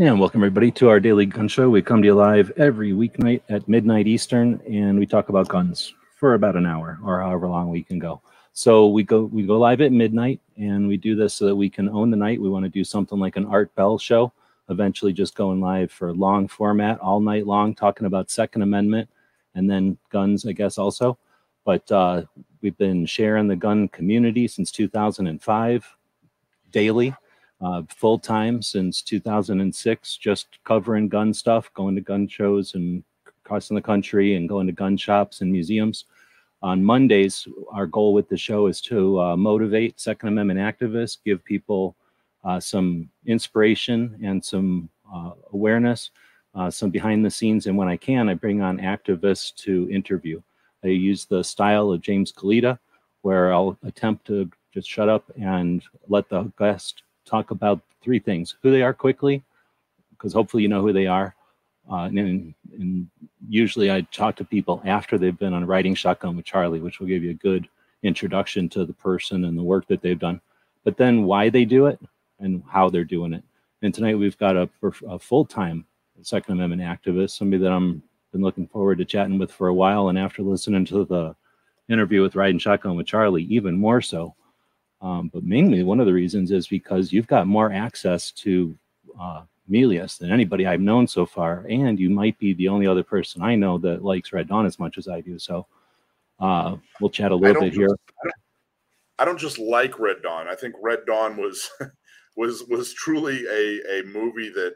And welcome everybody to our daily gun show. We come to you live every weeknight at midnight Eastern, and we talk about guns for about an hour or however long we can go. So we go we go live at midnight, and we do this so that we can own the night. We want to do something like an Art Bell show, eventually just going live for long format all night long, talking about Second Amendment and then guns, I guess also. But uh, we've been sharing the gun community since 2005 daily uh, full time since 2006, just covering gun stuff, going to gun shows and crossing the country and going to gun shops and museums. On Mondays, our goal with the show is to uh, motivate Second Amendment activists, give people uh, some inspiration and some uh, awareness, uh, some behind the scenes. And when I can, I bring on activists to interview. I use the style of James Kalita, where I'll attempt to just shut up and let the guest talk about three things who they are quickly, because hopefully you know who they are. Uh, and, and, usually I talk to people after they've been on Riding Shotgun with Charlie, which will give you a good introduction to the person and the work that they've done. But then why they do it and how they're doing it. And tonight we've got a, a full time Second Amendment activist, somebody that I'm been looking forward to chatting with for a while. And after listening to the interview with Riding Shotgun with Charlie, even more so. Um, but mainly, one of the reasons is because you've got more access to uh, Milius than anybody I've known so far, and you might be the only other person I know that likes Red Dawn as much as I do. So uh, we'll chat a little bit just, here. I don't, I don't just like Red Dawn. I think Red Dawn was was was truly a, a movie that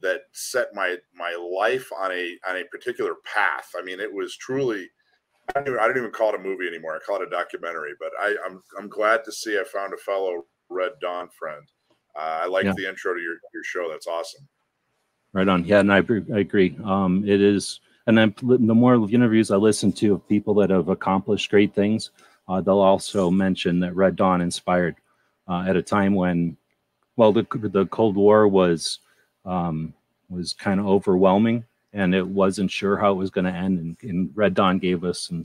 that set my my life on a on a particular path. I mean, it was truly I don't, even, I don't even call it a movie anymore. I call it a documentary. But I, am I'm, I'm glad to see I found a fellow Red Dawn friend. Uh, I like yeah. the intro to your, your show. That's awesome. Right on. Yeah, and I, I agree. Um, it is, and I'm, the more interviews I listen to of people that have accomplished great things, uh, they'll also mention that Red Dawn inspired uh, at a time when, well, the the Cold War was um, was kind of overwhelming and it wasn't sure how it was going to end. And, and, Red Dawn gave us some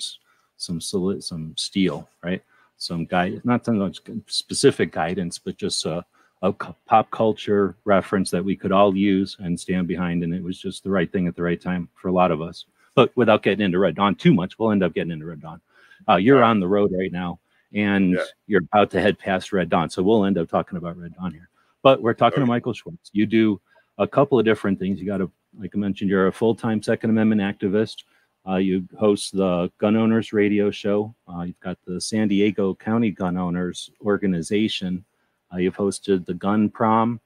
some solid some steel, right? Some guide, not so much specific guidance, but just a, a pop culture reference that we could all use and stand behind. And it was just the right thing at the right time for a lot of us. But without getting into Red Dawn too much, we'll end up getting into Red Dawn. Uh, you're on the road right now, and yeah. you're about to head past Red Dawn, so we'll end up talking about Red Dawn here. But we're talking okay. to Michael Schwartz. You do a couple of different things. You got a like I mentioned, you're a full time Second Amendment activist. Uh, you host the Gun Owners Radio Show. Uh, you've got the San Diego County Gun Owners Organization. Uh, you've hosted the Gun Prom.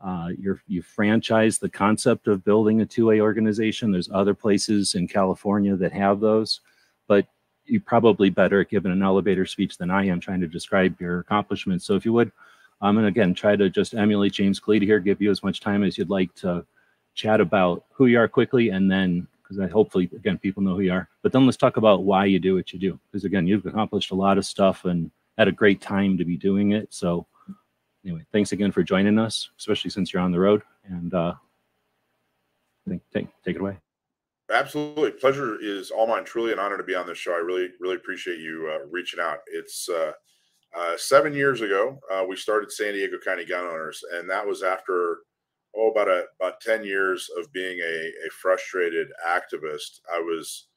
Uh, you're, you franchise the concept of building a 2A organization. There's other places in California that have those, but you're probably better at giving an elevator speech than I am trying to describe your accomplishments. So if you would, I'm going to again try to just emulate James Kalita here, give you as much time as you'd like to chat about who you are quickly and then because I hopefully again people know who you are. But then let's talk about why you do what you do. Because again, you've accomplished a lot of stuff and had a great time to be doing it. So anyway, thanks again for joining us, especially since you're on the road. And uh take take, take it away. Absolutely, pleasure is all mine. Truly an honor to be on this show. I really really appreciate you uh, reaching out. It's uh, uh, seven years ago uh, we started San Diego County Gun Owners, and that was after oh about a about 10 years of being a, a frustrated activist i was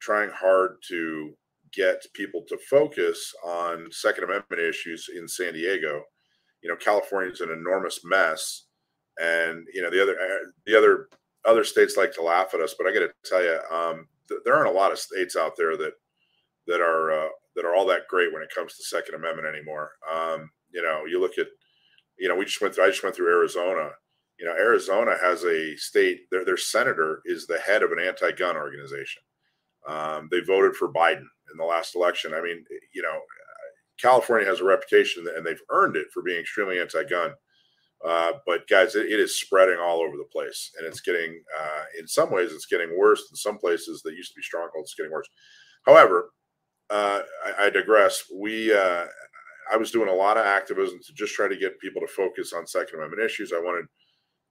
trying hard to get people to focus on second amendment issues in san diego. You know california is an enormous mess and you know the other uh, the other other states like to laugh at us but i got to tell you um, th- there aren't a lot of states out there that that are uh, that are all that great when it comes to second amendment anymore. Um, you know you look at you know we just went through i just went through arizona you know, Arizona has a state, their, their senator is the head of an anti gun organization. Um, they voted for Biden in the last election. I mean, you know, California has a reputation and they've earned it for being extremely anti gun. Uh, but guys, it, it is spreading all over the place, and it's getting, uh, in some ways, it's getting worse. In some places that used to be strongholds, it's getting worse. However, uh, I, I, digress. We, uh, I was doing a lot of activism to just try to get people to focus on Second Amendment issues. I wanted,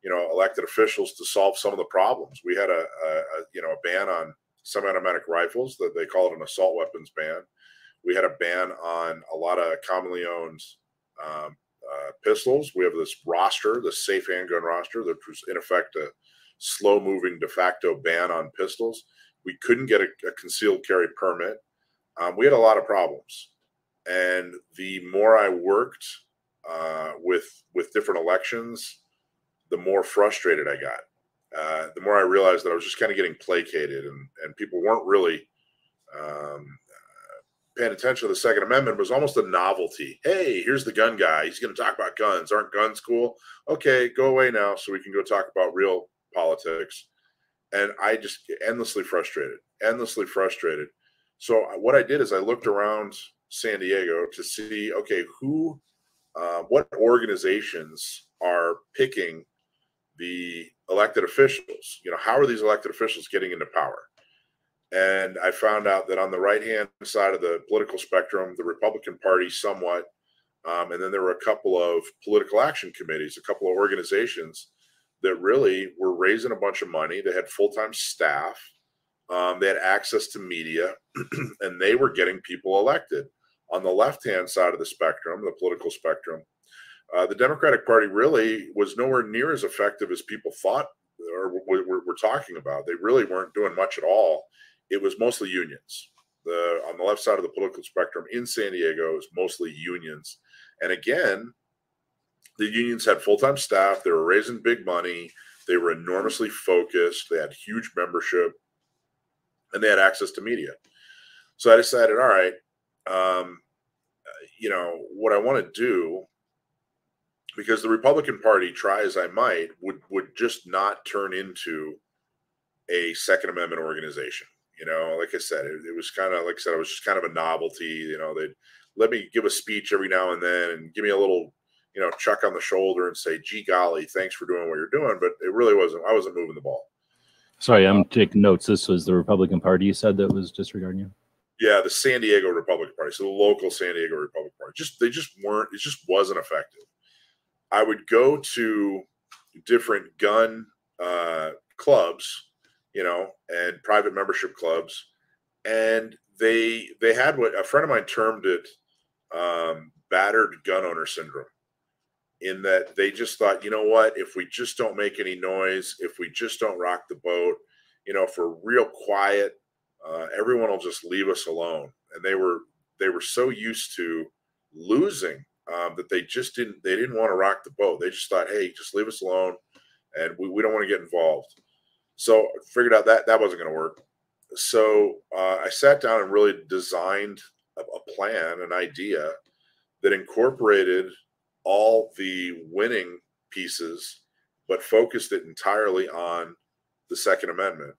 you know, elected officials to solve some of the problems. We had a, a, a you know, a ban on semi-automatic rifles that they call it an assault weapons ban. We had a ban on a lot of commonly owned um, uh, pistols. We have this roster, the safe handgun roster, that was in effect a slow moving de facto ban on pistols. We couldn't get a, a concealed carry permit. Um, we had a lot of problems. And the more I worked uh, with with different elections, the more frustrated I got. Uh, the more I realized that I was just kind of getting placated, and and people weren't really um, paying attention to the Second Amendment was almost a novelty. Hey, here's the gun guy. He's going to talk about guns. Aren't guns cool? Okay, go away now so we can go talk about real politics. And I just endlessly frustrated, endlessly frustrated. So what I did is I looked around San Diego to see, okay, who, uh, what organizations are picking the elected officials? You know, how are these elected officials getting into power? And I found out that on the right hand side of the political spectrum, the Republican Party somewhat, um, and then there were a couple of political action committees, a couple of organizations that really were raising a bunch of money. They had full time staff, um, they had access to media, and they were getting people elected. On the left hand side of the spectrum, the political spectrum, uh, the Democratic Party really was nowhere near as effective as people thought or were talking about. They really weren't doing much at all it was mostly unions. The on the left side of the political spectrum in San Diego is mostly unions. And again, the unions had full-time staff, they were raising big money, they were enormously focused, they had huge membership, and they had access to media. So I decided, all right, um, you know, what I want to do because the Republican Party, try as I might, would would just not turn into a Second Amendment organization. You know, like I said, it, it was kind of like I said, it was just kind of a novelty. You know, they'd let me give a speech every now and then and give me a little, you know, chuck on the shoulder and say, "Gee golly, thanks for doing what you're doing." But it really wasn't. I wasn't moving the ball. Sorry, I'm taking notes. This was the Republican Party you said that was disregarding you. Yeah, the San Diego Republican Party, so the local San Diego Republican Party. Just they just weren't. It just wasn't effective. I would go to different gun uh, clubs you know, and private membership clubs, and they they had what a friend of mine termed it um, battered gun owner syndrome. In that they just thought, you know what, if we just don't make any noise, if we just don't rock the boat, you know, if we're real quiet, uh, everyone will just leave us alone. And they were they were so used to losing um, that they just didn't they didn't want to rock the boat. They just thought, hey, just leave us alone, and we, we don't want to get involved. So I figured out that that wasn't going to work. So uh, I sat down and really designed a, a plan, an idea that incorporated all the winning pieces, but focused it entirely on the Second Amendment.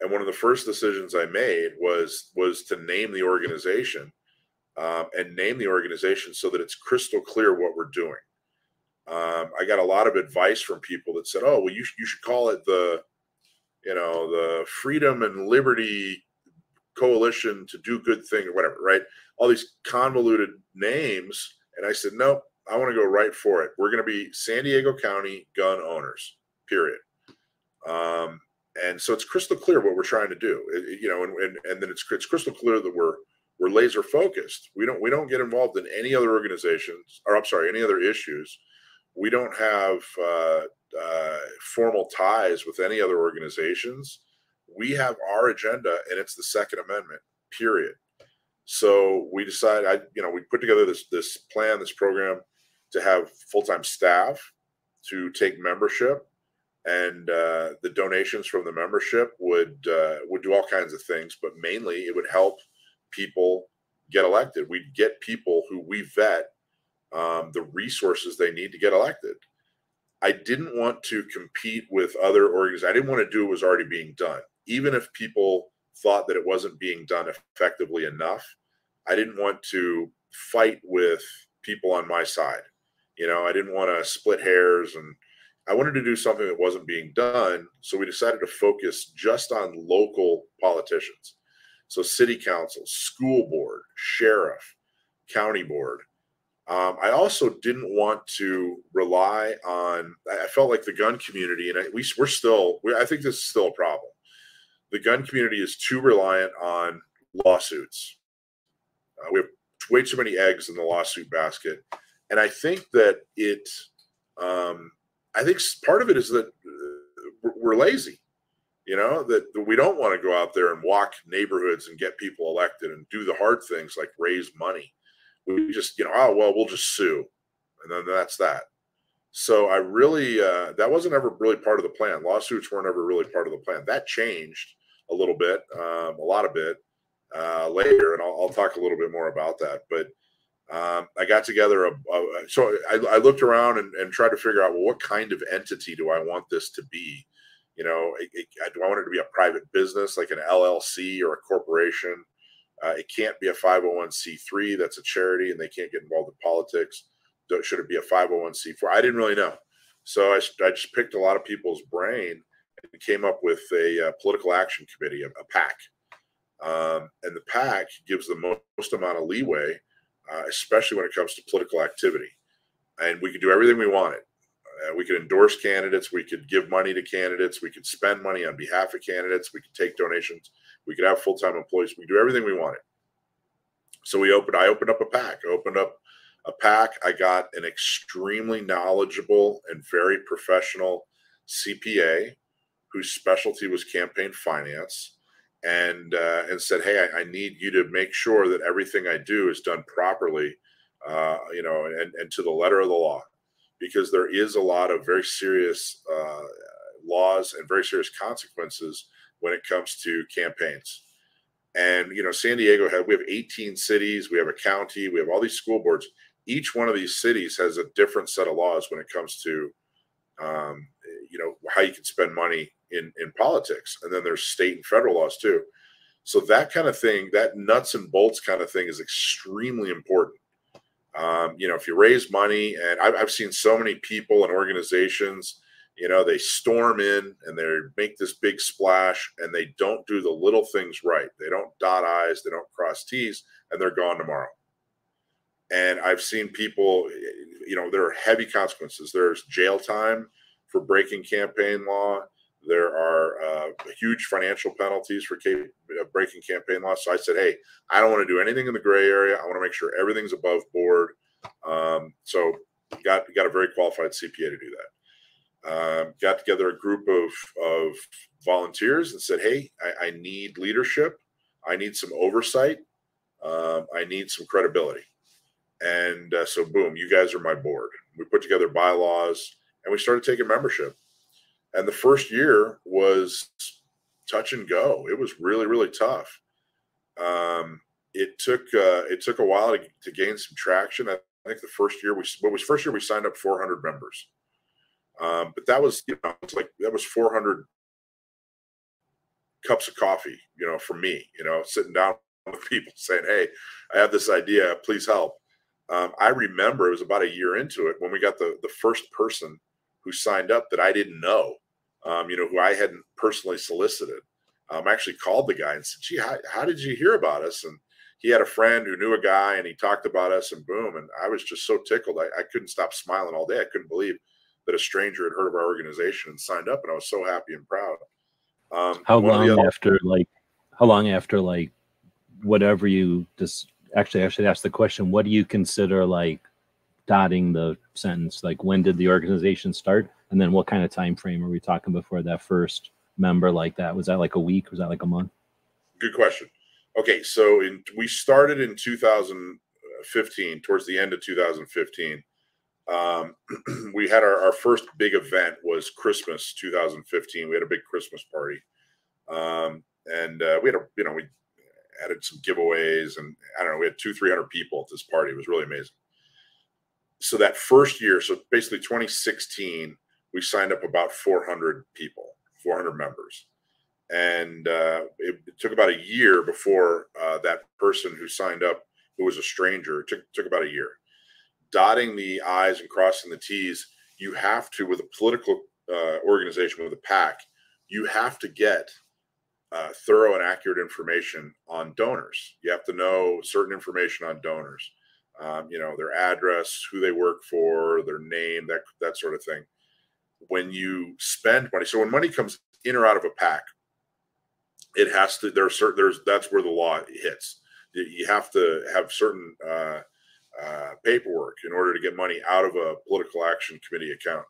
And one of the first decisions I made was was to name the organization um, and name the organization so that it's crystal clear what we're doing. Um, I got a lot of advice from people that said, "Oh, well, you you should call it the you know, the freedom and liberty coalition to do good thing or whatever, right? All these convoluted names. And I said, nope, I want to go right for it. We're going to be San Diego County gun owners, period. Um, and so it's crystal clear what we're trying to do, it, you know, and, and, and then it's, it's crystal clear that we're, we're laser focused. We don't, we don't get involved in any other organizations or I'm sorry, any other issues. We don't have, uh, uh, formal ties with any other organizations. We have our agenda, and it's the Second Amendment. Period. So we decided, I you know, we put together this this plan, this program to have full time staff to take membership, and uh, the donations from the membership would uh, would do all kinds of things, but mainly it would help people get elected. We'd get people who we vet um, the resources they need to get elected. I didn't want to compete with other organizations. I didn't want to do what was already being done. Even if people thought that it wasn't being done effectively enough, I didn't want to fight with people on my side. You know, I didn't want to split hairs and I wanted to do something that wasn't being done. So we decided to focus just on local politicians. So city council, school board, sheriff, county board. Um, I also didn't want to rely on. I felt like the gun community, and I, we, we're still. We, I think this is still a problem. The gun community is too reliant on lawsuits. Uh, we have way too many eggs in the lawsuit basket, and I think that it. Um, I think part of it is that uh, we're lazy. You know that we don't want to go out there and walk neighborhoods and get people elected and do the hard things like raise money. We just, you know, oh well, we'll just sue, and then that's that. So I really uh, that wasn't ever really part of the plan. Lawsuits weren't ever really part of the plan. That changed a little bit, um, a lot of bit uh, later, and I'll, I'll, talk a little bit more about that. But um, I got together a, a so I, I, looked around and, and, tried to figure out well, what kind of entity do I want this to be? You know, it, it, do I want it to be a private business like an LLC or a corporation? Uh, it can't be a 501c3 that's a charity and they can't get involved in politics. Should it be a 501c4? I didn't really know. So I, I just picked a lot of people's brain and came up with a, a uh, political action committee, a, a PAC. Um, and the PAC gives the most, most amount of leeway uh, especially when it comes to political activity. And we could do everything we wanted. Uh, we could endorse candidates. We could give money to candidates. We could spend money on behalf of candidates. We could take donations. We could have full time employees. We could do everything we wanted. So we opened. I opened up a pack. I opened up a pack. I got an extremely knowledgeable and very professional CPA whose specialty was campaign finance and uh, and said, "Hey, I, I, need you to make sure that everything I do is done properly, uh, you know, and, and to the letter of the law, because there is a lot of very serious uh, laws and very serious consequences when it comes to campaigns." And you know, San Diego had we have 18 cities, we have a county, we have all these school boards. Each one of these cities has a different set of laws when it comes to, um, you know, how you can spend money in in politics and then there's state and federal laws too so that kind of thing that nuts and bolts kind of thing is extremely important um, you know if you raise money and I've, I've seen so many people and organizations you know they storm in and they make this big splash and they don't do the little things right. They don't dot i's they don't cross t's and they're gone tomorrow. And i've seen people you know there are heavy consequences. There's jail time for breaking campaign law there are uh, huge financial penalties for ca- uh, breaking campaign laws. So I said, hey, I don't want to do anything in the gray area. I want to make sure everything's above board. Um, so got got a very qualified CPA to do that. Um, got together a group of of volunteers and said, hey, I, I need leadership. I need some oversight. Um, I need some credibility. And uh, so, boom, you guys are my board. We put together bylaws and we started taking membership and the first year was touch and go. It was really really tough. Um, it took uh, it took a while to, to gain some traction. I think the first year we what was first year we signed up 400 members, um, but that was you know it's like that was 400 cups of coffee. You know, for me, you know, sitting down with people saying, "Hey, I have this idea. Please help." Um, I remember it was about a year into it when we got the the first person who signed up that I didn't know um, you know, who I hadn't personally solicited. Um, I actually called the guy and said, gee, how, how did you hear about us? And he had a friend who knew a guy and he talked about us and boom. And I was just so tickled. I, I couldn't stop smiling all day. I couldn't believe that a stranger had heard of our organization and signed up. And I was so happy and proud. Um, how long other- after like, how long after like whatever you just actually, I should ask the question, what do you consider like dotting the sentence? Like when did the organization start? And then what kind of time frame are we talking before that first member like that? Was that like a week? Was that like a month? Good question. Okay, so in, we started in 2015, towards the end of 2015. Um, we had our, our first big event was Christmas 2015. We had a big Christmas party, um, and uh, we had a you know we added some giveaways and I don't know we had two three hundred people at this party. It was really amazing. So that first year, so basically 2016, we signed up about 400 people, 400 members. And uh, it, it, took about a year before uh, that person who signed up, who was a stranger, took, took about a year. dotting the i's and crossing the t's you have to with a political uh, organization with a pac you have to get uh, thorough and accurate information on donors you have to know certain information on donors um, you know their address who they work for their name that that sort of thing when you spend money so when money comes in or out of a pack, it has to there's certain there's that's where the law hits you have to have certain uh, uh, paperwork in order to get money out of a political action committee account.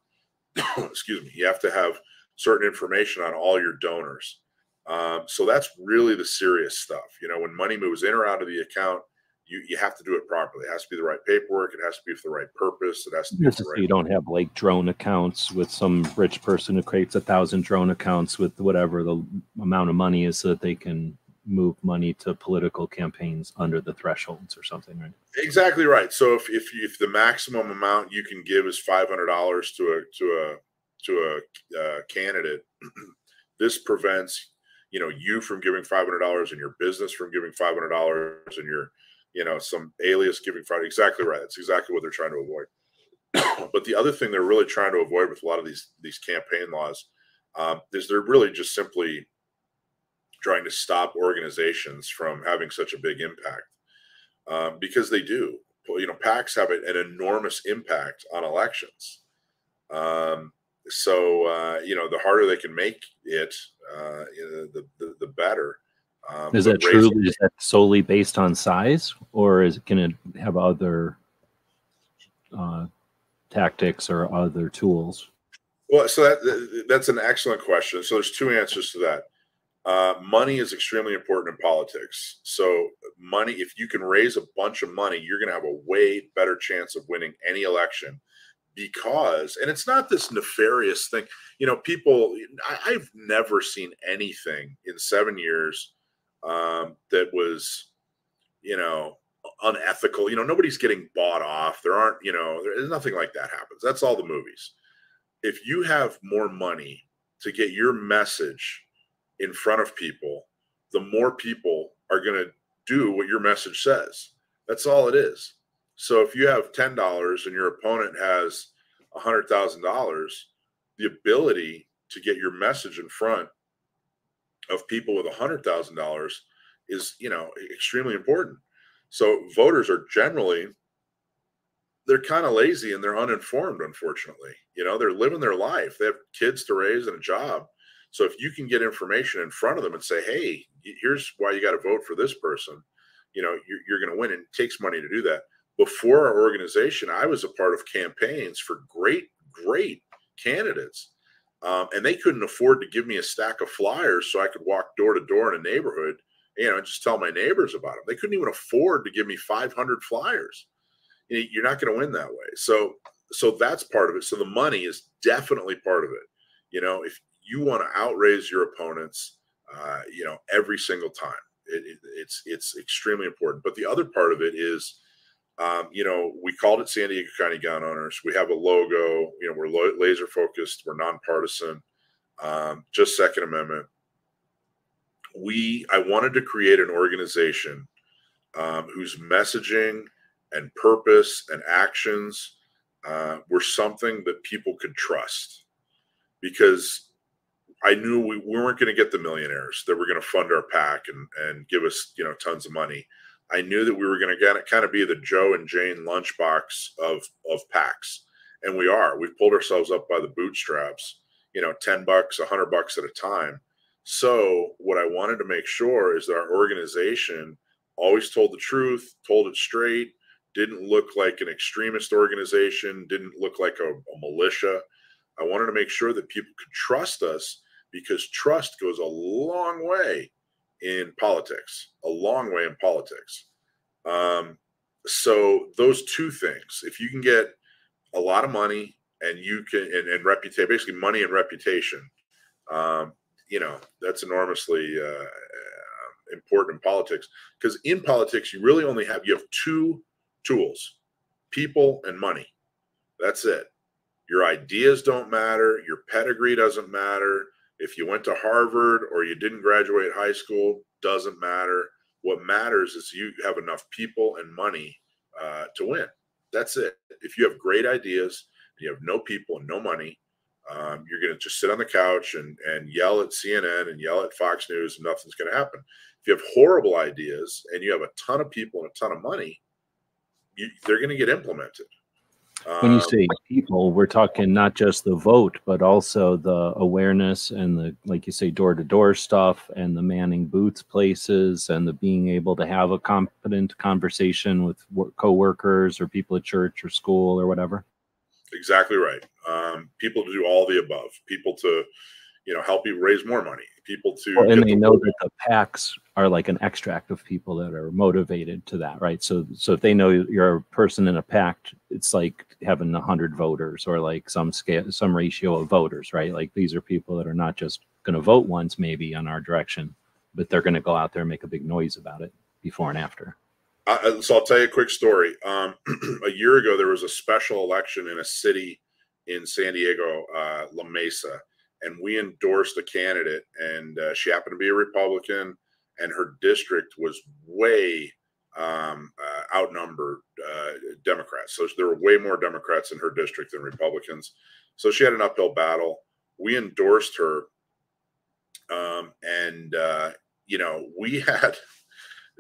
Excuse me. You have to have certain information on all your donors. Um, so that's really the serious stuff. You know, when money moves in or out of the account, you, you have to do it properly. It has to be the right paperwork. It has to be for the right purpose. It has to be. Yes, right you don't have like drone accounts with some rich person who creates a thousand drone accounts with whatever the amount of money is so that they can move money to political campaigns under the thresholds or something, right? Exactly right. So if if, if the maximum amount you can give is five hundred dollars to a to a to a uh, candidate, this prevents you know you from giving five hundred dollars and your business from giving five hundred dollars and your you know some alias giving five. Exactly right. That's exactly what they're trying to avoid. but the other thing they're really trying to avoid with a lot of these these campaign laws um, is they're really just simply trying to stop organizations from having such a big impact um, because they do. You know, PACs have an enormous impact on elections. Um, so uh, you know, the harder they can make it, uh, the, the, the better. Um, is that true? Is that solely based on size, or is it going to have other uh, tactics or other tools? Well, so that that's an excellent question. So there's two answers to that. Uh, money is extremely important in politics. So, money, if you can raise a bunch of money, you're going to have a way better chance of winning any election because, and it's not this nefarious thing. You know, people, I, have never seen anything in seven years um, that was, you know, unethical. You know, nobody's getting bought off. There aren't, you know, there's nothing like that happens. That's all the movies. If you have more money to get your message in front of people, the more people are going to do what your message says. That's all it is. So if you have $10 and your opponent has $100,000, the ability to get your message in front of people with $100,000 is, you know, extremely important. So voters are generally they're kind of lazy and they're uninformed unfortunately. You know, they're living their life. They have kids to raise and a job. So if you can get information in front of them and say, "Hey, here's why you got to vote for this person," you know, you're, you're going to win. And it takes money to do that. Before our organization, I was a part of campaigns for great, great candidates, um, and they couldn't afford to give me a stack of flyers so I could walk door to door in a neighborhood, you know, and just tell my neighbors about them. They couldn't even afford to give me 500 flyers. You're not going to win that way. So, so that's part of it. So the money is definitely part of it. You know, if you want to outraise your opponents, uh, you know, every single time. It, it, it's it's extremely important. But the other part of it is, um, you know, we called it San Diego County Gun Owners. We have a logo. You know, we're lo- laser focused. We're nonpartisan. Um, just Second Amendment. We I wanted to create an organization um, whose messaging and purpose and actions uh, were something that people could trust because I knew we, we weren't going to get the millionaires that were going to fund our pack and and give us you know tons of money. I knew that we were going to kind of be the Joe and Jane lunchbox of of PACs, and we are. We've pulled ourselves up by the bootstraps. You know, ten bucks, a hundred bucks at a time. So what I wanted to make sure is that our organization always told the truth, told it straight, didn't look like an extremist organization, didn't look like a, a militia. I wanted to make sure that people could trust us because trust goes a long way in politics, a long way in politics. Um, so those two things, if you can get a lot of money and you can and, and reputation, basically money and reputation, um, you know that's enormously uh, important in politics because in politics you really only have you have two tools: people and money. That's it. Your ideas don't matter. Your pedigree doesn't matter. If you went to Harvard or you didn't graduate high school, doesn't matter. What matters is you have enough people and money uh, to win. that's it. If you have great ideas, and you have no people and no money, um, you're going to just sit on the couch and, and yell at CNN and yell at Fox News, and nothing's going to happen. If you have horrible ideas and you have a ton of people and a ton of money, you, they're going to get implemented. When you um, say people, we're talking not just the vote, but also the awareness and the, like you say, door to door stuff and the manning booths places and the being able to have a competent conversation with coworkers or people at church or school or whatever. Exactly right. Um, people to do all the above. People to, you know, help you raise more money. People to well, and they the know that the packs are like an extract of people that are motivated to that, right? So, so if they know you're a person in a PAC, it's like having a hundred voters or like some scale, some ratio of voters, right? Like these are people that are not just going to vote once, maybe on our direction, but they're going to go out there and make a big noise about it before and after. Uh, so I'll tell you a quick story. Um, a year ago, there was a special election in a city in San Diego, uh, La Mesa, and we endorsed a candidate, and uh, she happened to be a Republican, and her district was way um, uh, outnumbered uh, Democrats. So there were way more Democrats in her district than Republicans. So she had an uphill battle. We endorsed her, um, and uh, you know we had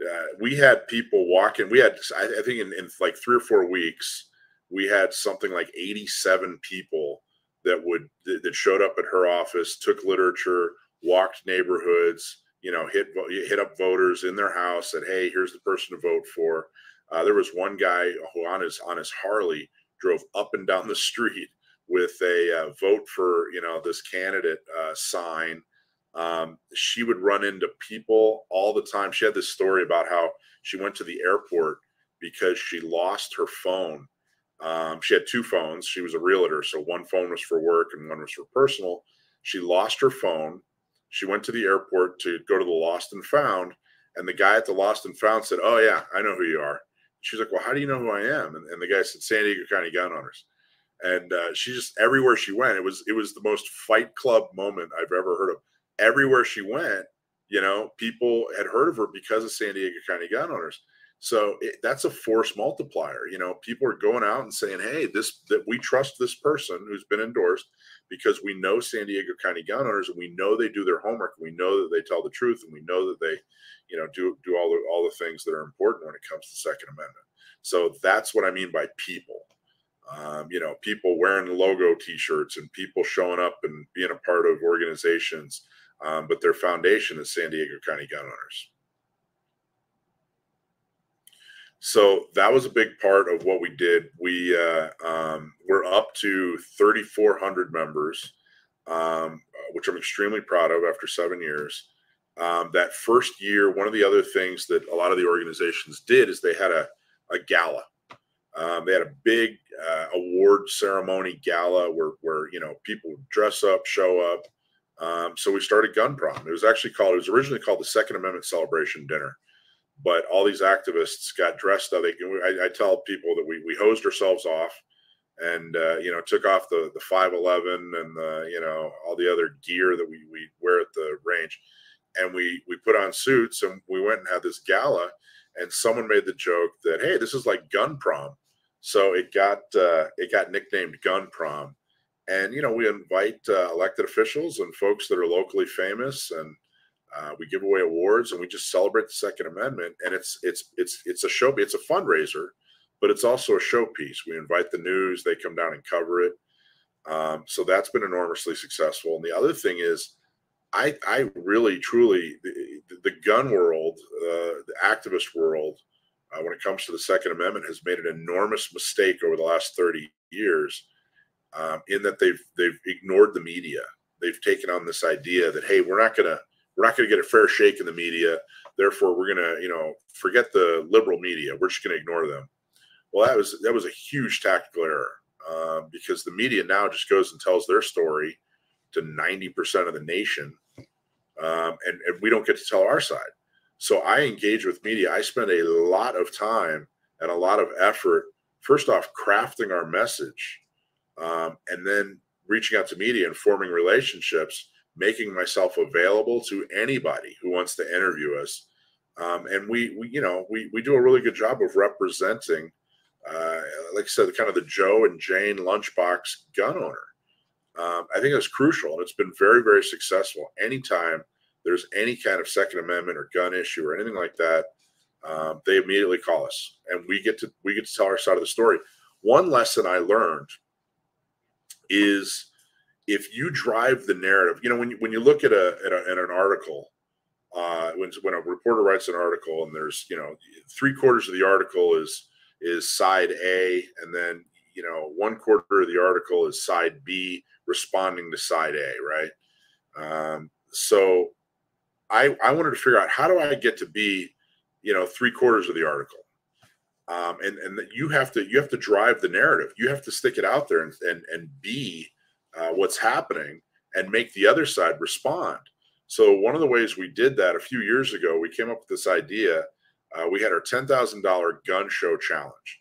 uh, we had people walking. We had, I, I think, in, in, like three or four weeks, we had something like 87 people that would that showed up at her office, took literature, walked neighborhoods, you know, hit hit up voters in their house, said, "Hey, here's the person to vote for." Uh, there was one guy who on his on his Harley drove up and down the street with a uh, vote for you know this candidate uh, sign um, she would run into people all the time. She had this story about how she went to the airport because she lost her phone. Um, she had two phones. She was a realtor, so one phone was for work and one was for personal. She lost her phone. She went to the airport to go to the lost and found, and the guy at the lost and found said, "Oh yeah, I know who you are." She's like, "Well, how do you know who I am?" And, and the guy said, "San Diego County Gun Owners." And uh, she just everywhere she went, it was it was the most Fight Club moment I've ever heard of everywhere she went, you know, people had heard of her because of San Diego County gun owners. So it, that's a force multiplier. You know, people are going out and saying, "Hey, this that we trust this person who's been endorsed because we know San Diego County gun owners and we know they do their homework. And we know that they tell the truth, and we know that they, you know, do do all the all the things that are important when it comes to Second Amendment. So that's what I mean by people. Um, you know, people wearing logo T-shirts and people showing up and being a part of organizations um, but their foundation is San Diego County Gun Owners. So that was a big part of what we did. We uh, um, we're up to 3,400 members, um, which I'm extremely proud of after seven years. Um, that first year, one of the other things that a lot of the organizations did is they had a, a gala. Um, they had a big uh, award ceremony gala where, where you know people would dress up, show up, um, so we started Gun Prom. It was actually called, it was originally called the Second Amendment Celebration Dinner. But all these activists got dressed up. They, I, I tell people that we, we hosed ourselves off and, uh, you know, took off the, the 511 and the, you know, all the other gear that we, we wear at the range. And we, we put on suits and we went and had this gala. And someone made the joke that, hey, this is like Gun Prom. So it got, uh, it got nicknamed Gun Prom and you know we invite uh, elected officials and folks that are locally famous and uh, we give away awards and we just celebrate the second amendment and it's it's it's it's a show it's a fundraiser but it's also a showpiece. We invite the news they come down and cover it. Um, so that's been enormously successful. And the other thing is i i really truly the, the gun world uh, the activist world uh, when it comes to the second amendment has made an enormous mistake over the last 30 years um, in that they've they've ignored the media. They've taken on this idea that hey, we're not gonna we're not gonna get a fair shake in the media. Therefore, we're gonna you know forget the liberal media. We're just gonna ignore them. Well, that was that was a huge tactical error um, because the media now just goes and tells their story to ninety percent of the nation, um, and, and we don't get to tell our side. So I engage with media. I spend a lot of time and a lot of effort. First off, crafting our message um, and then reaching out to media and forming relationships, making myself available to anybody who wants to interview us. Um, and we, we, you know, we, we do a really good job of representing uh, like I said, kind of the Joe and Jane lunchbox gun owner. Um, I think it's crucial, and it's been very, very successful. Anytime there's any kind of Second Amendment or gun issue or anything like that, um, they immediately call us, and we get to we get to tell our side of the story. One lesson I learned is if you drive the narrative, you know, when you, when you look at a at, a, at an article, uh, when when a reporter writes an article and there's you know three quarters of the article is is side A, and then you know one quarter of the article is side B responding to side A, right? Um, so I I wanted to figure out how do I get to be you know three quarters of the article um, and and you have to you have to drive the narrative you have to stick it out there and and, and be uh, what's happening and make the other side respond. So one of the ways we did that a few years ago we came up with this idea uh, we had our $10000 gun show challenge.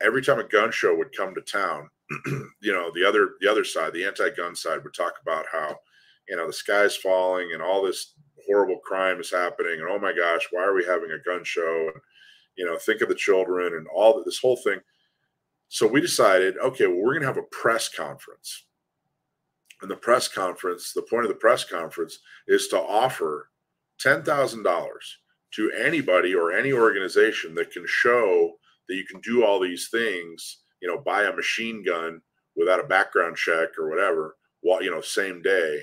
Every time a gun show would come to town you know the other the other side the anti-gun side would talk about how you know the sky's falling and all this horrible crime is happening and oh my gosh why are we having a gun show? And you know think of the children and all this whole thing. So we decided okay well we're going to have a press conference and the press conference the point of the press conference is to offer $10000 to anybody or any organization that can show that you can do all these things you know buy a machine gun without a background check or whatever while you know same day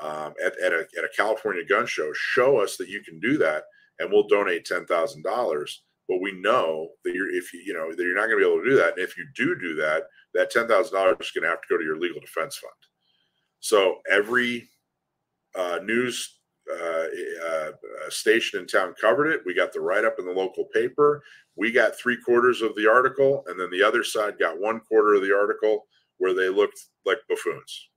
um, at, at, a, at a California gun show, show us that you can do that, and we'll donate ten thousand dollars. But we know that you're if you you know that you're not going to be able to do that, and if you do do that, that ten thousand dollars is going to have to go to your legal defense fund. So every uh, news uh, uh, station in town covered it. We got the write up in the local paper. We got three quarters of the article, and then the other side got one quarter of the article where they looked like buffoons.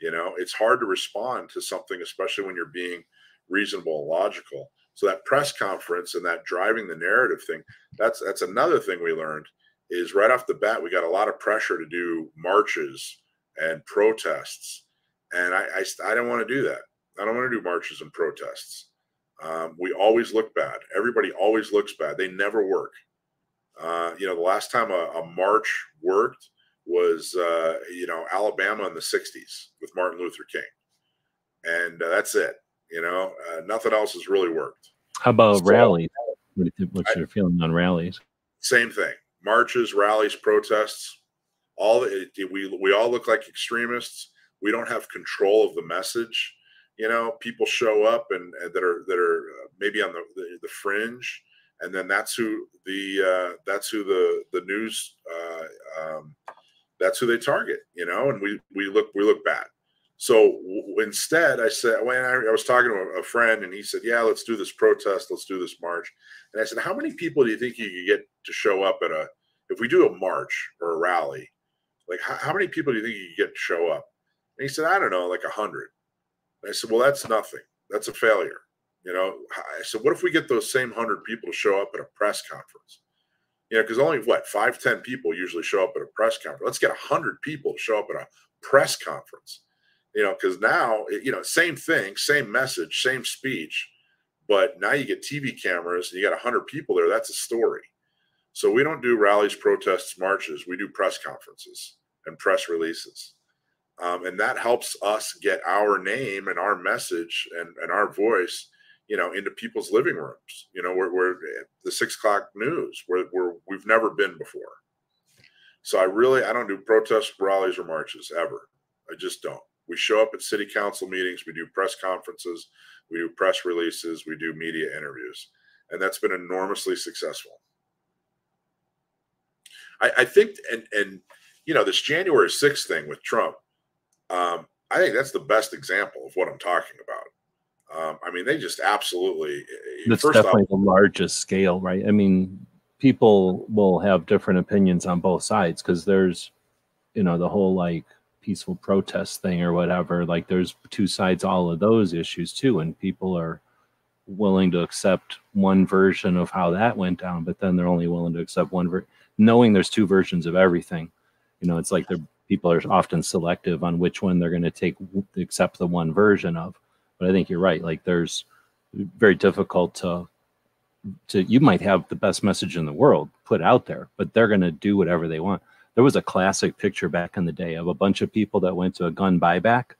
You know, it's hard to respond to something, especially when you're being reasonable and logical. So that press conference and that driving the narrative thing, that's that's another thing we learned is right off the bat, we got a lot of pressure to do marches and protests. And I, I, I don't want to do that. I don't want to do marches and protests. Um, we always look bad. Everybody always looks bad. They never work. Uh, you know, the last time a, a march worked was uh, you know Alabama in the '60s with Martin Luther King, and uh, that's it. You know, uh, nothing else has really worked. How about so, rallies? What's your feeling on rallies? Same thing: marches, rallies, protests. All it, we we all look like extremists. We don't have control of the message. You know, people show up and, and that are that are uh, maybe on the, the, the fringe and then that's who the uh, that's who the the news uh, um, that's who they target, you know, and we we look we look bad. So w- instead, I said when I, I, was talking to a friend, and he said, "Yeah, let's do this protest, let's do this march." And I said, "How many people do you think you could get to show up at a if we do a march or a rally? Like how, how many people do you think you could get to show up?" And he said, "I don't know, like a hundred. I said, "Well, that's nothing. That's a failure." You know, I said, "What if we get those same hundred people to show up at a press conference?" you know, because only what five, ten people usually show up at a press conference. Let's get a hundred people to show up at a press conference, you know, because now, you know, same thing, same message, same speech, but now you get TV cameras and you got a hundred people there. That's a story. So we don't do rallies, protests, marches. We do press conferences and press releases. Um, and that helps us get our name and our message and, and our voice you know, into people's living rooms, you know, where, where the six o'clock news, where, where we've never been before. So I really, I don't do protests rallies or marches ever. I just don't. We show up at city council meetings, we do press conferences, we do press releases, we do media interviews, and that's been enormously successful. I, I think, and and you know, this January 6th thing with Trump, um, I think that's the best example of what I'm talking about. Um, I mean, they just absolutely. Eh, That's definitely off, the largest scale, right? I mean, people will have different opinions on both sides because there's, you know, the whole like peaceful protest thing or whatever. Like, there's two sides, all of those issues too, and people are willing to accept one version of how that went down, but then they're only willing to accept one ver- knowing there's two versions of everything. You know, it's like they're people are often selective on which one they're going to take accept the one version of but I think you're right. Like there's very difficult to to you might have the best message in the world put out there, but they're going to do whatever they want. There was a classic picture back in the day of a bunch of people that went to a gun buyback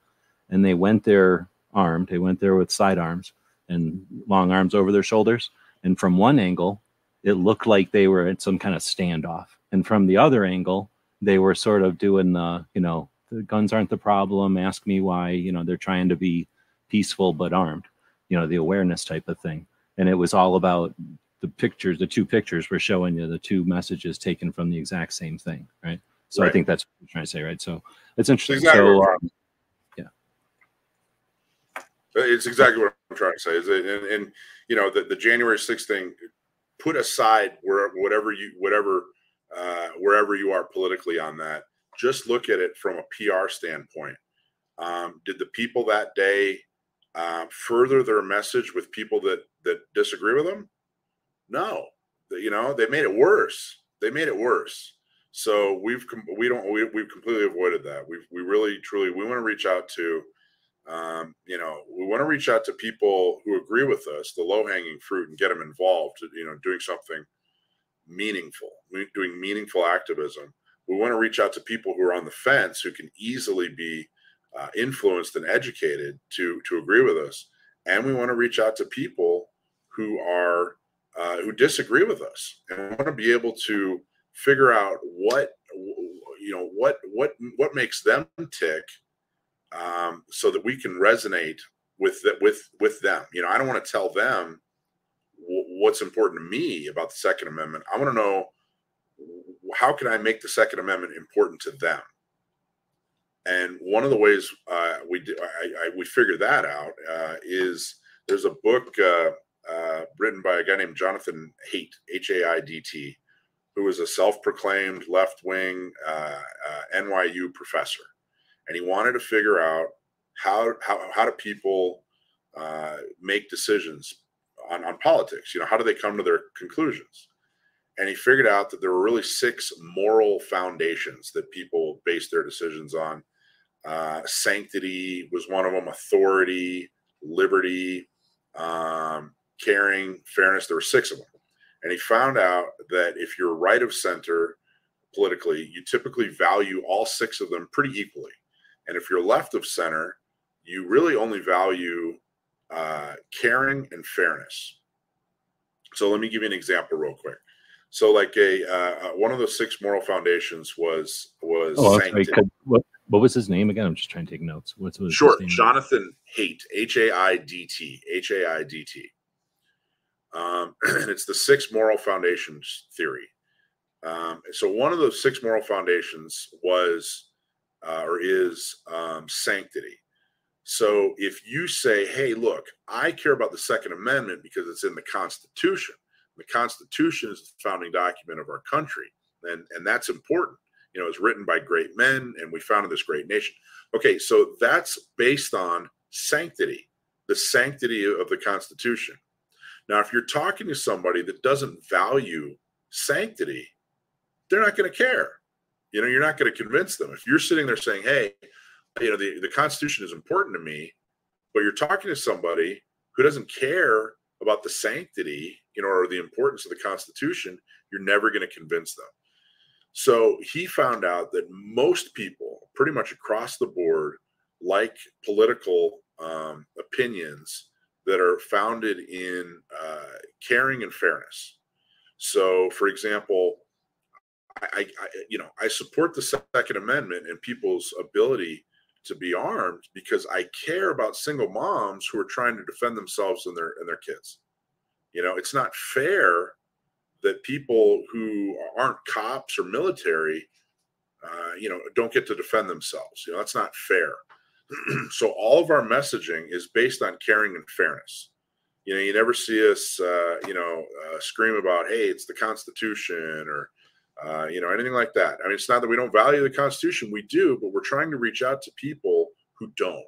and they went there armed. They went there with sidearms and long arms over their shoulders. And from one angle, it looked like they were at some kind of standoff. And from the other angle, they were sort of doing the, you know, the guns aren't the problem. Ask me why. You know, they're trying to be peaceful but armed. You know, the awareness type of thing. And it was all about the pictures. The two pictures were showing you the two messages taken from the exact same thing, right? So right. I think that's what you're trying to say, right? So it's interesting. Exactly so, um, yeah, it's exactly what I'm trying to say. Is it, and, and you know the, the January 6th thing, put aside where whatever you whatever uh, wherever you are politically on that just look at it from a PR standpoint. Um, did the people that day uh, further their message with people that that disagree with them? No, you know they made it worse. They made it worse. So we've we don't we, we've completely avoided that. We we really truly we want to reach out to, um, you know, we want to reach out to people who agree with us, the low hanging fruit, and get them involved. You know, doing something meaningful, doing meaningful activism we want to reach out to people who are on the fence who can easily be uh, influenced and educated to to agree with us. And we want to reach out to people who are uh, who disagree with us and we want to be able to figure out what you know what what what makes them tick um, so that we can resonate with the, with with them. You know i don't want to tell them what's important to me about the second amendment i want to know how can I make the Second Amendment important to them? And one of the ways uh, we do, I, I, we figure that out uh, is there's a book uh, uh written by a guy named Jonathan Haidt, H A I D T, who is a self-proclaimed left-wing uh, uh, NYU professor, and he wanted to figure out how how how do people make decisions on, on politics? You know, how do they come to their conclusions? and he figured out that there were really six moral foundations that people base their decisions on. Uh, sanctity was one of them, authority, liberty, um, caring, fairness. There were six of them. And he found out that if you're right of center politically, you typically value all six of them pretty equally. And if you're left of center, you really only value uh, caring and fairness. So let me give you an example real quick. So, like a uh, uh, one of the six moral foundations was was. Oh, sorry, what, what was his name again? I'm just trying to take notes. What's was sure? Jonathan Haidt, H A I D T, H A I D T. Um, and it's the six moral foundations theory. Um, so one of those six moral foundations was uh, or is um, sanctity. So if you say, "Hey, look, I care about the Second Amendment because it's in the Constitution," The Constitution is the founding document of our country, and and that's important. You know, it's written by great men, and we founded this great nation. Okay, so that's based on sanctity, the sanctity of the Constitution. Now, if you're talking to somebody that doesn't value sanctity, they're not going to care. You know, you're not going to convince them. If you're sitting there saying, "Hey, you know, the, the Constitution is important to me," but you're talking to somebody who doesn't care about the sanctity, you know, or the importance of the Constitution, you're never going to convince them. So he found out that most people, pretty much across the board, like political um, opinions that are founded in uh, caring and fairness. So, for example, I, I, you know, I support the Second Amendment and people's ability to be armed because I care about single moms who are trying to defend themselves and their and their kids. You know, it's not fair that people who aren't cops or military, uh, you know, don't get to defend themselves. You know, that's not fair. so all of our messaging is based on caring and fairness. You know, you never see us, uh, you know, uh, scream about, "Hey, it's the Constitution," or uh, you know, anything like that. I mean, it's not that we don't value the Constitution, we do, but we're trying to reach out to people who don't.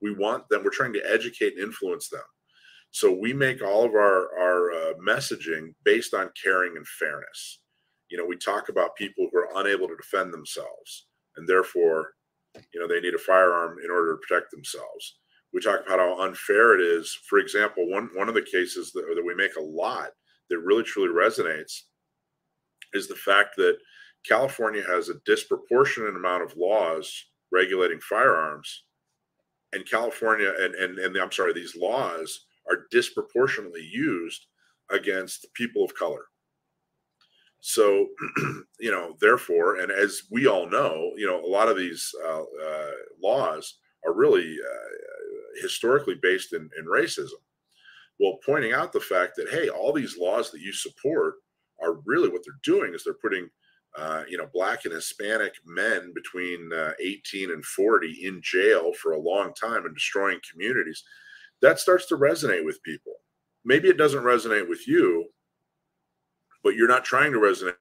We want them, we're trying to educate and influence them. So we make all of our, our uh, messaging based on caring and fairness. You know, we talk about people who are unable to defend themselves and therefore, you know, they need a firearm in order to protect themselves. We talk about how unfair it is. For example, one, one of the cases that, that we make a lot that really truly resonates is the fact that California has a disproportionate amount of laws regulating firearms, and California and and, and I'm sorry, these laws are disproportionately used against people of color. So, you know, therefore, and as we all know, you know, a lot of these uh, uh, laws are really uh, historically based in, in racism. Well, pointing out the fact that, hey, all these laws that you support are really what they're doing is they're putting, uh, you know, black and Hispanic men between uh, 18 and 40 in jail for a long time and destroying communities. That starts to resonate with people. Maybe it doesn't resonate with you, but you're not trying to resonate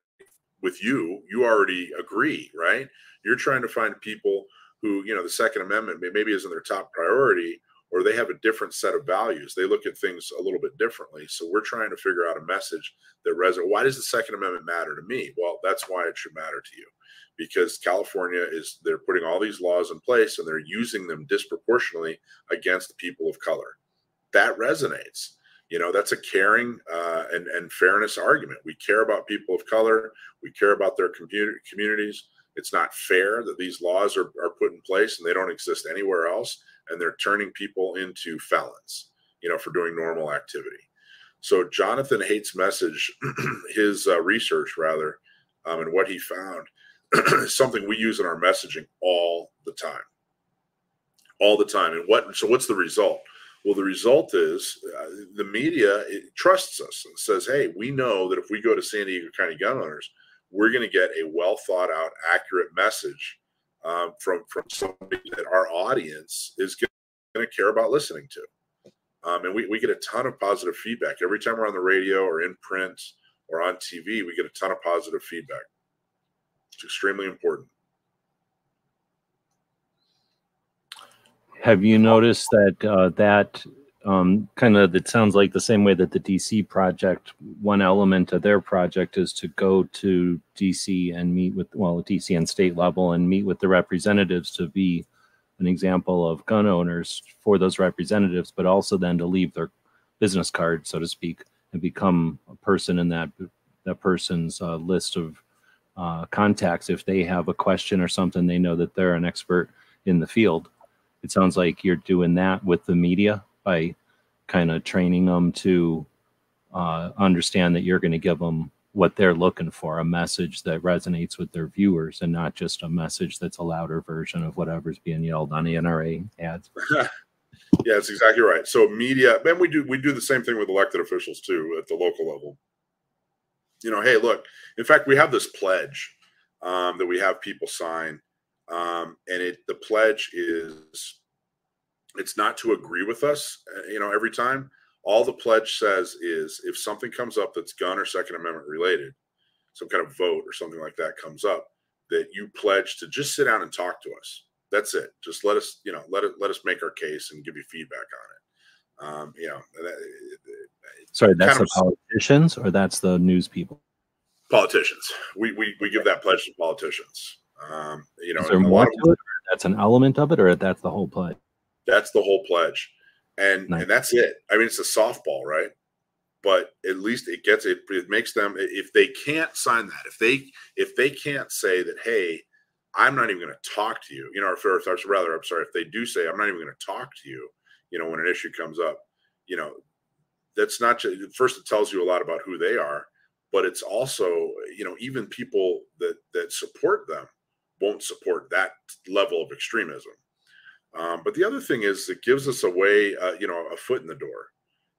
with you. You already agree, right? You're trying to find people who, you know, the Second Amendment maybe isn't their top priority, or they have a different set of values. They look at things a little bit differently. So we're trying to figure out a message that resonates. Why does the Second Amendment matter to me? Well, that's why it should matter to you. Because California is they're putting all these laws in place and they're using them disproportionately against people of color. That resonates. You know, that's a caring uh, and, and fairness argument. We care about people of color. We care about their communities. It's not fair that these laws are, are put in place and they don't exist anywhere else and they're turning people into felons, you know, for doing normal activity. So Jonathan Haidt's message, his uh, research rather, um, and what he found, is something we use in our messaging all the time, all the time. And what? So what's the result? Well, the result is uh, the media trusts us and says, "Hey, we know that if we go to San Diego County gun owners, we're going to get a well thought out, accurate message um, from from somebody that our audience is going to care about listening to. Um, and we, we get a ton of positive feedback every time we're on the radio or in print or on TV. We get a ton of positive feedback. It's extremely important. Have you noticed that uh, that um, kind of it sounds like the same way that the DC project, one element of their project is to go to DC and meet with, well, the DC and state level and meet with the representatives to be an example of gun owners for those representatives, but also then to leave their business card, so to speak, and become a person in that that person's uh, list of uh, contacts. If they have a question or something, they know that they're an expert in the field. It sounds like you're doing that with the media by kind of training them to uh, understand that you're going to give them what they're looking for a message that resonates with their viewers and not just a message that's a louder version of whatever's being yelled on the NRA ads. yeah, that's exactly right. So media, and we do we do the same thing with elected officials too at the local level. You know, hey, look. In fact, we have this pledge um, that we have people sign, um, and it the pledge is it's not to agree with us, uh, you know, every time. All the pledge says is if something comes up that's gun or Second Amendment related, some kind of vote or something like that comes up, that you pledge to just sit down and talk to us. That's it. Just let us, you know, let it let us make our case and give you feedback on it. Um, you know, that, sorry, that's the politicians or that's the news people. Politicians. We we we give that pledge to politicians. Um, you know, Is there more to it, that's an element of it, or that's the whole pledge. That's the whole pledge, and nice. and that's it. I mean, it's a softball, right? But at least it gets it. It makes them if they can't sign that, if they if they can't say that, hey, I'm not even going to talk to you. You know, if, or if rather, I'm sorry, if they do say I'm not even going to talk to you, you know, when an issue comes up, you know, that's not just first. It tells you a lot about who they are, but it's also you know even people that that support them won't support that level of extremism um, but the other thing is, it gives us a way, uh, you know, a foot in the door.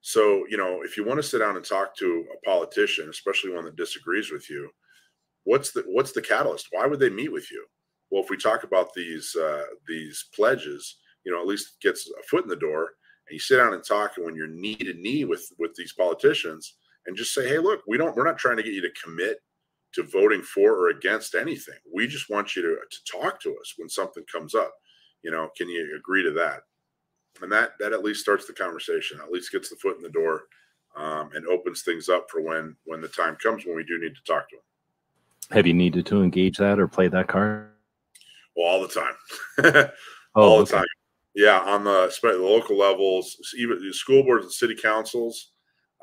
So, you know, if you want to sit down and talk to a politician, especially one that disagrees with you, what's the what's the catalyst? Why would they meet with you? Well, if we talk about these uh, these pledges, you know, at least gets a foot in the door, and you sit down and talk, and when you're knee to knee with with these politicians, and just say, hey, look, we don't, we're not trying to get you to commit to voting for or against anything. We just want you to to talk to us when something comes up you know can you agree to that and that that at least starts the conversation at least gets the foot in the door um, and opens things up for when when the time comes when we do need to talk to them have you needed to engage that or play that card well all the time oh, all the time yeah on the, the local levels even the school boards and city councils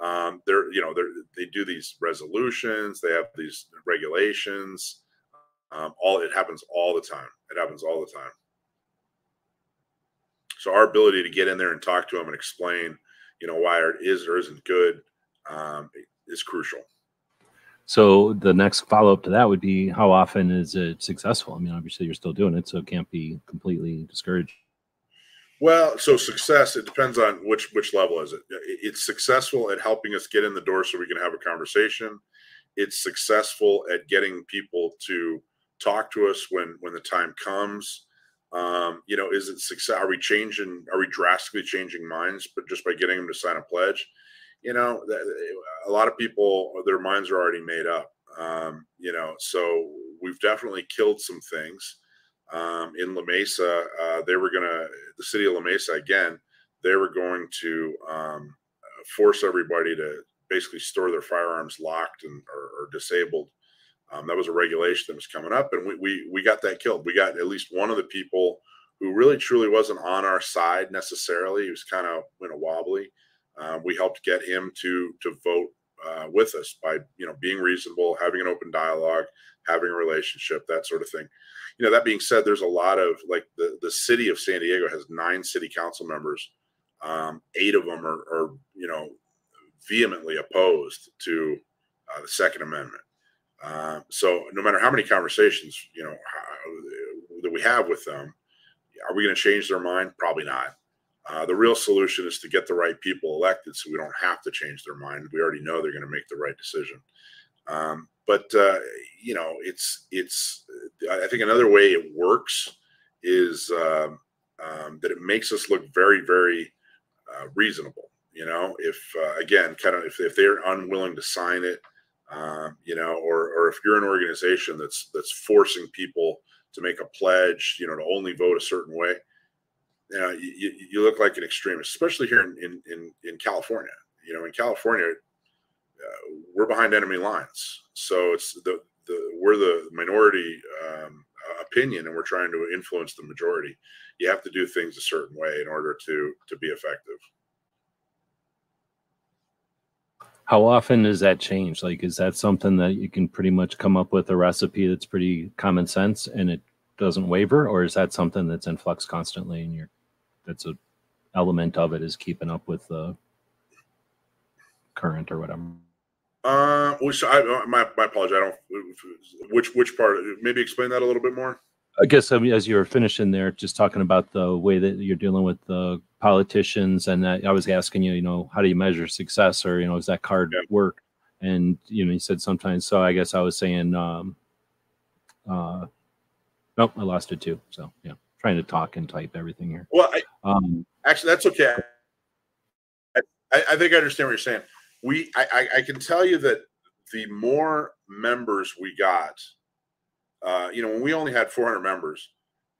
Um, they're you know they they do these resolutions, they have these regulations. Um, all it happens all the time. It happens all the time. So our ability to get in there and talk to them and explain, you know, why it is or isn't good, um, is crucial. So the next follow up to that would be how often is it successful? I mean, obviously you're still doing it, so it can't be completely discouraged. Well, so success it depends on which which level is it. It's successful at helping us get in the door so we can have a conversation. It's successful at getting people to talk to us when when the time comes. Um, you know, is it success? Are we changing? Are we drastically changing minds? But just by getting them to sign a pledge, you know, a lot of people their minds are already made up. Um, you know, so we've definitely killed some things um, in La Mesa. Uh, they were to, the city of La Mesa, again, they were going to um, force everybody to basically store their firearms locked and or, or disabled. Um, that was a regulation that was coming up, and we, we we got that killed. We got at least one of the people who really truly wasn't on our side necessarily. He was kind of you know wobbly. Um, we helped get him to to vote uh, with us by you know being reasonable, having an open dialogue, having a relationship, that sort of thing you know that being said there's a lot of like the the city of san diego has nine city council members um, eight of them are, are you know vehemently opposed to uh, the second amendment uh, so no matter how many conversations you know how, that we have with them are we going to change their mind probably not uh, the real solution is to get the right people elected so we don't have to change their mind we already know they're going to make the right decision um, but uh, you know, it's it's. I think another way it works is um, um, that it makes us look very very uh, reasonable. You know, if uh, again, kind of if, if they're unwilling to sign it, um, you know, or or if you're an organization that's that's forcing people to make a pledge, you know, to only vote a certain way, you know, you, you look like an extremist, especially here in, in, in, in California. You know, in California, uh, we're behind enemy lines. So it's the, the we're the minority um, opinion, and we're trying to influence the majority. You have to do things a certain way in order to to be effective. How often does that change? Like, is that something that you can pretty much come up with a recipe that's pretty common sense and it doesn't waver, or is that something that's in flux constantly and you're that's a element of it is keeping up with the current or whatever? Uh, which I my my apologies. I don't which which part. Maybe explain that a little bit more. I guess I mean, as you were finishing there, just talking about the way that you're dealing with the politicians, and I was asking you, you know, how do you measure success, or you know, does that card yeah. work? And you know, you said sometimes. So I guess I was saying, um, uh, nope, I lost it too. So yeah, trying to talk and type everything here. Well, I, um, actually, that's okay. I, I think I understand what you're saying we I, I can tell you that the more members we got, uh, you know, when we only had 400 members,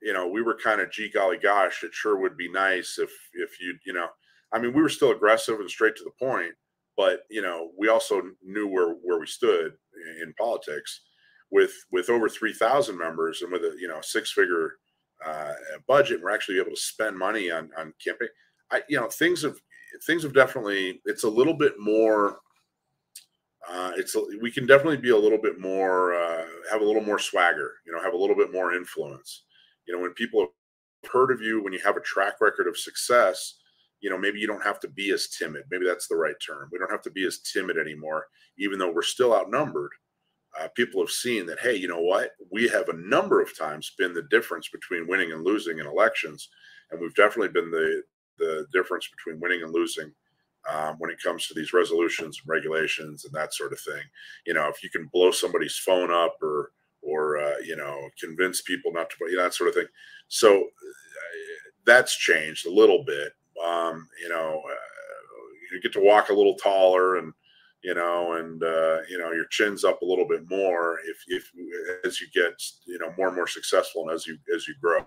you know, we were kind of gee golly gosh, it sure would be nice if if you you know, I mean, we were still aggressive and straight to the point, but you know, we also knew where where we stood in politics with with over 3,000 members and with a you know six figure uh, budget. We're actually able to spend money on on campaign. I you know things have things have definitely it's a little bit more uh, it's we can definitely be a little bit more uh, have a little more swagger you know have a little bit more influence. You know when people have heard of you when you have a track record of success you know maybe you don't have to be as timid. Maybe that's the right term. We don't have to be as timid anymore even though we're still outnumbered. Uh, people have seen that hey you know what? We have a number of times been the difference between winning and losing in elections and we've definitely been the the difference between winning and losing um, when it comes to these resolutions and regulations and that sort of thing. You know, if you can blow somebody's phone up or or uh, you know convince people not to you know, that sort of thing. So uh, that's changed a little bit. Um, you know, uh, you get to walk a little taller and you know, and uh, you know your chin's up a little bit more if if as you get you know more and more successful and as you as you grow.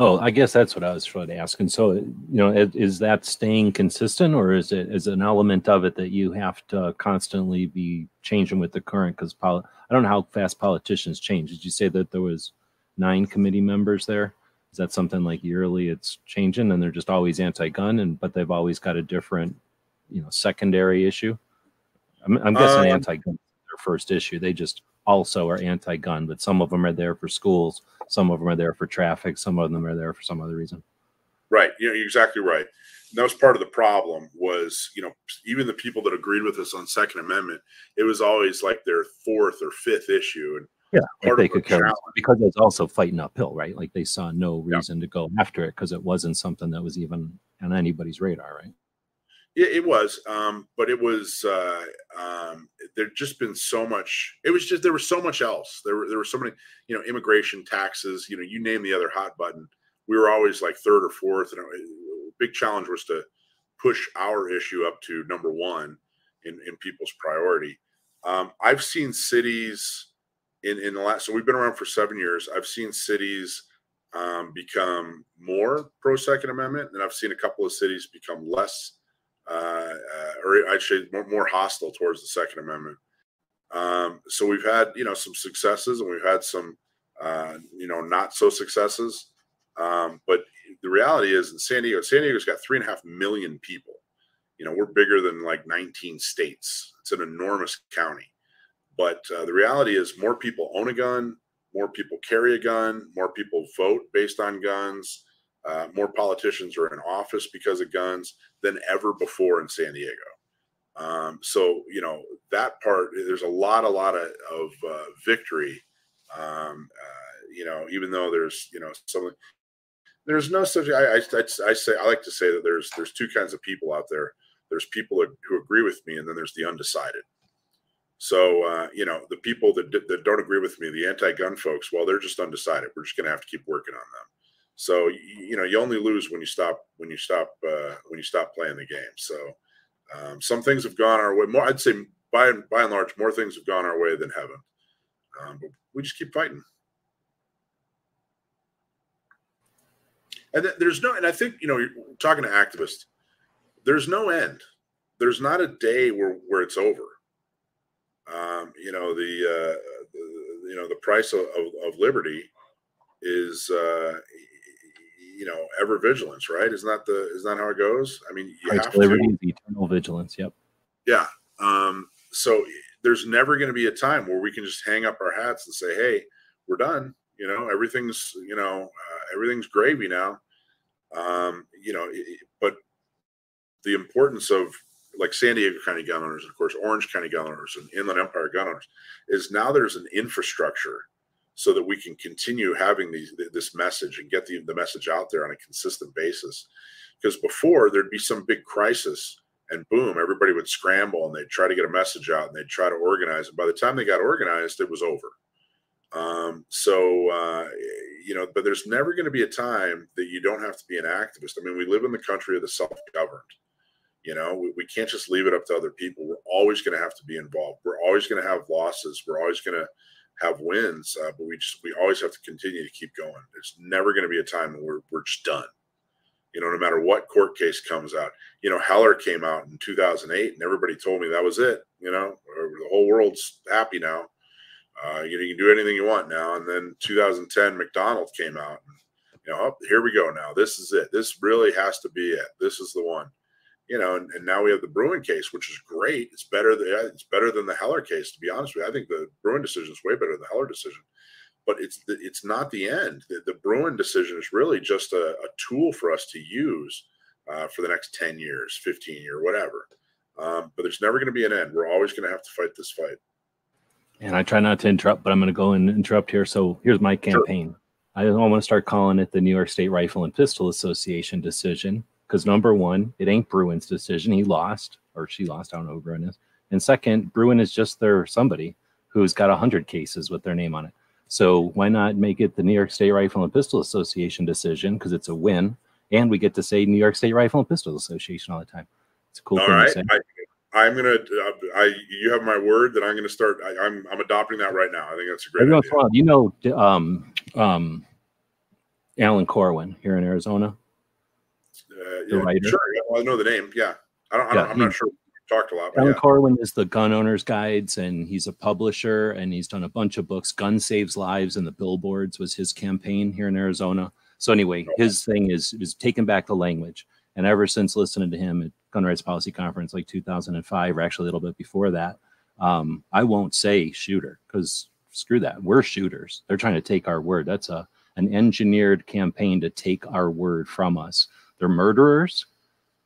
Oh, I guess that's what I was trying to ask. And so, you know, is that staying consistent, or is it is an element of it that you have to constantly be changing with the current? Because poli- I don't know how fast politicians change. Did you say that there was nine committee members there? Is that something like yearly it's changing and they're just always anti-gun and but they've always got a different, you know, secondary issue? I'm, I'm guessing Um, anti-gun is their first issue. They just also are anti-gun, but some of them are there for schools, some of them are there for traffic, some of them are there for some other reason. Right. Know, you're exactly right. And that was part of the problem was, you know, even the people that agreed with us on Second Amendment, it was always like their fourth or fifth issue. And Yeah, like they of could care because it's also fighting uphill, right? Like they saw no Yeah. reason to go after it because it wasn't something that was even on anybody's radar, right? It, it was, um, but it was, uh, um, there'd just been so much, it was just, there was so much else. There were, there were so many, you know, immigration taxes, you know, you name the other hot button. We were always like third or fourth. And a big challenge was to push our issue up to number one in, in people's priority. Um, I've seen cities in, in the last, so we've been around for seven years. I've seen cities um, become more pro Second Amendment, and I've seen a couple of cities become less, uh, or I'd say more, more hostile towards the Second Amendment. Um, so we've had, you know, some successes, and we've had some, uh, you know, not so successes. Um, but the reality is, in San Diego, San Diego's got three and a half million people. You know, we're bigger than like 19 states. It's an enormous county. But uh, the reality is, more people own a gun, more people carry a gun, more people vote based on guns, uh, more politicians are in office because of guns than ever before in San Diego. Um, so you know that part. There's a lot, a lot of, of uh, victory. Um, uh, you know, even though there's you know some, there's no such. I, I, I, I say I like to say that there's there's two kinds of people out there. There's people who agree with me, and then there's the undecided. So uh, you know, the people that that don't agree with me, the anti-gun folks, well, they're just undecided. We're just going to have to keep working on them. So you, know, you only lose when you stop when you stop uh, when you stop playing the game. So um, some things have gone our way. More, I'd say, by and by and large, more things have gone our way than haven't. Um, but we just keep fighting. And th- there's no, and I think you know, you're talking to activists. There's no end. There's not a day where where it's over. Um, you know the, uh, the you know the price of, of, of liberty is uh, you know ever vigilance, right? Isn't that the isn't that how it goes? I mean, you Rights, have liberty, to. is eternal vigilance. Yep. Yeah. Um, so there's never going to be a time where we can just hang up our hats and say, "Hey, we're done." You know, everything's you know uh, everything's gravy now. Um, you know, it- but the importance of like San Diego County gun owners, of course, Orange County gun owners, and Inland Empire gun owners, is now there's an infrastructure so that we can continue having these this message and get the, the message out there on a consistent basis. Because before there'd be some big crisis and boom, everybody would scramble and they'd try to get a message out and they'd try to organize. And by the time they got organized, it was over. Um, so, uh, you know, but there's never going to be a time that you don't have to be an activist. I mean, we live in the country of the self governed. You know, we, we can't just leave it up to other people. We're always going to have to be involved. We're always going to have losses. We're always going to have wins, uh, but we just we always have to continue to keep going. There's never going to be a time when we're we're just done. You know, no matter what court case comes out. You know, Heller came out in 2008, and everybody told me that was it. You know, the whole world's happy now. Uh, you know, you can do anything you want now. And then 2010, McDonald came out. And, you know, oh, here we go now. This is it. This really has to be it. This is the one you know, and, and now we have the Bruen case, which is great. It's better than it's better than the Heller case, to be honest with you. I think the Bruen decision is way better than the Heller decision, but it's the, it's not the end. The, the Bruen decision is really just a, a tool for us to use uh, for the next ten years, fifteen year, whatever. Um, but there's never going to be an end. We're always going to have to fight this fight. And I try not to interrupt, but I'm going to go and interrupt here. So here's my campaign. I want to start calling it the New York State Rifle and Pistol Association decision because number one, it ain't Bruen's decision. He lost or she lost. I don't know who Bruen is. And second, Bruen is just their somebody who's got a hundred cases with their name on it. So why not make it the New York State Rifle and Pistol Association decision because it's a win, and we get to say New York State Rifle and Pistol Association all the time. It's a cool All thing right, to say. I, I'm gonna. Uh, I you have my word that I'm gonna start. I, I'm I'm adopting that right now. I think that's a great Every once idea. in a while, you know, um, um, Alan Korwin here in Arizona. Uh, yeah, writer. Sure, well, I know the name. Yeah, I don't. I I'm not sure. We talked a lot, Alan yeah. Korwin is the gun owners guides, and he's a publisher, and he's done a bunch of books. Gun Saves Lives and the Billboards was his campaign here in Arizona. So anyway, his thing is is taking back the language. And ever since listening to him at Gun Rights Policy Conference, like 2005, or actually a little bit before that, um, I won't say shooter because screw that. We're shooters. They're trying to take our word. That's a an engineered campaign to take our word from us. They're murderers,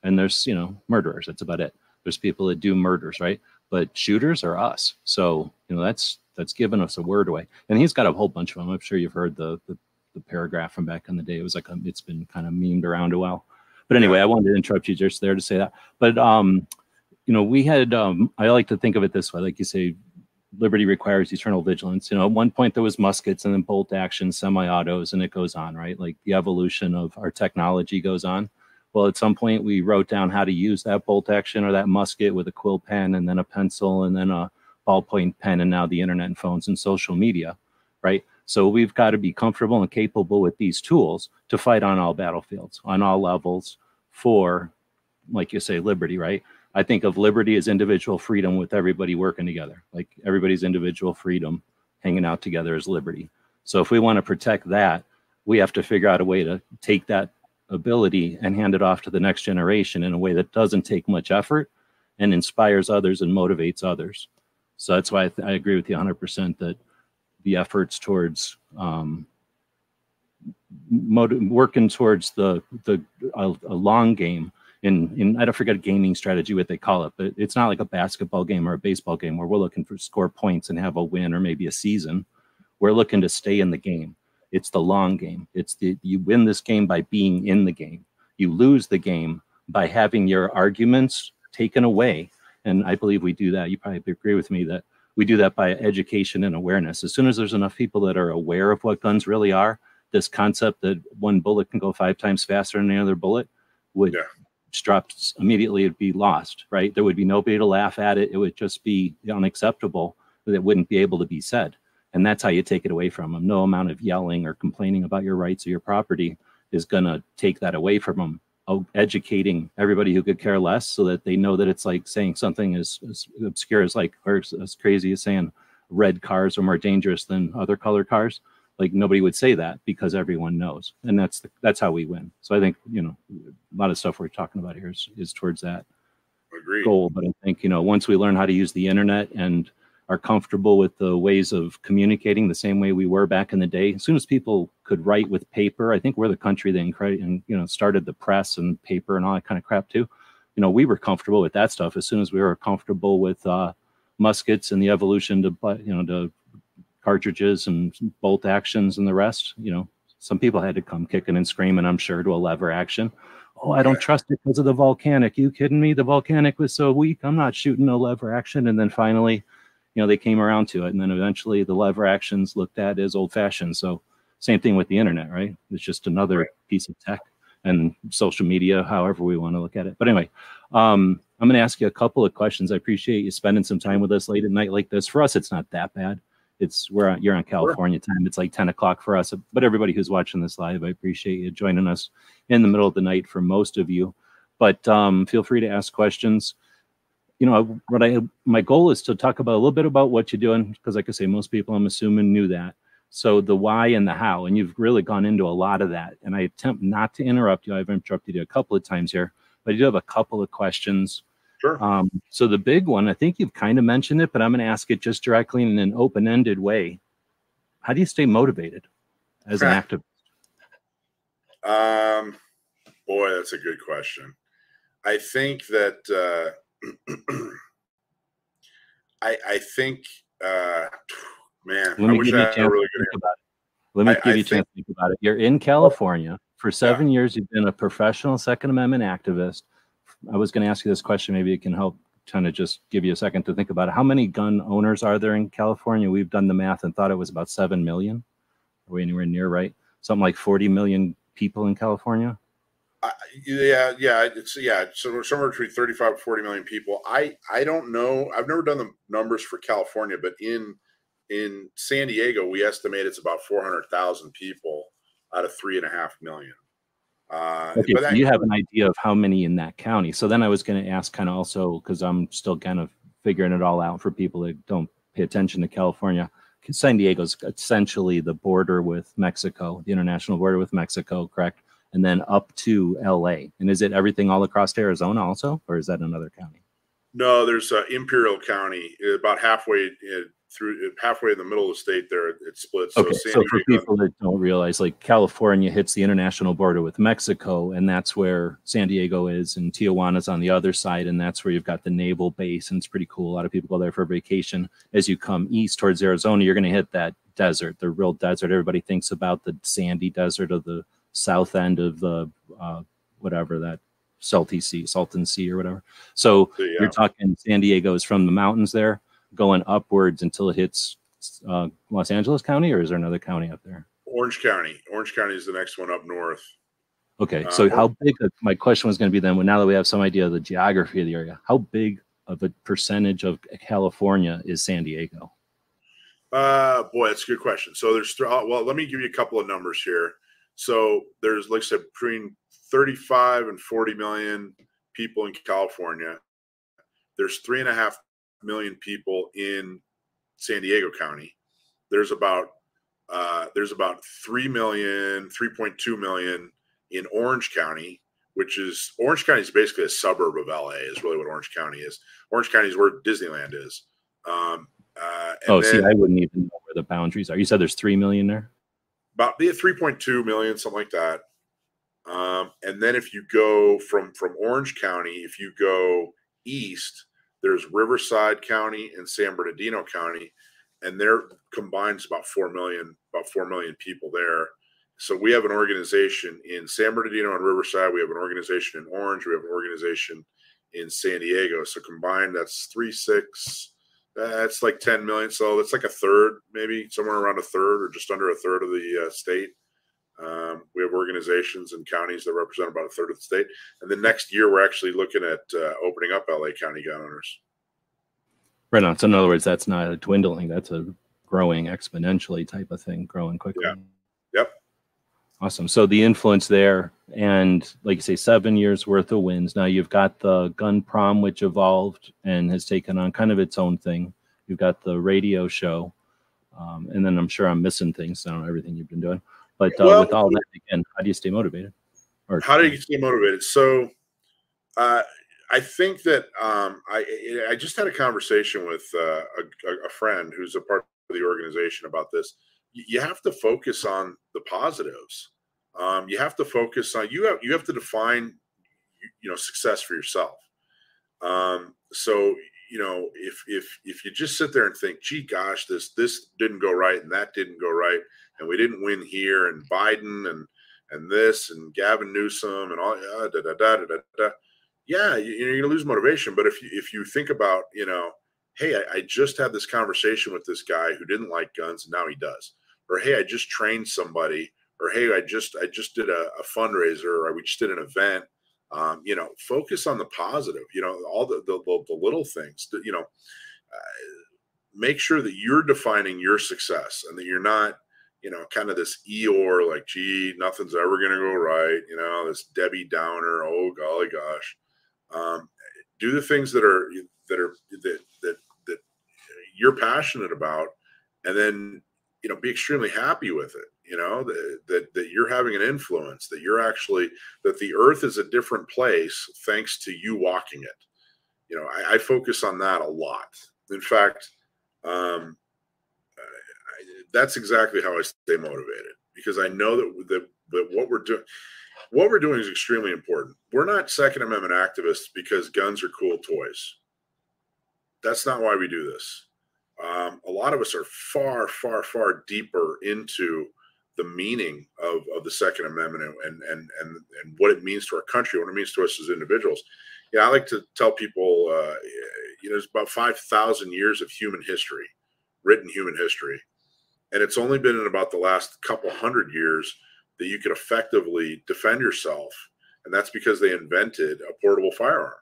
and there's you know murderers. That's about it. There's people that do murders, right? But shooters are us. So you know that's that's given us a word away. And he's got a whole bunch of them. I'm sure you've heard the the, the paragraph from back in the day. It was like a, it's been kind of memed around a while. But anyway, I wanted to interrupt you just there to say that. But um, you know, we had um, I like to think of it this way, like you say, liberty requires eternal vigilance. You know, at one point there was muskets and then bolt action, semi-autos, and it goes on, right? Like the evolution of our technology goes on. Well, at some point we wrote down how to use that bolt action or that musket with a quill pen and then a pencil and then a ballpoint pen and now the internet and phones and social media, right? So we've got to be comfortable and capable with these tools to fight on all battlefields, on all levels for, like you say, liberty, right? I think of liberty as individual freedom with everybody working together, like everybody's individual freedom hanging out together is liberty. So if we want to protect that, we have to figure out a way to take that ability and hand it off to the next generation in a way that doesn't take much effort and inspires others and motivates others. So that's why I, th- I agree with you 100% that the efforts towards um, working towards the the a long game in in I don't forget a gaming strategy what they call it, but it's not like a basketball game or a baseball game where we're looking for score points and have a win or maybe a season. We're looking to stay in the game. It's the long game. It's the you win this game by being in the game. You lose the game by having your arguments taken away. And I believe we do that. You probably agree with me that we do that by education and awareness. As soon as there's enough people that are aware of what guns really are, this concept that one bullet can go five times faster than any other bullet would Yeah. Drop immediately. It'd be lost, right? There would be nobody to laugh at it. It would just be unacceptable. That it wouldn't be able to be said. And that's how you take it away from them. No amount of yelling or complaining about your rights or your property is going to take that away from them. Oh, educating everybody who could care less so that they know that it's like saying something as, as obscure as like, or as, as crazy as saying red cars are more dangerous than other color cars. Like nobody would say that because everyone knows. And that's, the, that's how we win. So I think, you know, a lot of stuff we're talking about here is, is towards that Agreed. goal. But I think, you know, once we learn how to use the internet and are comfortable with the ways of communicating the same way we were back in the day, as soon as people could write with paper, I think we're the country that incre- and, you know, started the press and paper and all that kind of crap too. You know, we were comfortable with that stuff as soon as we were comfortable with uh, muskets and the evolution to, you know, to cartridges and bolt actions and the rest. You know, some people had to come kicking and screaming, I'm sure, to a lever action. Oh, I don't trust it because of the volcanic. You kidding me? The volcanic was so weak. I'm not shooting a lever action. And then finally, you know, they came around to it. And then eventually the lever actions looked at as old fashioned. So same thing with the internet, right? It's just another Right. piece of tech and social media, however we want to look at it. But anyway, um, I'm going to ask you a couple of questions. I appreciate you spending some time with us late at night like this. For us, it's not that bad. It's we're on, you're on California time. It's like 10 o'clock for us. But everybody who's watching this live, I appreciate you joining us in the middle of the night for most of you. But um, feel free to ask questions. You know, what I my goal is to talk about a little bit about what you're doing because, like I say, most people I'm assuming knew that. So the why and the how, and you've really gone into a lot of that. And I attempt not to interrupt you. I've interrupted you a couple of times here, but I do have a couple of questions. Sure. Um, so the big one, I think you've kind of mentioned it, but I'm going to ask it just directly in an open-ended way. How do you stay motivated as an activist? Um, boy, that's a good question. I think that uh, I I think uh, man, Let I me wish give I you a had chance a really to good think about it. Let me I- give I you a chance to think about it. You're in California for seven years. You've been a professional Second Amendment activist. I was going to ask you this question. Maybe it can help kind of just give you a second to think about it. How many gun owners are there in California? We've done the math and thought it was about seven million. Are we anywhere near right? Something like 40 million people in California. I, yeah, yeah, it's yeah, so somewhere between 35 and 40 million people. I I don't know. I've never done the numbers for California, but in in San Diego, we estimate it's about 400,000 people out of three and a half million. Uh, Okay, but so you have an idea of how many in that county. So then I was going to ask kind of also because I'm still kind of figuring it all out for people that don't pay attention to California. San Diego's essentially the border with Mexico, the international border with Mexico, correct? And then up to LA. And is it everything all across Arizona also, or is that another county? No, there's uh, Imperial County, about halfway in, through halfway in the middle of the state there it splits. Okay so, so for people that don't realize like california hits the international border with mexico and that's where san diego is and tijuana's on the other side and that's where you've got the naval base and it's pretty cool. A lot of people go there for vacation. As you come east towards arizona you're going to hit that desert the real desert. Everybody thinks about the sandy desert of the south end of the uh, whatever that salty sea salton sea or whatever. So yeah. you're talking san diego is from the mountains there going upwards until it hits uh, Los Angeles County, or is there another county up there? Orange County. Orange County is the next one up north. Okay, uh, so uh, how big? My question was going to be then. Now that we have some idea of the geography of the area, how big of a percentage of California is San Diego? Uh, boy, that's a good question. So there's uh, well, let me give you a couple of numbers here. So there's, like I said, between 35 and 40 million people in California. There's three and a half million people in San Diego County. There's about uh, there's about 3 million, 3.2 million in Orange County, which is Orange County is basically a suburb of LA, is really what Orange County is. Orange County is where Disneyland is. Um, uh, oh, then, see, I wouldn't even know where the boundaries are. You said there's 3 million there? About yeah, 3.2 million, something like that. Um, and then if you go from from Orange County, if you go east, there's Riverside County and San Bernardino County, and they're combined about four million, about four million people there. So we have an organization in San Bernardino and Riverside. We have an organization in Orange. We have an organization in San Diego. So combined, that's three six. That's like ten million. So that's like a third, maybe somewhere around a third, or just under a third of the uh, state. Um, we have organizations and counties that represent about a third of the state. And the next year, we're actually looking at uh, opening up LA County gun owners. Right on. So, in other words, that's not a dwindling, that's a growing exponentially type of thing, growing quickly. Yeah. Yep. Awesome. So, the influence there, and like you say, seven years worth of wins. Now, you've got the gun prom, which evolved and has taken on kind of its own thing. You've got the radio show. Um, and then I'm sure I'm missing things. I don't know everything you've been doing. But uh, well, with all that, again, how do you stay motivated? Or how do you stay motivated? So, uh, I think that um, I I just had a conversation with uh, a, a, friend who's a part of the organization about this. You have to focus on the positives. Um, you have to focus on you have you have to define you know success for yourself. Um, so you know if if if you just sit there and think, gee, gosh, this this didn't go right and that didn't go right, and we didn't win here, and Biden and and this and Gavin Newsom and all uh, da, da, da, da, da, da. yeah, you, are gonna lose motivation. But if you if you think about you know, hey, I, I just had this conversation with this guy who didn't like guns and now he does, or hey, I just trained somebody, or hey, I just I just did a, a fundraiser, or we just did an event. Um, you know, focus on the positive. You know, all the the, the, little things. That, you know, uh, make sure that you're defining your success and that you're not you know, kind of this Eeyore, like, gee, nothing's ever going to go right. You know, this Debbie Downer. Oh, golly gosh. Um, do the things that are that are that that that you're passionate about, and then you know, be extremely happy with it. You know, that that, that you're having an influence. That you're actually that the Earth is a different place thanks to you walking it. You know, I, I focus on that a lot. In fact. Um, that's exactly how I stay motivated because I know that that, that what we're doing what we're doing is extremely important. We're not Second Amendment activists because guns are cool toys. That's not why we do this. Um, a lot of us are far, far, far deeper into the meaning of, of the Second Amendment and, and and and what it means to our country, what it means to us as individuals. Yeah, I like to tell people, uh, you know, it's about five thousand years of human history, written human history, and it's only been in about the last couple hundred years that you could effectively defend yourself. And that's because they invented a portable firearm.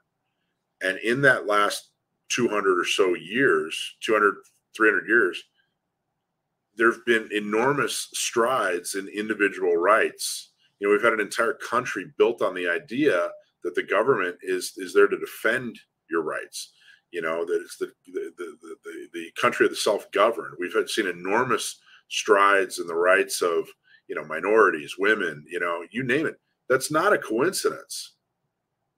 And in that last 200 or so years, 200, 300 years, there have been enormous strides in individual rights. You know, we've had an entire country built on the idea that the government is is there to defend your rights. you know that it's the the, the the the country of the self-governed. We've had seen enormous strides in the rights of you know minorities women you know you name it. That's not a coincidence.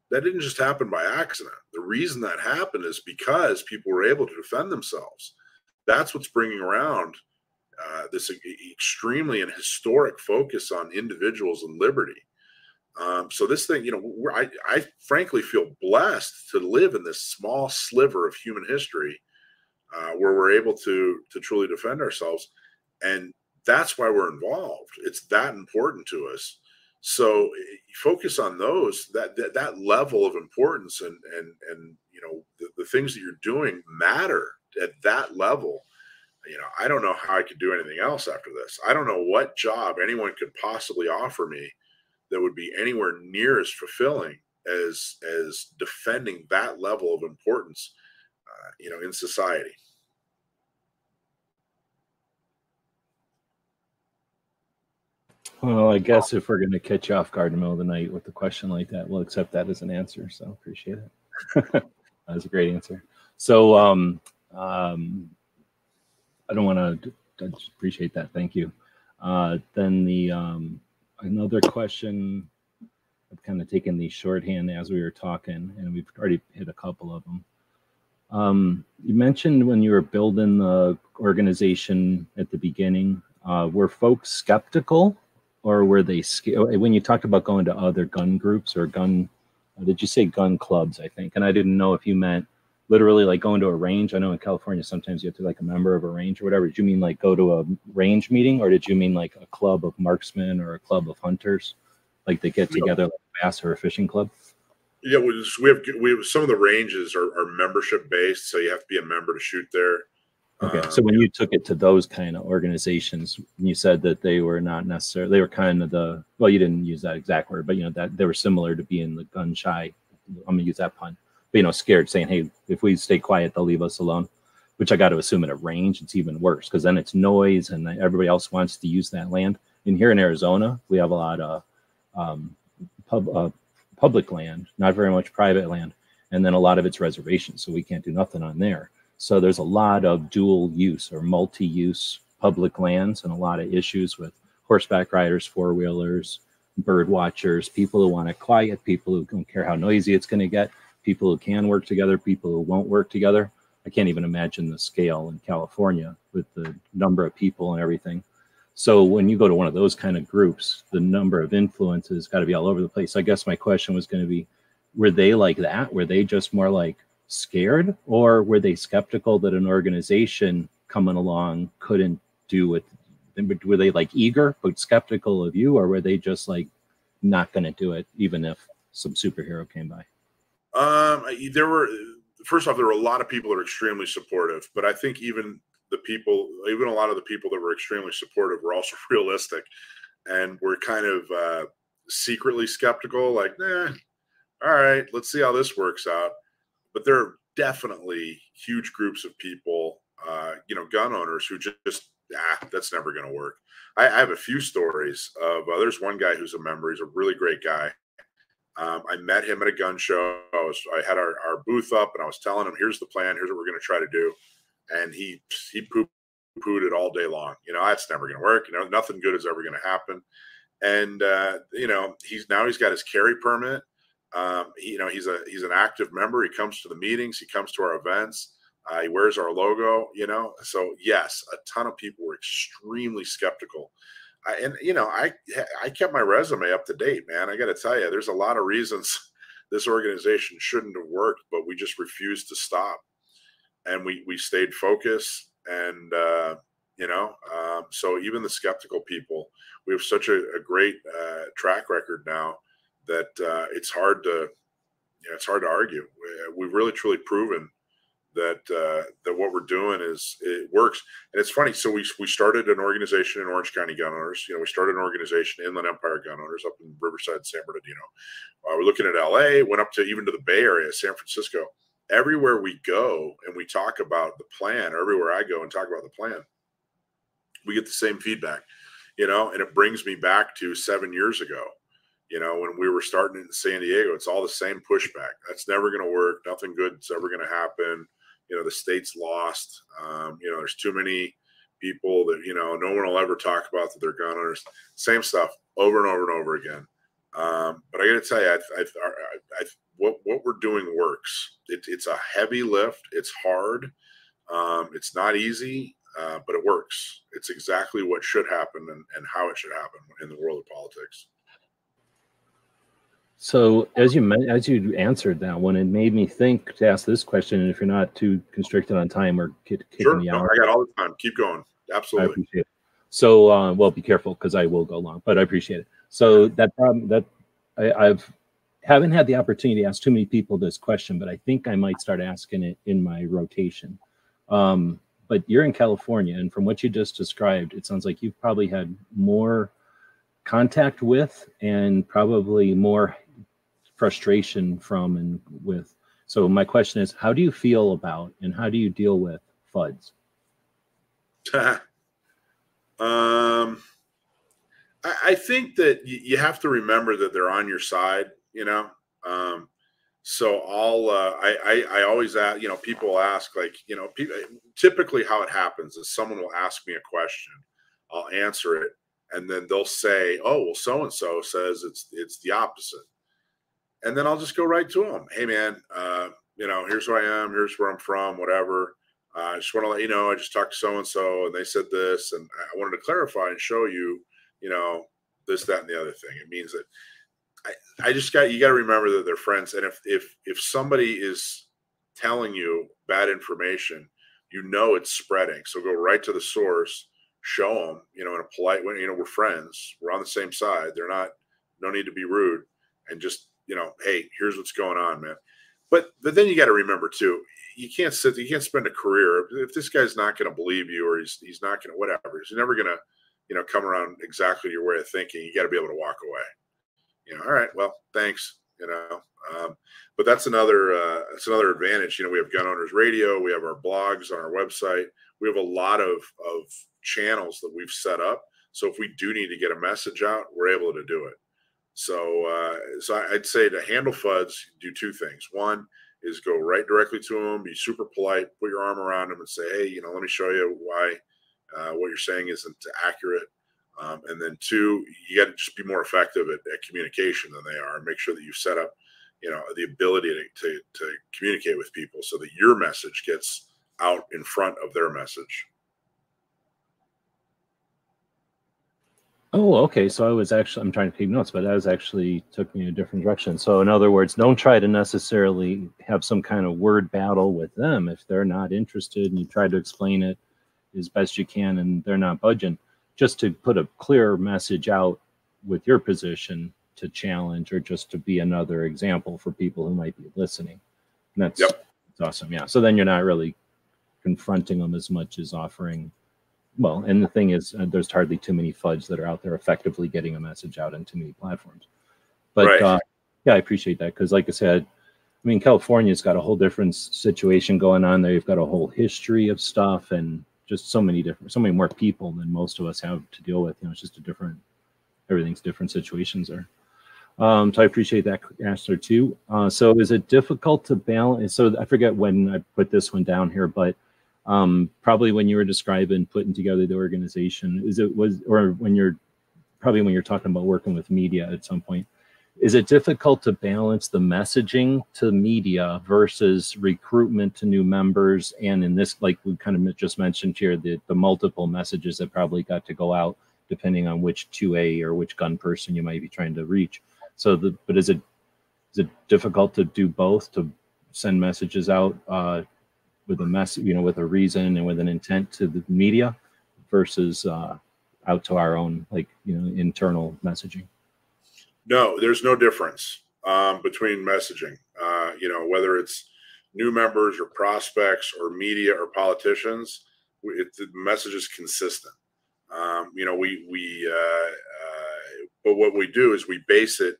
That didn't just happen by accident. The reason that happened is because people were able to defend themselves. That's what's bringing around uh, this extremely and historic focus on individuals and liberty um, so this thing, you know, I, I frankly feel blessed to live in this small sliver of human history uh, where we're able to to truly defend ourselves, and that's why we're involved. It's that important to us. So focus on those that that, that level of importance and and and you know the, the things that you're doing matter at that level you know, I don't know how I could do anything else after this. I don't know what job anyone could possibly offer me that would be anywhere near as fulfilling as as defending that level of importance, uh, you know, in society. Well, I guess if we're going to catch you off guard in the middle of the night with a question like that, we'll accept that as an answer. So appreciate it. that was a great answer. So um, um, I don't want to appreciate that. Thank you. Uh, then the um, another question. I've kind of taken the shorthand as we were talking, and we've already hit a couple of them. Um, you mentioned when you were building the organization at the beginning, uh, were folks skeptical, or were they when you talked about going to other gun groups or gun? Did you say gun clubs? I think, and I didn't know if you meant literally like going to a range? I know in California sometimes you have to like a member of a range or whatever. Did you mean like go to a range meeting or did you mean like a club of marksmen or a club of hunters? Like they get together like a bass or a fishing club? Yeah, we, just, we have we have some of the ranges are, are membership based, so you have to be a member to shoot there. Okay, um, so when you took it to those kind of organizations, you said that they were not necessarily they were kind of the well, you didn't use that exact word, but you know that they were similar to being the gun shy. I'm gonna use that pun you know, scared, saying, "Hey, if we stay quiet, they'll leave us alone." Which I got to assume in a range, it's even worse because then it's noise, and everybody else wants to use that land. And here in Arizona, we have a lot of um, pub, uh, public land, not very much private land, and then a lot of it's reservations, so we can't do nothing on there. So there's a lot of dual use or multi-use public lands, and a lot of issues with horseback riders, four wheelers, bird watchers, people who want it quiet, people who don't care how noisy it's going to get people who can work together, people who won't work together. I can't even imagine the scale in California with the number of people and everything. So when you go to one of those kind of groups, the number of influences got to be all over the place. I guess my question was going to be, were they like that? Were they just more like scared, or were they skeptical that an organization coming along couldn't do what? Were they like eager but skeptical of you, or were they just like not going to do it even if some superhero came by? Um, there were first off, there were a lot of people that are extremely supportive, but I think even the people, even a lot of the people that were extremely supportive, were also realistic, and were kind of uh, secretly skeptical. Like, nah, all right, let's see how this works out. But there are definitely huge groups of people, uh, you know, gun owners who just, just ah, that's never going to work. I, I, have a few stories of. Uh, there's one guy who's a member. He's a really great guy um, I met him at a gun show. I was I had our, our booth up and I was telling him, here's the plan, here's what we're gonna try to do. And he he poo pooed it all day long. You know, that's never gonna work. You know, nothing good is ever gonna happen. And uh, you know, he's now he's got his carry permit. Um, he, you know, he's a he's an active member. He comes to the meetings, he comes to our events, uh, he wears our logo, you know. So yes, a ton of people were extremely skeptical I, and you know, I I kept my resume up to date, man. I got to tell you, there's a lot of reasons this organization shouldn't have worked, but we just refused to stop, and we we stayed focused, and uh, you know, um, so even the skeptical people, we have such a, a great uh, track record now that uh, it's hard to, you know, it's hard to argue. We, we've really truly proven that uh, that what we're doing is it works. And it's funny. So we we started an organization in Orange County Gun Owners. You know, we started an organization Inland Empire Gun Owners up in Riverside, San Bernardino. Uh, we're looking at L.A. Went up to even to the Bay Area, San Francisco. Everywhere we go and we talk about the plan, or everywhere I go and talk about the plan, we get the same feedback. You know, and it brings me back to seven years ago You know, when we were starting in San Diego, it's all the same pushback. That's never going to work. Nothing good's ever going to happen. You know, the state's lost. Um, you know, there's too many people that you know no one will ever talk about that they're gun owners. Same stuff over and over and over again. Um, but I got to tell you, I, I, I, what what we're doing works. It, it's a heavy lift. It's hard. Um, it's not easy, uh, but it works. It's exactly what should happen and, and how it should happen in the world of politics. So as you as you answered that one, it made me think to ask this question. And if you're not too constricted on time or kicking sure. the no, hour, I got all the time. Keep going. Absolutely. I appreciate it. So, uh, well, be careful because I will go long, but I appreciate it. So that problem that I, I've haven't had the opportunity to ask too many people this question, but I think I might start asking it in my rotation. Um, but you're in California, and from what you just described, it sounds like you've probably had more contact with and probably more frustration from and with. So my question is, how do you feel about and how do you deal with Fudds? um, I, I think that y- you have to remember that they're on your side. You know, um, so I'll uh, I, I I always ask. You know, people ask like you know, people, typically how it happens is someone will ask me a question, I'll answer it, and then they'll say, "Oh, well, so and so says it's it's the opposite," and then I'll just go right to them. Hey, man, uh, you know, here's who I am. Here's where I'm from. Whatever. Uh, I just want to let you know. I just talked to so and so, and they said this, and I wanted to clarify and show you, you know, this, that, and the other thing. It means that I, I just got you got to remember that they're friends, and if if if somebody is telling you bad information, you know it's spreading. So go right to the source, show them, you know, in a polite way. You know, we're friends. We're on the same side. They're not. No need to be rude, and just you know, hey, here's what's going on, man. But but then you got to remember too, you can't sit, you can't spend a career if this guy's not going to believe you or he's he's not going to whatever. He's never going to, you know, come around exactly your way of thinking. You got to be able to walk away. You know, all right, well, thanks. You know, um, but that's another uh, that's another advantage. You know, we have Gun Owners Radio, we have our blogs on our website, we have a lot of of channels that we've set up. So if we do need to get a message out, we're able to do it. So, uh, so I'd say to handle Fudds, do two things. One is go right directly to them, be super polite, put your arm around them, and say, "Hey, you know, let me show you why uh, what you're saying isn't accurate." Um, and then two, you got to just be more effective at, at, communication than they are, make sure that you set up, you know, the ability to, to to communicate with people so that your message gets out in front of their message. Oh, okay. So I was actually, I'm trying to take notes, but that was actually took me in a different direction. So, in other words, don't try to necessarily have some kind of word battle with them if they're not interested and you try to explain it as best you can and they're not budging. Just to put a clear message out with your position to challenge or just to be another example for people who might be listening. And that's, yep. that's awesome. Yeah. So then you're not really confronting them as much as offering well, and the thing is, uh, there's hardly too many Fudds that are out there effectively getting a message out on too many platforms. But right. uh, yeah, I appreciate that because, like I said, I mean, California's got a whole different situation going on there. You've got a whole history of stuff and just so many different, so many more people than most of us have to deal with. You know, it's just a different, everything's different situations there. Um, so I appreciate that answer too. Uh, so is it difficult to balance? So I forget when I put this one down here, but um, probably when you were describing putting together the organization is it was or when you're probably when you're talking about working with media at some point is it difficult to balance the messaging to media versus recruitment to new members? And in this like we kind of just mentioned here the, the multiple messages that probably got to go out depending on which 2A or which gun person you might be trying to reach. So the but is it is it difficult to do both to send messages out uh, with a mess, you know, with a reason and with an intent to the media versus uh, out to our own, like, you know, internal messaging? No, there's no difference um, between messaging. Uh, you know, whether it's new members or prospects or media or politicians, it, the message is consistent. Um, you know, we we uh, uh, but what we do is we base it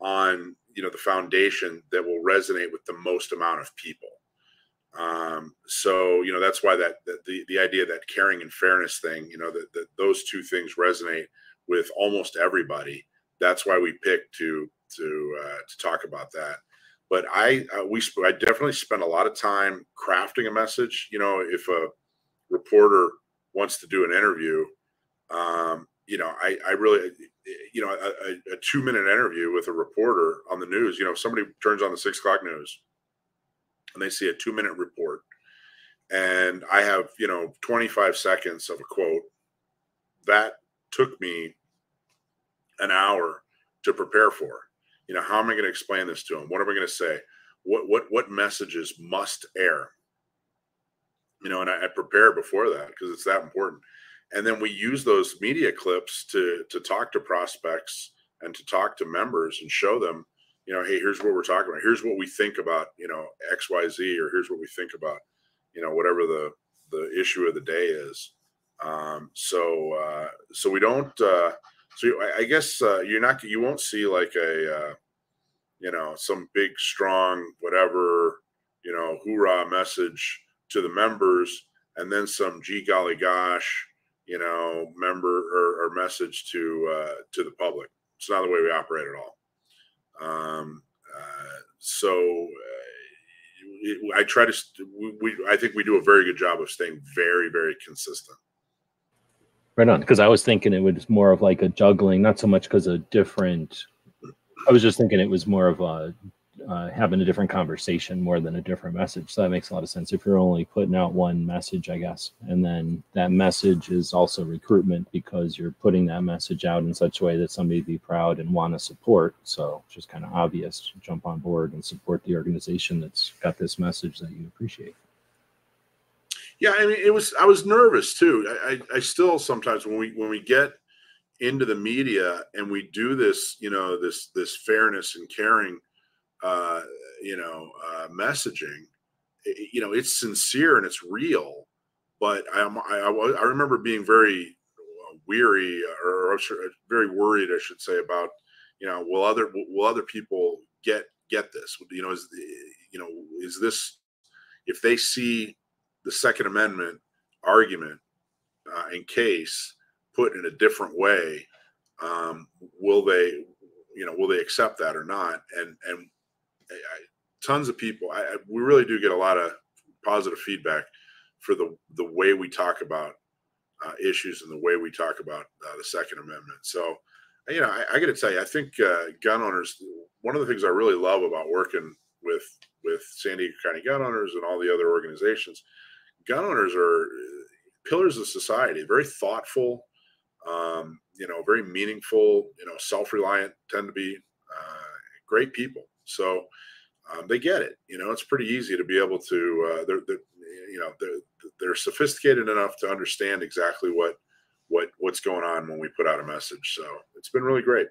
on you know the foundation that will resonate with the most amount of people. Um, so you know that's why that, that, the the idea that caring and fairness thing, you know, that, that those two things resonate with almost everybody. that's why we picked to to uh, to talk about that. But I uh, we sp- I definitely spend a lot of time crafting a message. You know, if a reporter wants to do an interview, um, you know, I I really you know a, a two minute interview with a reporter on the news. You know, somebody turns on the six o'clock news and they see a two minute report and I have, you know, 25 seconds of a quote. That took me an hour to prepare for. You know, how am I going to explain this to them? What am I going to say? What what what messages must air? You know, and I, I prepare before that because it's that important. And then we use those media clips to to talk to prospects and to talk to members and show them, you know, hey, here's what we're talking about. Here's what we think about, you know, X, Y, Z, or here's what we think about you know whatever the the issue of the day is. Um, so uh, so we don't. Uh, so I, guess uh, you're not. You won't see like a uh, you know some big strong whatever you know hoorah message to the members, and then some gee golly gosh you know member or, or message to uh, to the public. It's not the way we operate at all. Um, uh, so uh, I try to. We, I think we do a very good job of staying very, very consistent. Right on, because I was thinking it was more of like a juggling, not so much because of different. I was just thinking it was more of a uh, having a different conversation more than a different message. So that makes a lot of sense. If you're only putting out one message, I guess, and then that message is also recruitment because you're putting that message out in such a way that somebody be proud and want to support. So just kind of obvious jump on board and support the organization that's got this message that you appreciate. Yeah, I mean, it was. I was nervous too. I, I, I still sometimes when we when we get into the media and we do this, you know, this this fairness and caring uh, you know, uh, messaging, it, you know, it's sincere and it's real. But I, I, I remember being very uh, weary or very worried, I should say, about, you know, will other will other people get get this? You know, is you know, is this if they see the Second Amendment argument uh, in case put in a different way, um, will they, you know, will they accept that or not? And and I, tons of people. I, we really do get a lot of positive feedback for the the way we talk about uh, issues and the way we talk about uh, the Second Amendment. So, you know, I, I got to tell you, I think uh, gun owners. One of the things I really love about working with with San Diego County gun owners and all the other organizations, gun owners are uh, pillars of society. Very thoughtful, um, you know, very meaningful. You know, self reliant. Tend to be uh, great people. So um, they get it. You know, it's pretty easy to be able to. Uh, they're, they're, you know, they're, they're sophisticated enough to understand exactly what what what's going on when we put out a message. So it's been really great.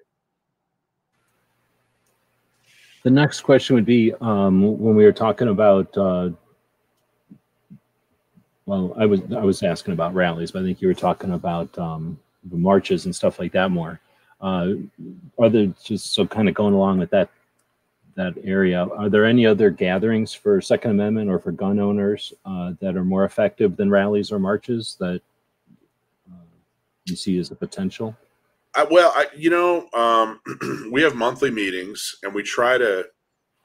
The next question would be um, when we were talking about. Uh, well, I was I was asking about rallies, but I think you were talking about um, the marches and stuff like that more. Uh, are there just so kind of going along with that that area. Are there any other gatherings for Second Amendment or for gun owners uh, that are more effective than rallies or marches that uh, you see as a potential? Uh, well, I, you know, um, we have monthly meetings, and we try to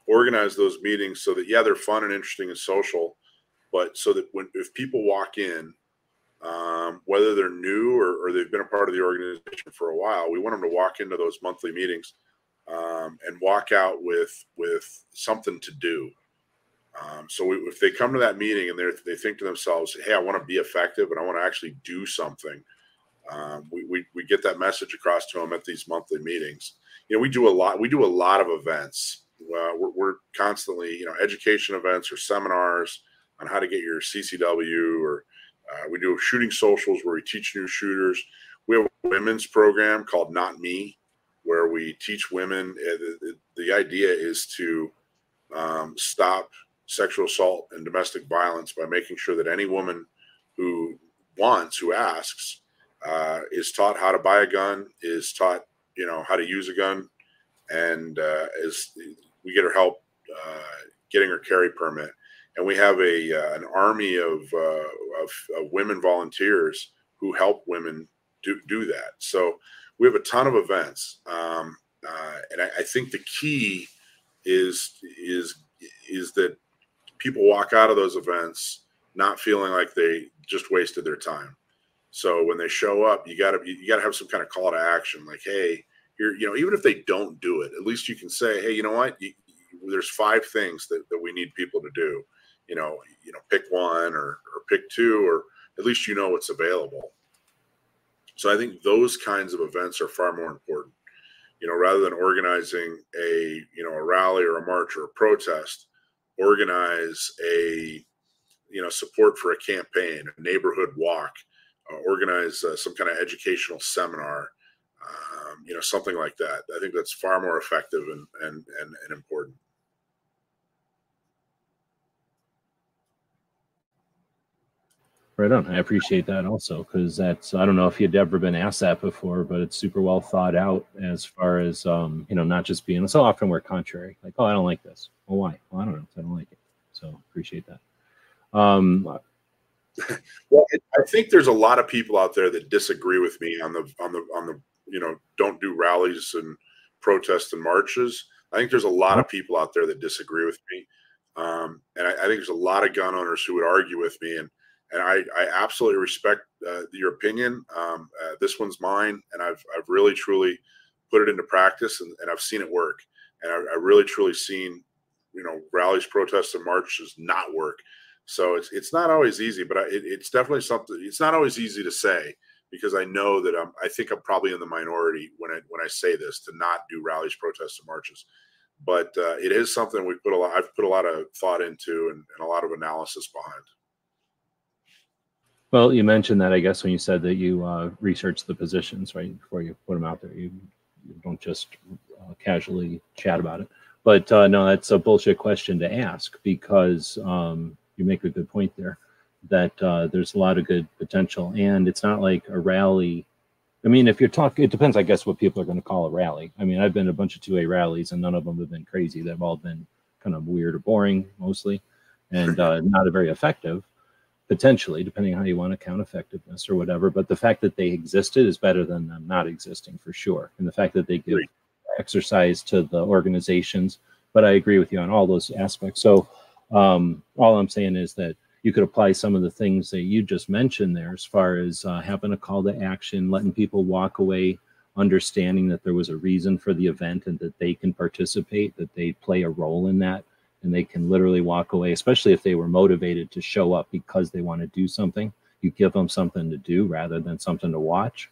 organize those meetings so that yeah, they're fun and interesting and social, but so that when if people walk in, um, whether they're new or, or, they've been a part of the organization for a while, we want them to walk into those monthly meetings um, and walk out with with something to do. Um, so we, if they come to that meeting and they they think to themselves, "Hey, I want to be effective and I want to actually do something," um, we, we we get that message across to them at these monthly meetings. You know, we do a lot. We do a lot of events. We're, we're constantly, you know, education events or seminars on how to get your CCW, or uh, we do shooting socials where we teach new shooters. We have a women's program called Not Me, where we teach women. Uh, the idea is to um, stop sexual assault and domestic violence by making sure that any woman who wants, who asks, uh, is taught how to buy a gun, is taught, you know, how to use a gun, and uh, is we get her help uh, getting her carry permit. And we have a uh, an army of, uh, of, of women volunteers who help women do do that. So we have a ton of events, um, uh, and I, I think the key is is is that people walk out of those events not feeling like they just wasted their time. So when they show up, you gotta you gotta have some kind of call to action, like, hey, here, you know, even if they don't do it, at least you can say, hey, you know what, you, there's five things that, that we need people to do. You know, you know, pick one or or pick two, or at least you know what's available. So I think those kinds of events are far more important. You know, rather than organizing a you know a rally or a march or a protest, organize a you know support for a campaign, a neighborhood walk, uh, organize uh, some kind of educational seminar, um, you know, something like that. I think that's far more effective and and and, and important. Right on. I appreciate that also because that's I don't know if you'd ever been asked that before, but it's super well thought out as far as um, you know, not just being so often we're contrary, like, oh, I don't like this. Well, why? Well, I don't know. I don't like it. So appreciate that. Um, well, I think there's a lot of people out there that disagree with me on the on the on the you know don't do rallies and protests and marches. I think there's a lot of people out there that disagree with me, um, and I, I, think there's a lot of gun owners who would argue with me, and and I, I absolutely respect uh, your opinion. Um, uh, this one's mine, and I've I've really truly put it into practice, and, and I've seen it work, and I, I really truly seen you know rallies, protests, and marches not work. So it's it's not always easy, but I, it, it's definitely something. It's not always easy to say because I know that I'm. I think I'm probably in the minority when I when I say this to not do rallies, protests, and marches. But uh, it is something we put a lot. I've put a lot of thought into and, and a lot of analysis behind. Well, you mentioned that I guess when you said that you uh, research the positions right before you put them out there, you, you don't just uh, casually chat about it. But uh, no, that's a bullshit question to ask because um, you make a good point there that uh, there's a lot of good potential, and it's not like a rally. I mean, if you're talking, it depends, I guess, what people are going to call a rally. I mean, I've been a bunch of 2A rallies, and none of them have been crazy. They've all been kind of weird or boring, mostly, and uh, not very effective, potentially, depending on how you want to count effectiveness or whatever. But the fact that they existed is better than them not existing for sure. And the fact that they give exercise to the organizations. But I agree with you on all those aspects. So, um, all I'm saying is that you could apply some of the things that you just mentioned there as far as uh, having a call to action, letting people walk away understanding that there was a reason for the event and that they can participate, that they play a role in that, and they can literally walk away, especially if they were motivated to show up because they want to do something. You give them something to do rather than something to watch.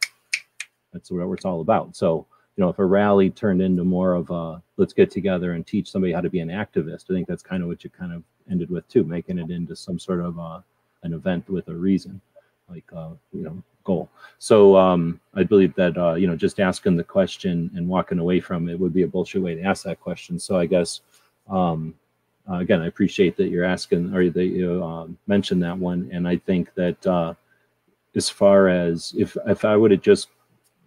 That's what it's all about. So, you know, if a rally turned into more of a let's get together and teach somebody how to be an activist, I think that's kind of what you kind of ended with too, making it into some sort of uh, an event with a reason, like uh, you know, goal. So um, I believe that uh, you know, just asking the question and walking away from it would be a bullshit way to ask that question. So I guess um, uh, again, I appreciate that you're asking or that you uh, mentioned that one, and I think that uh, as far as if if I would have just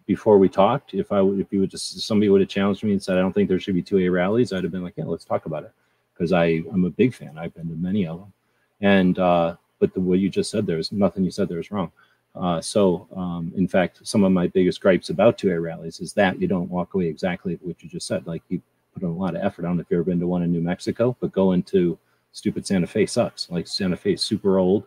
before we talked, if I would, if you would just somebody would have challenged me and said, I don't think there should be two A rallies, I'd have been like, yeah, let's talk about it because I I'm a big fan. I've been to many of them, and uh, but the what you just said, there's nothing you said there is wrong. Uh, so, um, in fact, some of my biggest gripes about two A rallies is that you don't walk away exactly what you just said. Like you put a lot of effort. Know if you've ever been to one in New Mexico, but going to stupid Santa Fe sucks. Like Santa Fe is super old.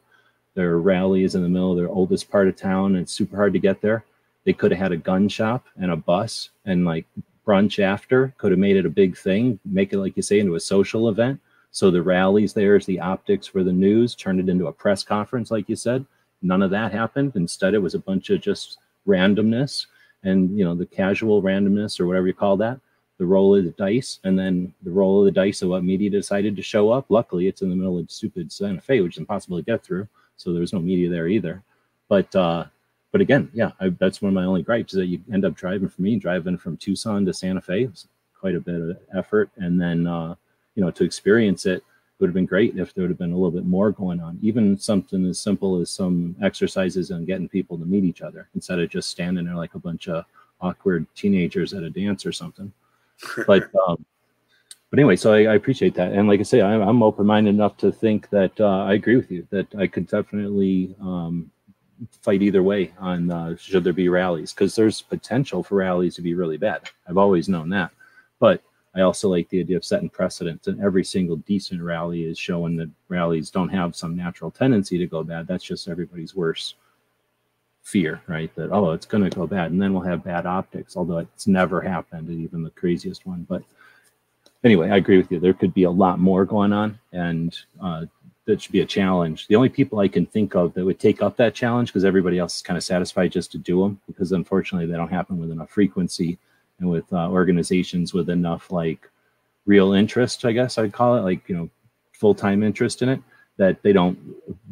Their rally is in the middle of their oldest part of town, and it's super hard to get there they could have had a gun shop and a bus and like brunch after, could have made it a big thing, make it, like you say, into a social event. So the rallies there is the optics for the news, turn it into a press conference, like you said. None of that happened. Instead, it was a bunch of just randomness and, you know, the casual randomness or whatever you call that, the roll of the dice, and then the roll of the dice of what media decided to show up. Luckily, it's in the middle of stupid Santa Fe, which is impossible to get through. So there was no media there either. But uh, but again, yeah, I, that's one of my only gripes is that you end up driving for me, driving from Tucson to Santa Fe. It's quite a bit of effort. And then, uh, you know, to experience it, it would have been great if there would have been a little bit more going on. Even something as simple as some exercises and getting people to meet each other instead of just standing there like a bunch of awkward teenagers at a dance or something. But, um, but anyway, so I, I, appreciate that. And like I say, I, am open minded enough to think that uh, I agree with you that I could definitely um, fight either way on uh, should there be rallies because there's potential for rallies to be really bad. I've always known that, but I also like the idea of setting precedents. And every single decent rally is showing that rallies don't have some natural tendency to go bad. That's just everybody's worst fear, right? That oh, it's going to go bad, and then we'll have bad optics. Although it's never happened, even the craziest one. But anyway, I agree with you. There could be a lot more going on, and uh, that should be a challenge. The only people I can think of that would take up that challenge, because everybody else is kind of satisfied just to do them, because unfortunately they don't happen with enough frequency and with uh, organizations with enough like real interest, I guess I'd call it, like you know, full time interest in it, that they don't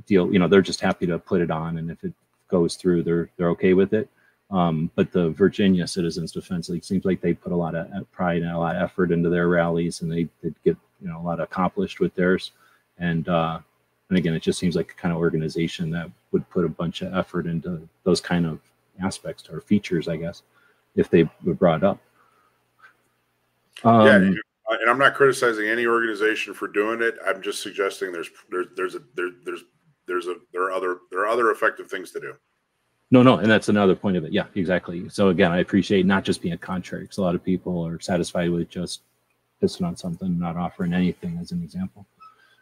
deal. You know, they're just happy to put it on, and if it goes through, they're they're okay with it. Um, but the Virginia Citizens Defense League seems like they put a lot of pride and a lot of effort into their rallies, and they, they get you know a lot accomplished with theirs. And uh, and again, it just seems like a kind of organization that would put a bunch of effort into those kind of aspects or features, I guess, if they were brought up. Um, yeah, and I'm not criticizing any organization for doing it. I'm just suggesting there's there's there's a there, there's there's a there are other there are other effective things to do. No, no, and that's another point of it. Yeah, exactly. So again, I appreciate not just being a contrary because a lot of people are satisfied with just pissing on something, not offering anything as an example.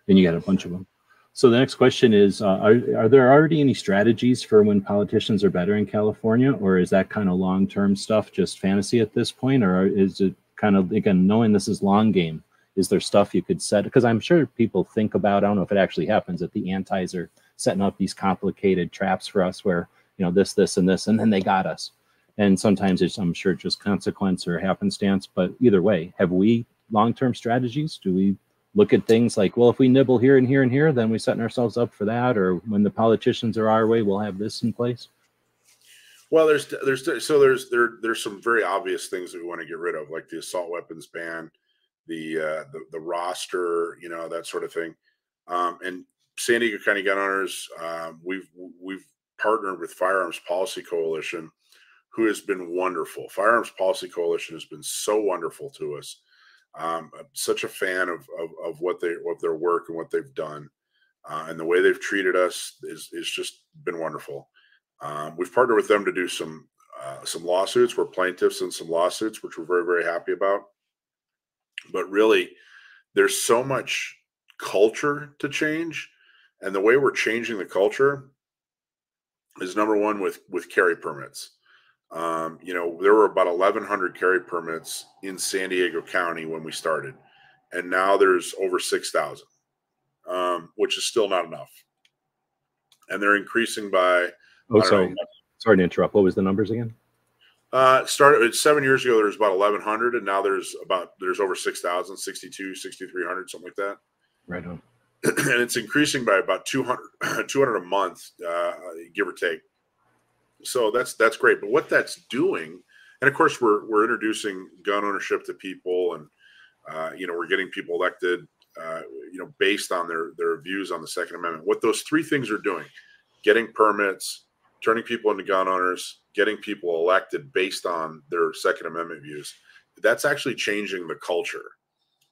And you got a bunch of them. So the next question is: uh, are, are there already any strategies for when politicians are better in California, or is that kind of long-term stuff just fantasy at this point, or is it kind of again knowing this is long game? Is there stuff you could set? Because I'm sure people think about. I don't know if it actually happens that the antis are setting up these complicated traps for us, where you know this, this, and this, and then they got us. And sometimes it's I'm sure just consequence or happenstance. But either way, have we long-term strategies? Do we look at things like, well, if we nibble here and here and here, then we're setting ourselves up for that. Or when the politicians are our way, we'll have this in place. Well, there's there's so there's there there's some very obvious things that we want to get rid of, like the assault weapons ban, the uh, the, the roster, you know, that sort of thing. Um, and San Diego County gun owners, uh, we've we've partnered with Firearms Policy Coalition, who has been wonderful. Firearms Policy Coalition has been so wonderful to us. Um, I'm such a fan of, of, of what they of their work and what they've done, uh, and the way they've treated us is is just been wonderful. Um, we've partnered with them to do some uh, some lawsuits. We're plaintiffs in some lawsuits, which we're very very happy about. But really, there's so much culture to change, and the way we're changing the culture is number one with with carry permits. Um, you know, there were about 1,100 carry permits in San Diego County when we started, and now there's over 6,000, um, which is still not enough. And they're increasing by. Oh, sorry. know, sorry to interrupt. What was the numbers again? Uh, started seven years ago. There was about 1,100, and now there's about there's over 6,000, 62, 6,300, something like that. Right on. and it's increasing by about 200, 200 a month, uh, give or take so that's that's great. But what that's doing, and of course we're we're introducing gun ownership to people, and uh, you know we're getting people elected, uh, you know, based on their their views on the Second Amendment. What those three things are doing: getting permits, turning people into gun owners, getting people elected based on their Second Amendment views. That's actually changing the culture.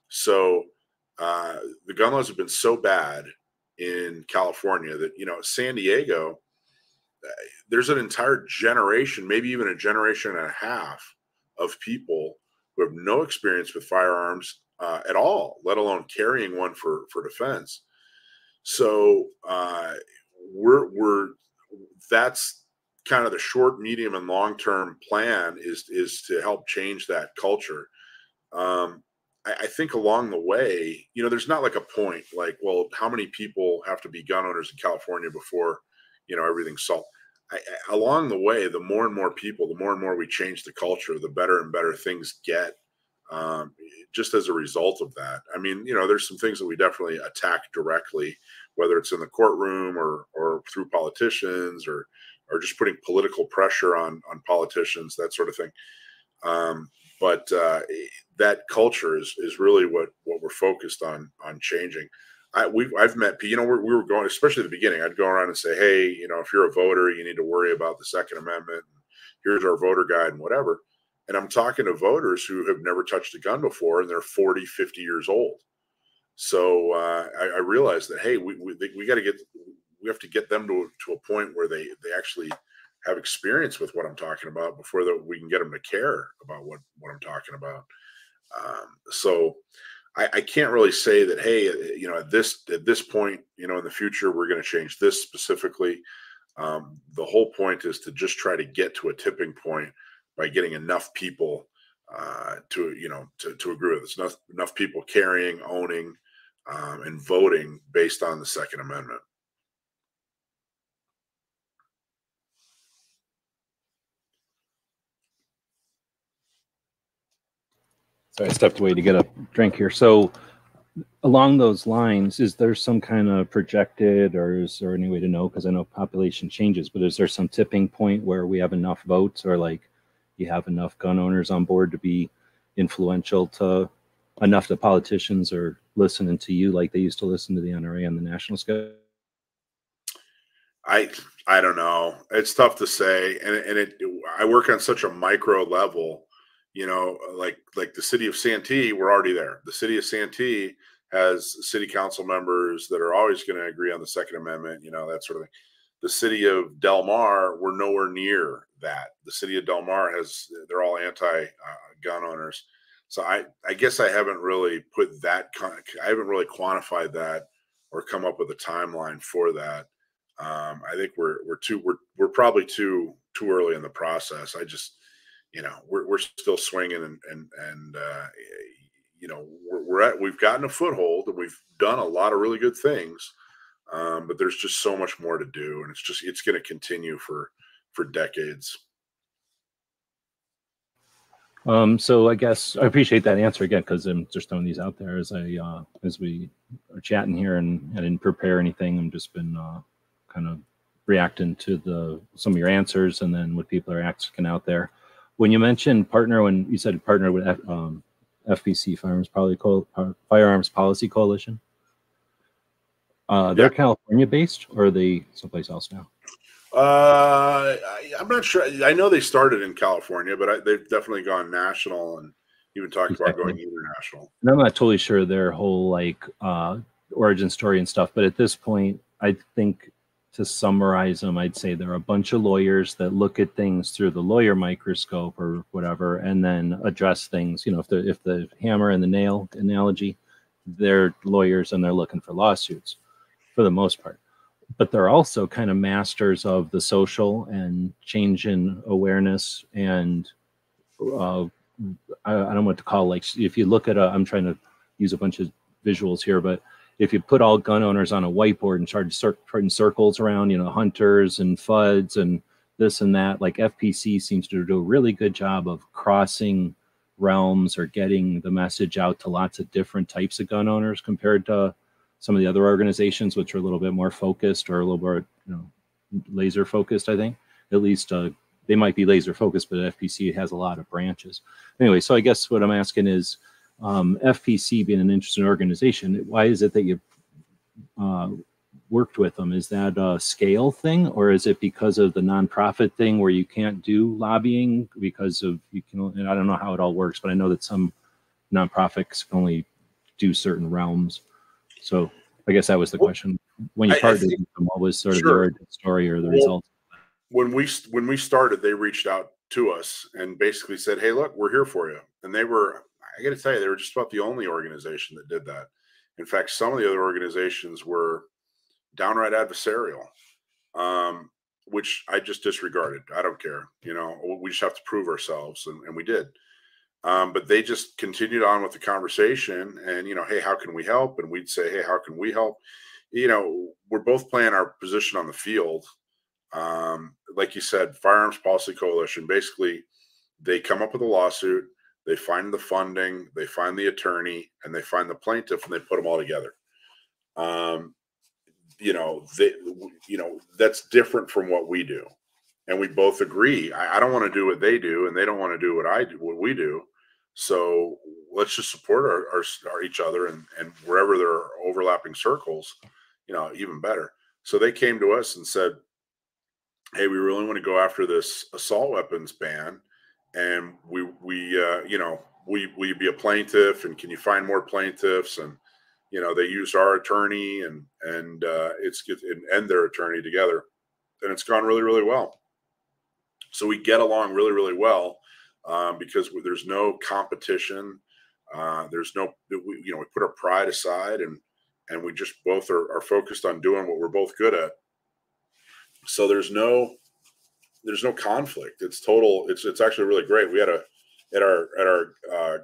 So uh, the gun laws have been so bad in California that you know San Diego there's an entire generation, maybe even a generation and a half of people who have no experience with firearms uh, at all, let alone carrying one for for defense. So uh, we're we're that's kind of the short, medium, and long term plan is is to help change that culture. Um, I, I think along the way, you know, there's not like a point like, well, how many people have to be gun owners in California before you know everything's solved? I, along the way, the more and more people, the more and more we change the culture, the better and better things get. Um, just as a result of that, I mean, you know, there's some things that we definitely attack directly, whether it's in the courtroom or or through politicians or or just putting political pressure on on politicians, that sort of thing. Um, but uh, that culture is is really what what we're focused on on changing. I we I've met you know we were going especially at the beginning I'd go around and say hey you know if you're a voter you need to worry about the Second Amendment here's our voter guide and whatever and I'm talking to voters who have never touched a gun before and they're 40 50 years old so uh, I, I realized that hey we we, we got to get we have to get them to, to a point where they they actually have experience with what I'm talking about before that we can get them to care about what what I'm talking about. Um, so I, I, can't really say that hey you know at this at this point you know in the future we're going to change this specifically. Um, the whole point is to just try to get to a tipping point by getting enough people uh, to you know to, to agree with us enough, enough people carrying owning um, and voting based on the second amendment Sorry, I stepped away to get a drink here. So, along those lines, is there some kind of projected, or is there any way to know? Because I know population changes, but is there some tipping point where we have enough votes, or like you have enough gun owners on board to be influential to enough that politicians are listening to you like they used to listen to the NRA on the national scale? I I don't know. It's tough to say, and and it. I work on such a micro level you know, like like the city of Santee, we're already there. The city of Santee has city council members that are always going to agree on the Second Amendment, you know, that sort of thing. The city of Del Mar, we're nowhere near that. The city of Del Mar has, they're all anti uh, gun owners. So I, I guess I haven't really put that, I haven't really quantified that or come up with a timeline for that. Um, I think we're, we're too, we're, we're probably too, too early in the process. I just, you know we're, we're still swinging and and and uh, you know we're, we're at we've gotten a foothold and we've done a lot of really good things um, but there's just so much more to do and it's just it's going to continue for for decades um, so I guess I appreciate that answer again because I'm just throwing these out there as I uh, as we are chatting here and I didn't prepare anything. I'm just been uh, kind of reacting to the some of your answers and then what people are asking out there when you mentioned partner, when you said partner with um, FPC Firearms, Co- uh, Firearms Policy Coalition, uh, they're California based or are they someplace else now? Uh, I, am not sure. I know they started in California, but I, they've definitely gone national and even talked exactly. about going international. And I'm not totally sure their whole like uh, origin story and stuff, but at this point, I think to summarize them, I'd say there are a bunch of lawyers that look at things through the lawyer microscope or whatever, and then address things. You know, if the if the hammer and the nail analogy, they're lawyers and they're looking for lawsuits, for the most part. But they're also kind of masters of the social and change in awareness and uh, I, I don't want to call like if you look at a I'm trying to use a bunch of visuals here, but if you put all gun owners on a whiteboard and started putting circles around, you know, hunters and Fudds and this and that, like FPC seems to do a really good job of crossing realms or getting the message out to lots of different types of gun owners compared to some of the other organizations, which are a little bit more focused or a little more, you know, laser focused. I think at least uh, they might be laser focused, but FPC has a lot of branches. Anyway, so I guess what I'm asking is um, FPC being an interesting organization, why is it that you uh, worked with them? Is that a scale thing, or is it because of the nonprofit thing where you can't do lobbying because of you can? I don't know how it all works, but I know that some nonprofits can only do certain realms. So I guess that was the question. When you partnered with them, what was sort of sure. the story or the well, result? When we when we started, they reached out to us and basically said, "Hey, look, we're here for you." And they were I got to tell you, they were just about the only organization that did that. In fact, some of the other organizations were downright adversarial, um, which I just disregarded. I don't care. You know, we just have to prove ourselves, and, and we did. Um, but they just continued on with the conversation, and you know, hey, how can we help? And we'd say, hey, how can we help? You know, we're both playing our position on the field. Um, like you said, Firearms Policy Coalition. Basically, they come up with a lawsuit they find the funding, they find the attorney, and they find the plaintiff, and they put them all together. Um, you know, they, you know, that's different from what we do, and we both agree. I, I don't want to do what they do, and they don't want to do what I do, what we do. So let's just support our, our, our each other, and and wherever there are overlapping circles, you know, even better. So they came to us and said, "Hey, we really want to go after this assault weapons ban." and we we uh, you know we we be a plaintiff and can you find more plaintiffs and you know they used our attorney and and uh, it's and, and their attorney together, and it's gone really really well. So we get along really really well um, because there's no competition. Uh, there's no we, you know we put our pride aside and and we just both are, are focused on doing what we're both good at. So there's no there's no conflict. It's total. It's it's actually really great. We had a at our at our uh,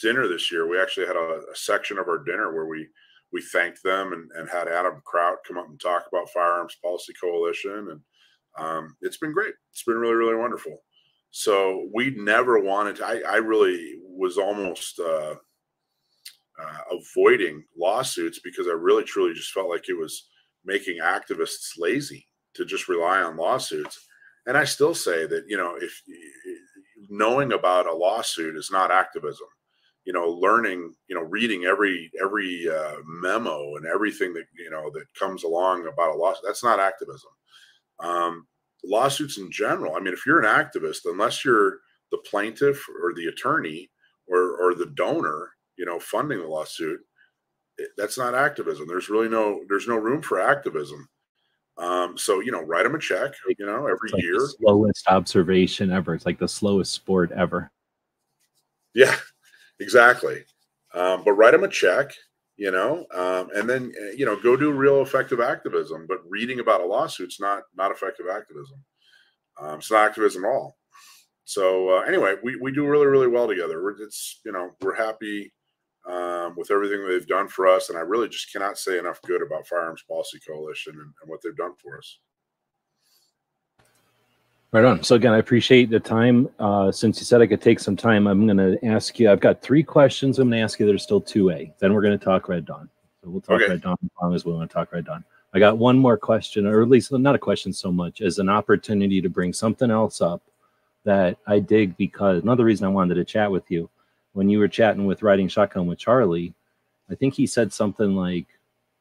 dinner this year. We actually had a, a, section of our dinner where we we thanked them and, and had Adam Kraut come up and talk about Firearms Policy Coalition, and um, it's been great. It's been really really wonderful. So we never wanted to. I, I really was almost uh, uh, avoiding lawsuits because I really truly just felt like it was making activists lazy to just rely on lawsuits. And I still say that you know if knowing about a lawsuit is not activism you know learning you know reading every every uh, memo and everything that you know that comes along about a lawsuit that's not activism um, lawsuits in general i mean if you're an activist unless you're the plaintiff or the attorney or or the donor you know funding the lawsuit that's not activism there's really no there's no room for activism um, so you know, write them a check. You know, every like year. slowest observation ever. It's like the slowest sport ever. Yeah, exactly. Um, but write them a check. You know, um, and then eh, you know, go do real effective activism. But reading about a lawsuit's not not effective activism. Um, it's not activism at all. So uh, anyway, we we do really really well together. We're, it's you know we're happy um, with everything they've done for us. And I really just cannot say enough good about Firearms Policy Coalition and, and, what they've done for us. Right on. So again, I appreciate the time. Uh, since you said I could take some time, I'm going to ask you. I've got three questions. I'm going to ask you. There's still 2A. Then we're going to talk Red Dawn. So we'll talk okay. Red Dawn as long as we want to talk Red Dawn. I got one more question, or at least not a question so much as an opportunity to bring something else up that I dig because another reason I wanted to chat with you when you were chatting with riding shotgun with Charlie, I think he said something like,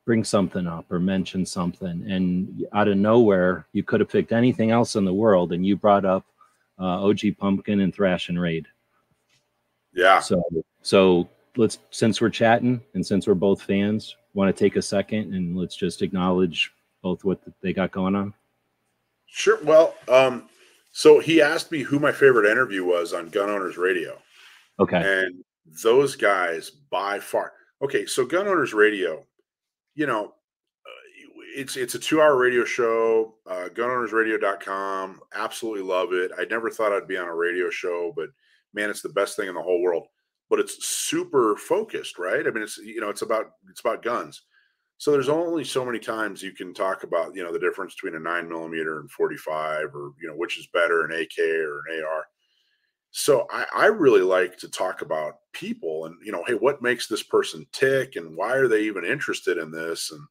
bring something up or mention something. And out of nowhere, you could have picked anything else in the world and you brought up uh, OG Pumpkin and Thrash and Raid. Yeah. So, so let's, since we're chatting and since we're both fans, want to take a second and let's just acknowledge both what they got going on? Sure. Well, um, so he asked me who my favorite interview was on Gun Owners Radio. Okay. And those guys by far. Okay, so Gun Owners Radio, you know, uh, it's it's a two hour radio show. Uh, GunOwnersRadio.com. Absolutely love it. I never thought I'd be on a radio show, but man, it's the best thing in the whole world. But it's super focused, right? I mean, it's you know, it's about it's about guns. So there's only so many times you can talk about you know the difference between a nine millimeter and 45, or you know which is better, an AK or an AR so I, I, really like to talk about people and you know hey what makes this person tick and why are they even interested in this? and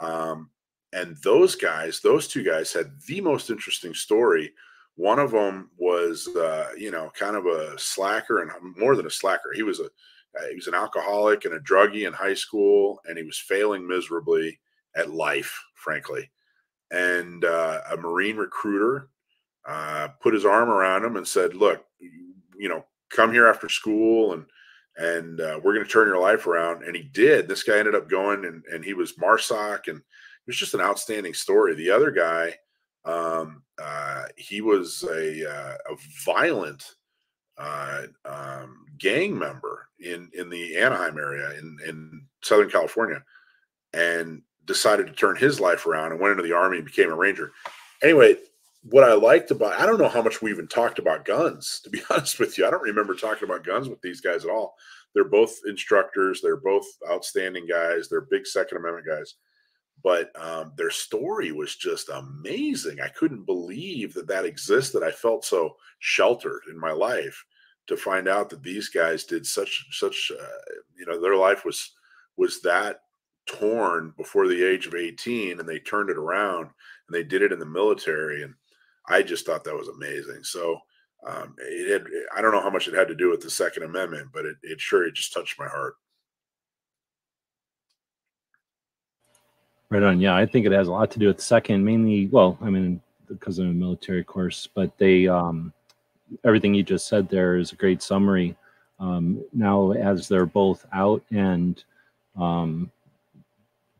um and those guys those two guys had the most interesting story. One of them was uh you know kind of a slacker and more than a slacker he was a uh, he was an alcoholic and a druggie in high school and he was failing miserably at life frankly. And uh, a marine recruiter uh, put his arm around him and said, "Look, you, know, come here after school and and uh, we're going to turn your life around." And he did. This guy ended up going and and he was Marsoc, and it was just an outstanding story. The other guy, um, uh, he was a uh, a violent uh, um, gang member in in the Anaheim area in in Southern California, and decided to turn his life around and went into the army and became a ranger. Anyway, what I liked about I don't know how much we even talked about guns, to be honest with you. I don't remember talking about guns with these guys at all. They're both instructors, they're both outstanding guys, they're big Second Amendment guys. But um, their story was just amazing. I couldn't believe that that existed. I felt so sheltered in my life to find out that these guys did such such uh, you know their life was was that torn before the age of 18 and they turned it around and they did it in the military and I just thought that was amazing. So um, it had, I don't know how much it had to do with the Second Amendment, but it, it sure it just touched my heart. Right on. Yeah, I think it has a lot to do with the second, mainly. Well, I mean, because I'm a military course, but they, um, everything you just said there is a great summary. Um, now, as they're both out and Um,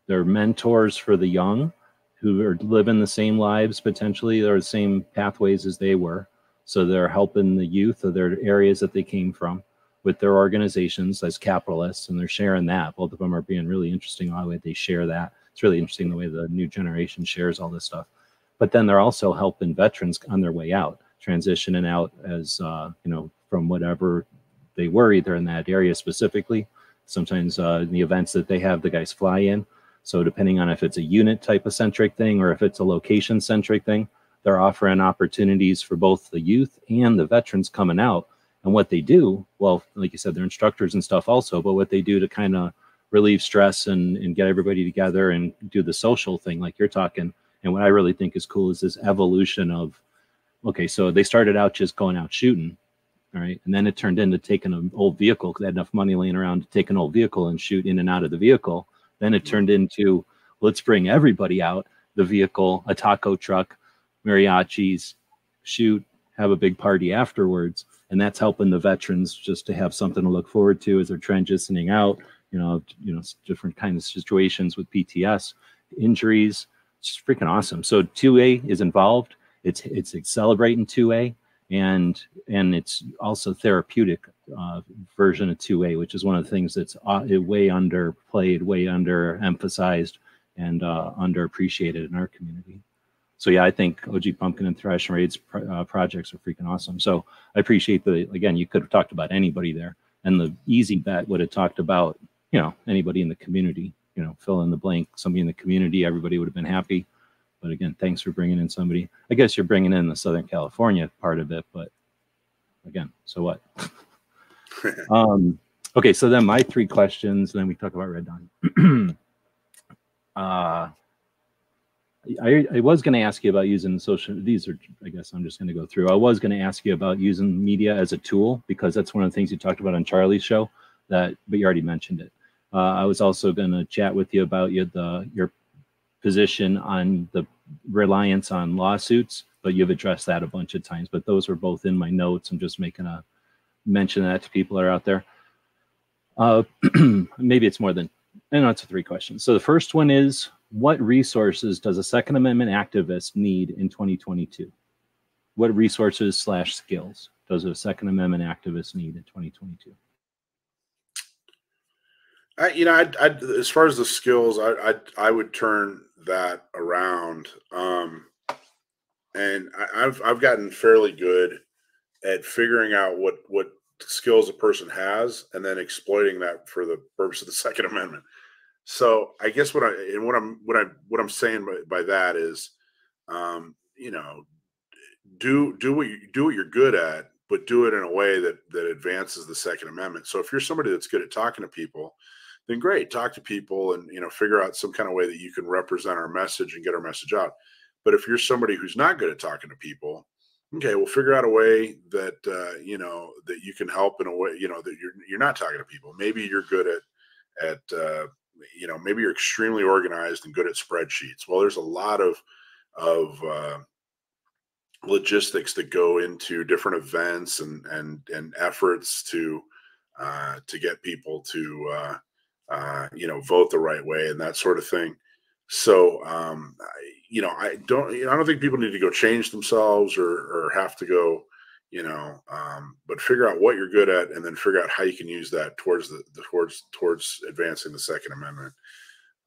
they're mentors for the young who are living the same lives potentially or the same pathways as they were. So they're helping the youth of their areas that they came from with their organizations as capitalists, and they're sharing that. Both of them are being really interesting the way they share that. It's really interesting the way the new generation shares all this stuff. But then they're also helping veterans on their way out, transitioning out as uh, you know from whatever they were either in that area specifically. Sometimes uh, in the events that they have, the guys fly in. So depending on if it's a unit type of centric thing or if it's a location centric thing, they're offering opportunities for both the youth and the veterans coming out. And what they do, well, like you said, they're instructors and stuff also, but what they do to kind of relieve stress and, and get everybody together and do the social thing, like you're talking. And what I really think is cool is this evolution of, okay, so they started out just going out shooting, all right, and then it turned into taking an old vehicle because they had enough money laying around to take an old vehicle and shoot in and out of the vehicle. Then it turned into let's bring everybody out the vehicle, a taco truck, mariachis, shoot, have a big party afterwards. And that's helping the veterans just to have something to look forward to as they're transitioning out, you know, you know, different kinds of situations with PTS, injuries. It's freaking awesome. So 2A is involved. It's it's celebrating 2A and and it's also therapeutic uh, version of 2A, which is one of the things that's uh, way underplayed, way underemphasized, and uh, underappreciated in our community so yeah, I think OG Pumpkin and Thrash and Raids uh, projects are freaking awesome. So I appreciate the again. You could have talked about anybody there, and the easy bet would have talked about you know anybody in the community. You know, fill in the blank. Somebody in the community, everybody would have been happy. But again, thanks for bringing in somebody. I guess you're bringing in the Southern California part of it, but again, so what? um, okay, so then my three questions, then we talk about Red Dawn. uh, I, I was going to ask you about using social. These are, I guess, I'm just going to go through. I was going to ask you about using media as a tool because that's one of the things you talked about on Charlie's show. That, but you already mentioned it. Uh, I was also going to chat with you about your the your position on the reliance on lawsuits, but you've addressed that a bunch of times. But those were both in my notes. I'm just making a mention that to people that are out there. Uh, maybe it's more than. I know it's three questions. So the first one is what resources does a Second Amendment activist need in 2022? What resources slash skills does a Second Amendment activist need in 2022? I, you know, I, I, as far as the skills, I, I, I would turn that around. Um, and I, I've, I've gotten fairly good at figuring out what, what skills a person has and then exploiting that for the purpose of the Second Amendment. So I guess what I and what I'm what I what I'm saying by, by that is, um, you know, do do what you do what you're good at, but do it in a way that that advances the Second Amendment. So if you're somebody that's good at talking to people, then great, talk to people and you know figure out some kind of way that you can represent our message and get our message out. But if you're somebody who's not good at talking to people, okay, we'll figure out a way that uh, you know that you can help in a way you know that you're you're not talking to people. Maybe you're good at at uh, you know maybe you're extremely organized and good at spreadsheets well there's a lot of of uh, logistics that go into different events and and and efforts to uh, to get people to uh, uh, you know vote the right way and that sort of thing. So um, I, you know i don't i don't think people need to go change themselves or or have to go you know um, but figure out what you're good at and then figure out how you can use that towards the, the towards towards advancing the second amendment.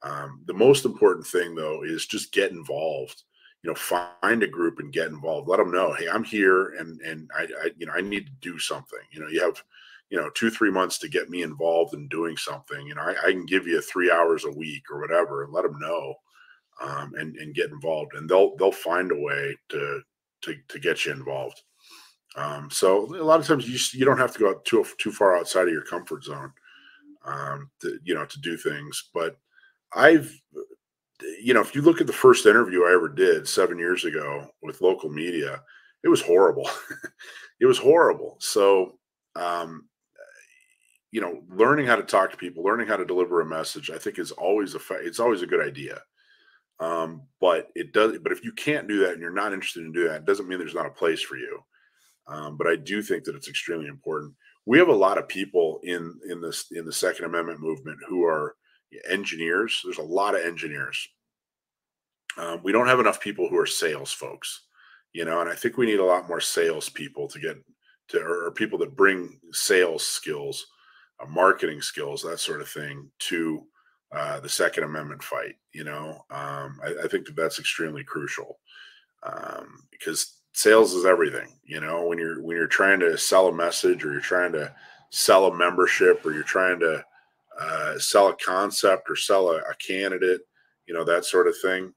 Um, the most important thing though is just get involved. You know find a group and get involved. Let them know hey i'm here and and I, I you know i need to do something. You know you have you know two three months to get me involved in doing something you know i, I can give you three hours a week or whatever and let them know um, and and get involved and they'll they'll find a way to to to get you involved um, so a lot of times you you don't have to go out too too far outside of your comfort zone, um, to, you know, to do things. But I've, you know, if you look at the first interview I ever did seven years ago with local media, it was horrible. it was horrible. So, um, you know, learning how to talk to people, learning how to deliver a message, I think is always a it's always a good idea. Um, but it does. But if you can't do that and you're not interested in doing that, it doesn't mean there's not a place for you. Um, but I do think that it's extremely important. We have a lot of people in in this in the Second Amendment movement who are engineers. There's a lot of engineers. Um, we don't have enough people who are sales folks, you know, and I think we need a lot more sales people to get to, or, or people that bring sales skills, uh, marketing skills, that sort of thing to uh, the Second Amendment fight. You know, um, I, I, think that that's extremely crucial um, because sales is everything. You know, when you're when you're trying to sell a message or you're trying to sell a membership or you're trying to uh, sell a concept or sell a, a, candidate, you know, that sort of thing.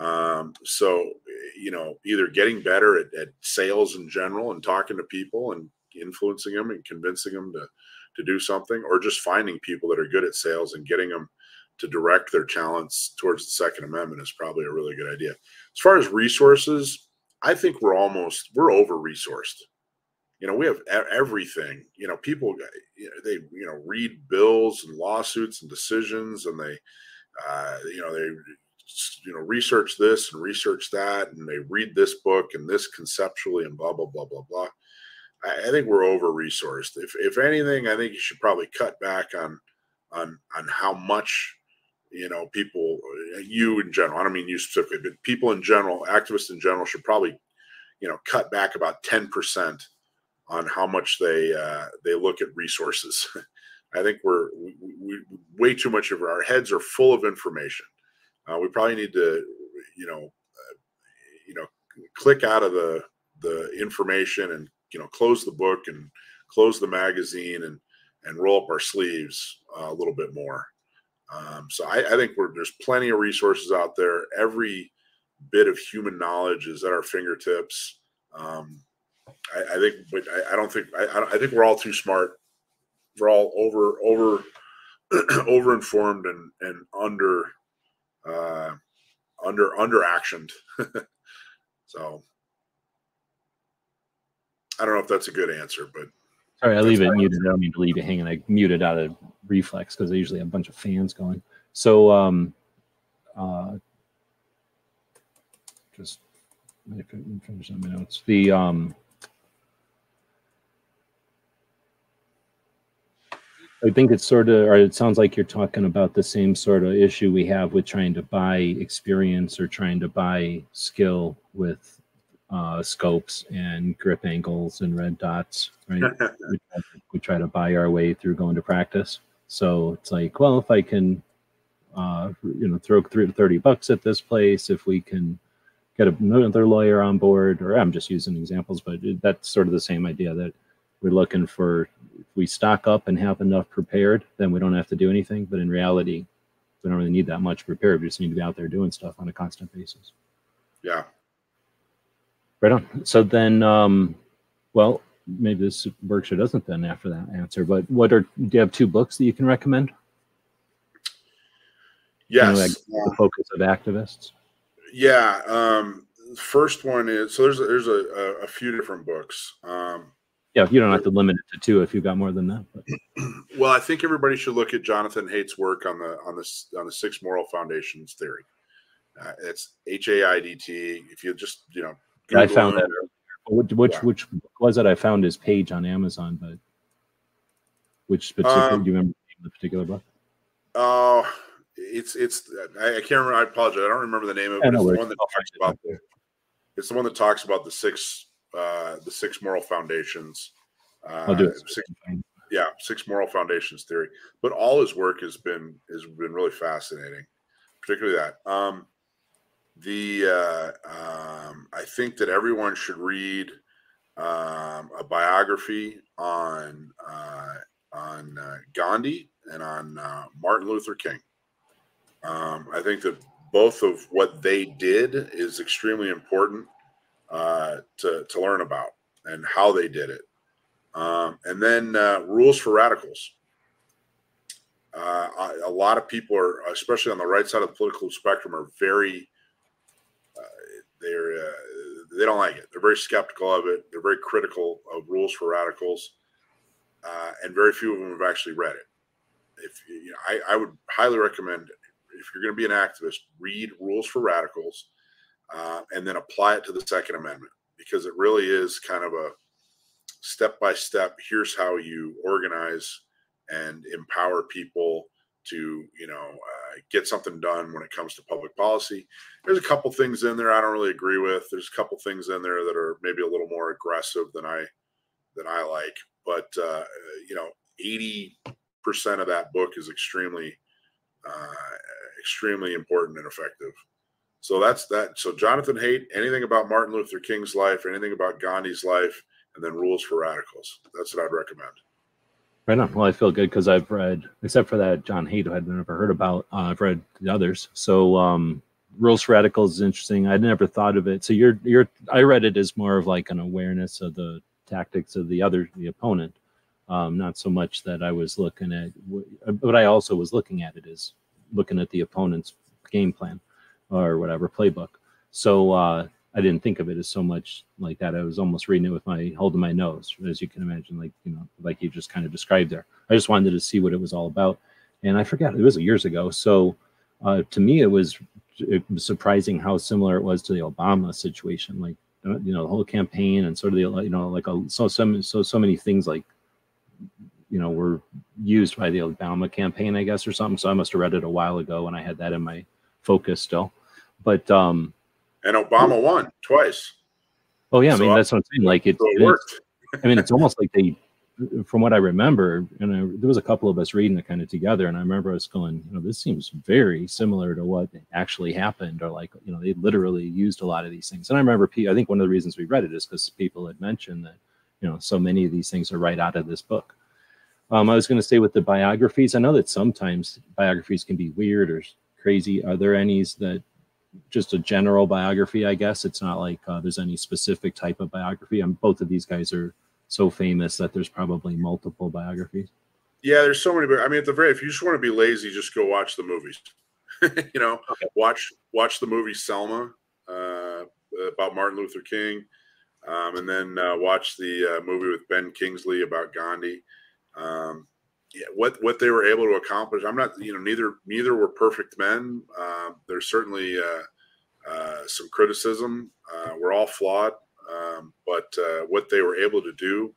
Um, so, you know, either getting better at, at, sales in general and talking to people and influencing them and convincing them to, to do something, or just finding people that are good at sales and getting them to direct their talents towards the Second Amendment is probably a really good idea. As far as resources, I think we're almost we're over resourced. You know, we have everything. You know, people they you know read bills and lawsuits and decisions, and they uh, you know they you know research this and research that, and they read this book and this conceptually and blah blah blah blah blah. I, I think we're over resourced. If if anything, I think you should probably cut back on on on how much you know, people, you in general, I don't mean you specifically, but people in general, activists in general should probably, you know, cut back about 10% on how much they, uh, they look at resources. I think we're we, we, way too much of our heads are full of information. Uh, we probably need to, you know, uh, you know, click out of the the information and you know close the book and close the magazine and and roll up our sleeves uh, a little bit more. Um, so I, I think there's plenty of resources out there. Every bit of human knowledge is at our fingertips. Um, I, I, think, but I, I don't think I, I, think we're all too smart. We're all over over over informed and and under uh, under under actioned. so I don't know if that's a good answer, but Sorry, I leave it muted. I don't mean to leave it hanging. I muted out of reflex because I usually have a bunch of fans going. So, um, uh, just let me finish my notes. The um, I think it's sort of, or it sounds like you're talking about the same sort of issue we have with trying to buy experience or trying to buy skill with uh, scopes and grip angles and red dots, right? we, try to, we, try to, buy our way through going to practice. So it's like, well, if I can, uh, you know, throw 30 bucks at this place, if we can get another lawyer on board, or I'm just using examples, but that's sort of the same idea that we're looking for, if we stock up and have enough prepared, then we don't have to do anything. But in reality, we don't really need that much prepared. We just need to be out there doing stuff on a constant basis. Yeah, Right on. So then, um, well, maybe this Berkshire doesn't then after that answer. But what are do you have two books that you can recommend? Yes, you know, like the focus of activists. Yeah. Um, first one is so there's a, there's a, a few different books. Um, yeah, you don't have to limit it to two if you've got more than that. But. Well, I think everybody should look at Jonathan Haidt's work on the on the on the six moral foundations theory. Uh, it's H A I D T. If you just you know Google I found that. Which which, yeah. which was it? I found his page on Amazon, but which specific? Um, do you remember the particular book? Oh, uh, it's it's I, I, can't remember. I apologize. I don't remember the name of it. It's the one that talks about. The, it's the one that talks about the six uh, the six moral foundations. Uh, I'll do it. Six, yeah, six moral foundations theory. But all his work has been has been really fascinating, particularly that. Um, the uh, um, I think that everyone should read um, a biography on uh, on uh, Gandhi and on uh, Martin Luther King. Um, I think that both of what they did is extremely important uh, to to learn about and how they did it. Um, and then uh, rules for radicals. a lot of people are, especially on the right side of the political spectrum, are very they're uh, they don't like it. They're very skeptical of it. They're very critical of rules for radicals, uh, and very few of them have actually read it. If you know, I, I would highly recommend if you're going to be an activist, read Rules for Radicals, uh, and then apply it to the Second Amendment because it really is kind of a step by step. Here's how you organize and empower people to you know uh, get something done when it comes to public policy. There's a couple things in there I don't really agree with. There's a couple things in there that are maybe a little more aggressive than I than I like. But uh, you know, 80 percent of that book is extremely uh, extremely important and effective. So that's that. So Jonathan Haidt, anything about Martin Luther King's life, anything about Gandhi's life, and then Rules for Radicals. That's what I'd recommend. Right on. Well, I feel good because I've read, except for that John Haidt, I'd never heard about. Uh, I've read the others. So um, Rules for Radicals is interesting. I'd never thought of it. So you're you're. I read it as more of like an awareness of the tactics of the other the opponent, um, not so much that I was looking at. But I also was looking at it as looking at the opponent's game plan or whatever playbook. So uh, I didn't think of it as so much like that. I was almost reading it with my holding my nose, as you can imagine, like you know, like you just kind of described there. I just wanted to see what it was all about, and I forgot it was years ago. So uh, to me, it was, it was surprising how similar it was to the Obama situation. Like uh, you know, the whole campaign and sort of the you know, like a, so some so so many things like you know were used by the Obama campaign, I guess, or something. So I must have read it a while ago, and I had that in my focus still. But um, and Obama won twice. Oh yeah, I mean that's what I'm saying. Like it, so it worked. I mean, it's almost like they, from what I remember, and I, there was a couple of us reading it kind of together, and I remember us going, you know, this seems very similar to what actually happened, or like, you know, they literally used a lot of these things. And I remember, I think one of the reasons we read it is because people had mentioned that, you know, so many of these things are right out of this book. Um, I was going to say with the biographies, I know that sometimes biographies can be weird or crazy. Are there any that just a general biography, I guess. It's not like uh, there's any specific type of biography. And both of these guys are so famous that there's probably multiple biographies. Yeah, there's so many. I mean, at the very, if you just want to be lazy, just go watch the movies. you know, okay. watch watch the movie Selma uh, about Martin Luther King, um, and then uh, watch the uh, movie with Ben Kingsley about Gandhi. Um, yeah, what what they were able to accomplish. I'm not, you know, neither neither were perfect men. Uh, there's certainly uh, uh, some criticism. Uh, we're all flawed, um, but uh, what they were able to do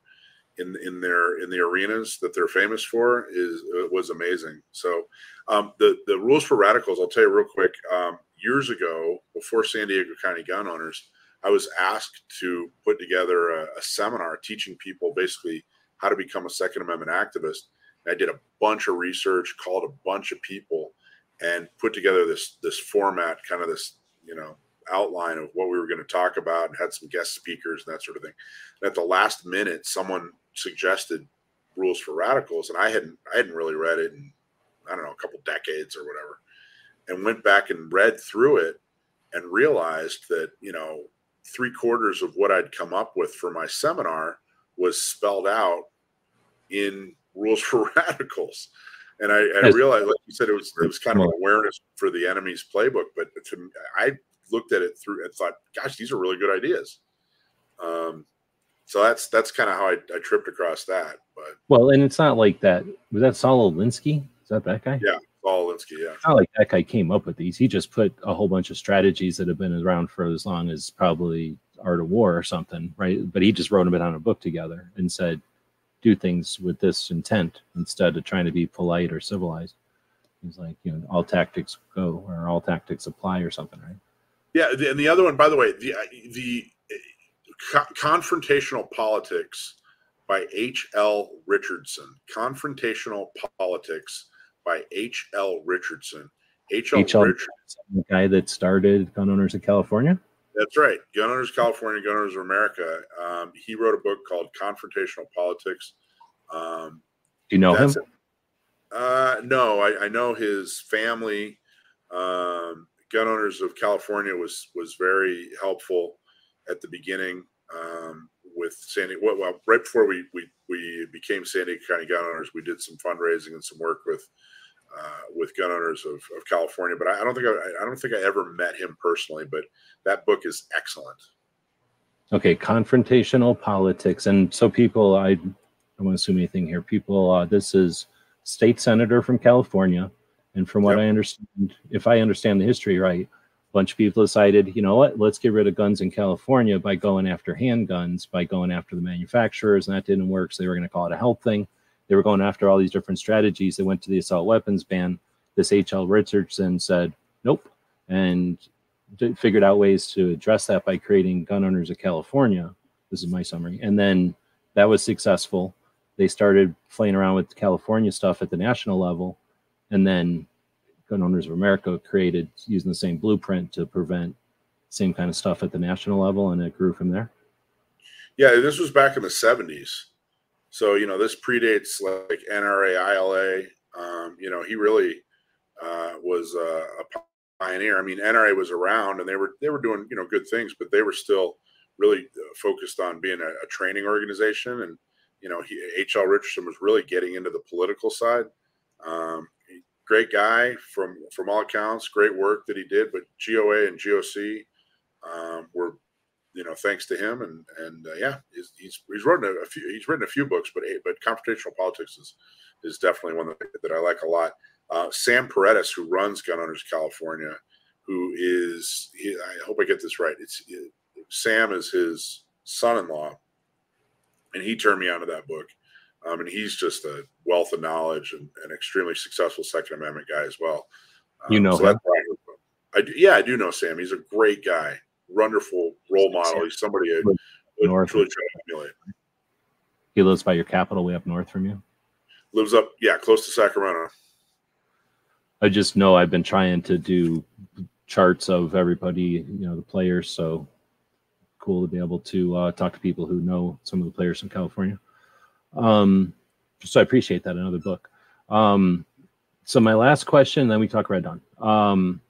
in in their in the arenas that they're famous for is was amazing. So um, the the rules for radicals, I'll tell you real quick. Um, years ago, before San Diego County gun owners, I was asked to put together a, a seminar teaching people basically how to become a Second Amendment activist I did a bunch of research, called a bunch of people, and put together this this format, kind of this you know outline of what we were going to talk about, and had some guest speakers and that sort of thing. And at the last minute, someone suggested Rules for Radicals, and I hadn't I hadn't really read it in I don't know a couple decades or whatever, and went back and read through it and realized that you know three quarters of what I'd come up with for my seminar was spelled out in rules for radicals. And I, I realized, like you said, it was it was kind of an awareness for the enemy's playbook. But to, I looked at it through and thought, gosh, these are really good ideas. Um, so that's that's kind of how I, I, tripped across that. But well, and it's not like that. Was that Saul Alinsky? Is that that guy? Yeah, Saul Alinsky. Yeah. It's not like that guy came up with these. He just put a whole bunch of strategies that have been around for as long as probably Art of War or something, right? But he just wrote them on a book together and said, do things with this intent instead of trying to be polite or civilized. He's like, you know, all tactics go or all tactics apply or something, right? Yeah, and the other one, by the way, the uh, the uh, confrontational politics by H. L. Richardson. Confrontational politics by H. L. Richardson. H. L. Richardson, the guy that started Gun Owners of California. That's right. Gun Owners California, Gun Owners of America. Um, he wrote a book called Confrontational Politics. Um, Do you know him? Uh, no, I, I, know his family. Um, Gun Owners of California was was very helpful at the beginning um, with Sandy. Well, well, right before we, we we became San Diego County Gun Owners, we did some fundraising and some work with uh, with gun owners of, of California. But I, I don't think I, I, don't think I ever met him personally. But that book is excellent. Okay, confrontational politics, and so people, I don't want to assume anything here. People, uh, this is state senator from California, and from what yep. I understand, if I understand the history right, a bunch of people decided, you know what, let's get rid of guns in California by going after handguns, by going after the manufacturers, and that didn't work. So they were going to call it a health thing they were going after all these different strategies. They went to the assault weapons ban. This H.L. Richardson said, nope, and figured out ways to address that by creating Gun Owners of California. This is my summary. And then that was successful. They started playing around with California stuff at the national level. And then Gun Owners of America created using the same blueprint to prevent same kind of stuff at the national level. And it grew from there. Yeah, this was back in the 70s. So, you know, this predates like NRA, ILA. Um, you know, he really uh, was uh, a pioneer. I mean, NRA was around and they were they were doing you know good things, but they were still really uh, focused on being a, a training organization. And you know, H.L. Richardson was really getting into the political side. Um, great guy from from all accounts, great work that he did. But GOA and GOC um, were you know thanks to him and and uh, yeah he's, he's he's written a, few he's written a few books but but confrontational politics is is definitely one that, that I like a lot uh, Sam Paredes, who runs Gun Owners California, who is, he, I hope I get this right. It's it, Sam is his son-in-law, and he turned me onto that book. Um, and he's just a wealth of knowledge and an extremely successful Second Amendment guy as well. Um, you know so him? I, do, yeah, I do know Sam. He's a great guy, wonderful role model. He's somebody I would north truly try to emulate. He lives by your capital, way up north from you. Lives up, yeah, close to Sacramento. I just know I've been trying to do charts of everybody, you know, the players. So cool to be able to uh, talk to people who know some of the players from California. Um, so I appreciate that. Another book. Um, so my last question, then we talk Red Dawn. Um,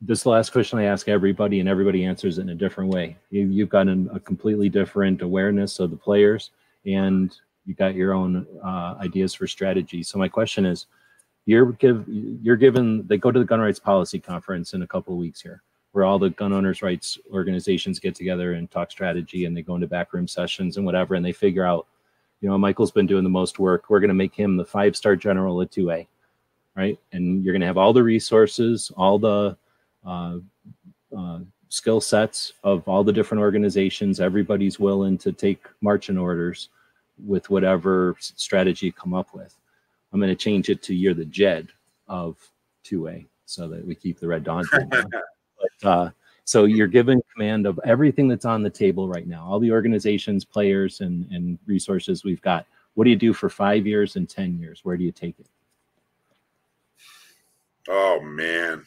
this last question I ask everybody, and everybody answers it in a different way. You, have got an, a completely different awareness of the players, and you've got your own uh, ideas for strategy. So my question is, you're give you're given they go to the gun rights policy conference in a couple of weeks here where all the gun owners rights organizations get together and talk strategy and they go into backroom sessions and whatever and they figure out you know michael's been doing the most work we're going to make him the five star general at 2a right and you're going to have all the resources all the skill sets of all the different organizations everybody's willing to take marching orders with whatever strategy you come up with I'm going to change it to you're the Jed of 2A so that we keep the Red Dawn. but, uh, so you're given command of everything that's on the table right now, all the organizations, players, and, and resources we've got. What do you do for five years and 10 years? Where do you take it? Oh, man.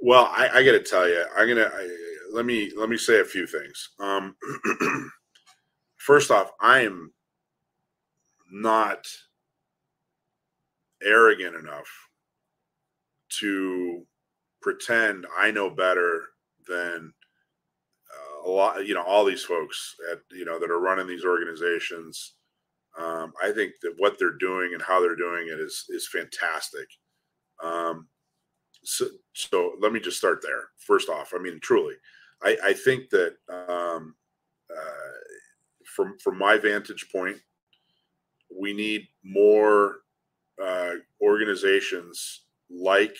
Well, I, I got to tell you, I'm gonna let me let me say a few things. Um, first off, I am not arrogant enough to pretend I know better than uh, a lot, you know, all these folks at, you know, that are running these organizations. Um, I think that what they're doing and how they're doing it is, is fantastic. Um, so, so let me just start there. First off, I mean, truly, I, I think that um, uh, from from my vantage point, we need more uh, organizations like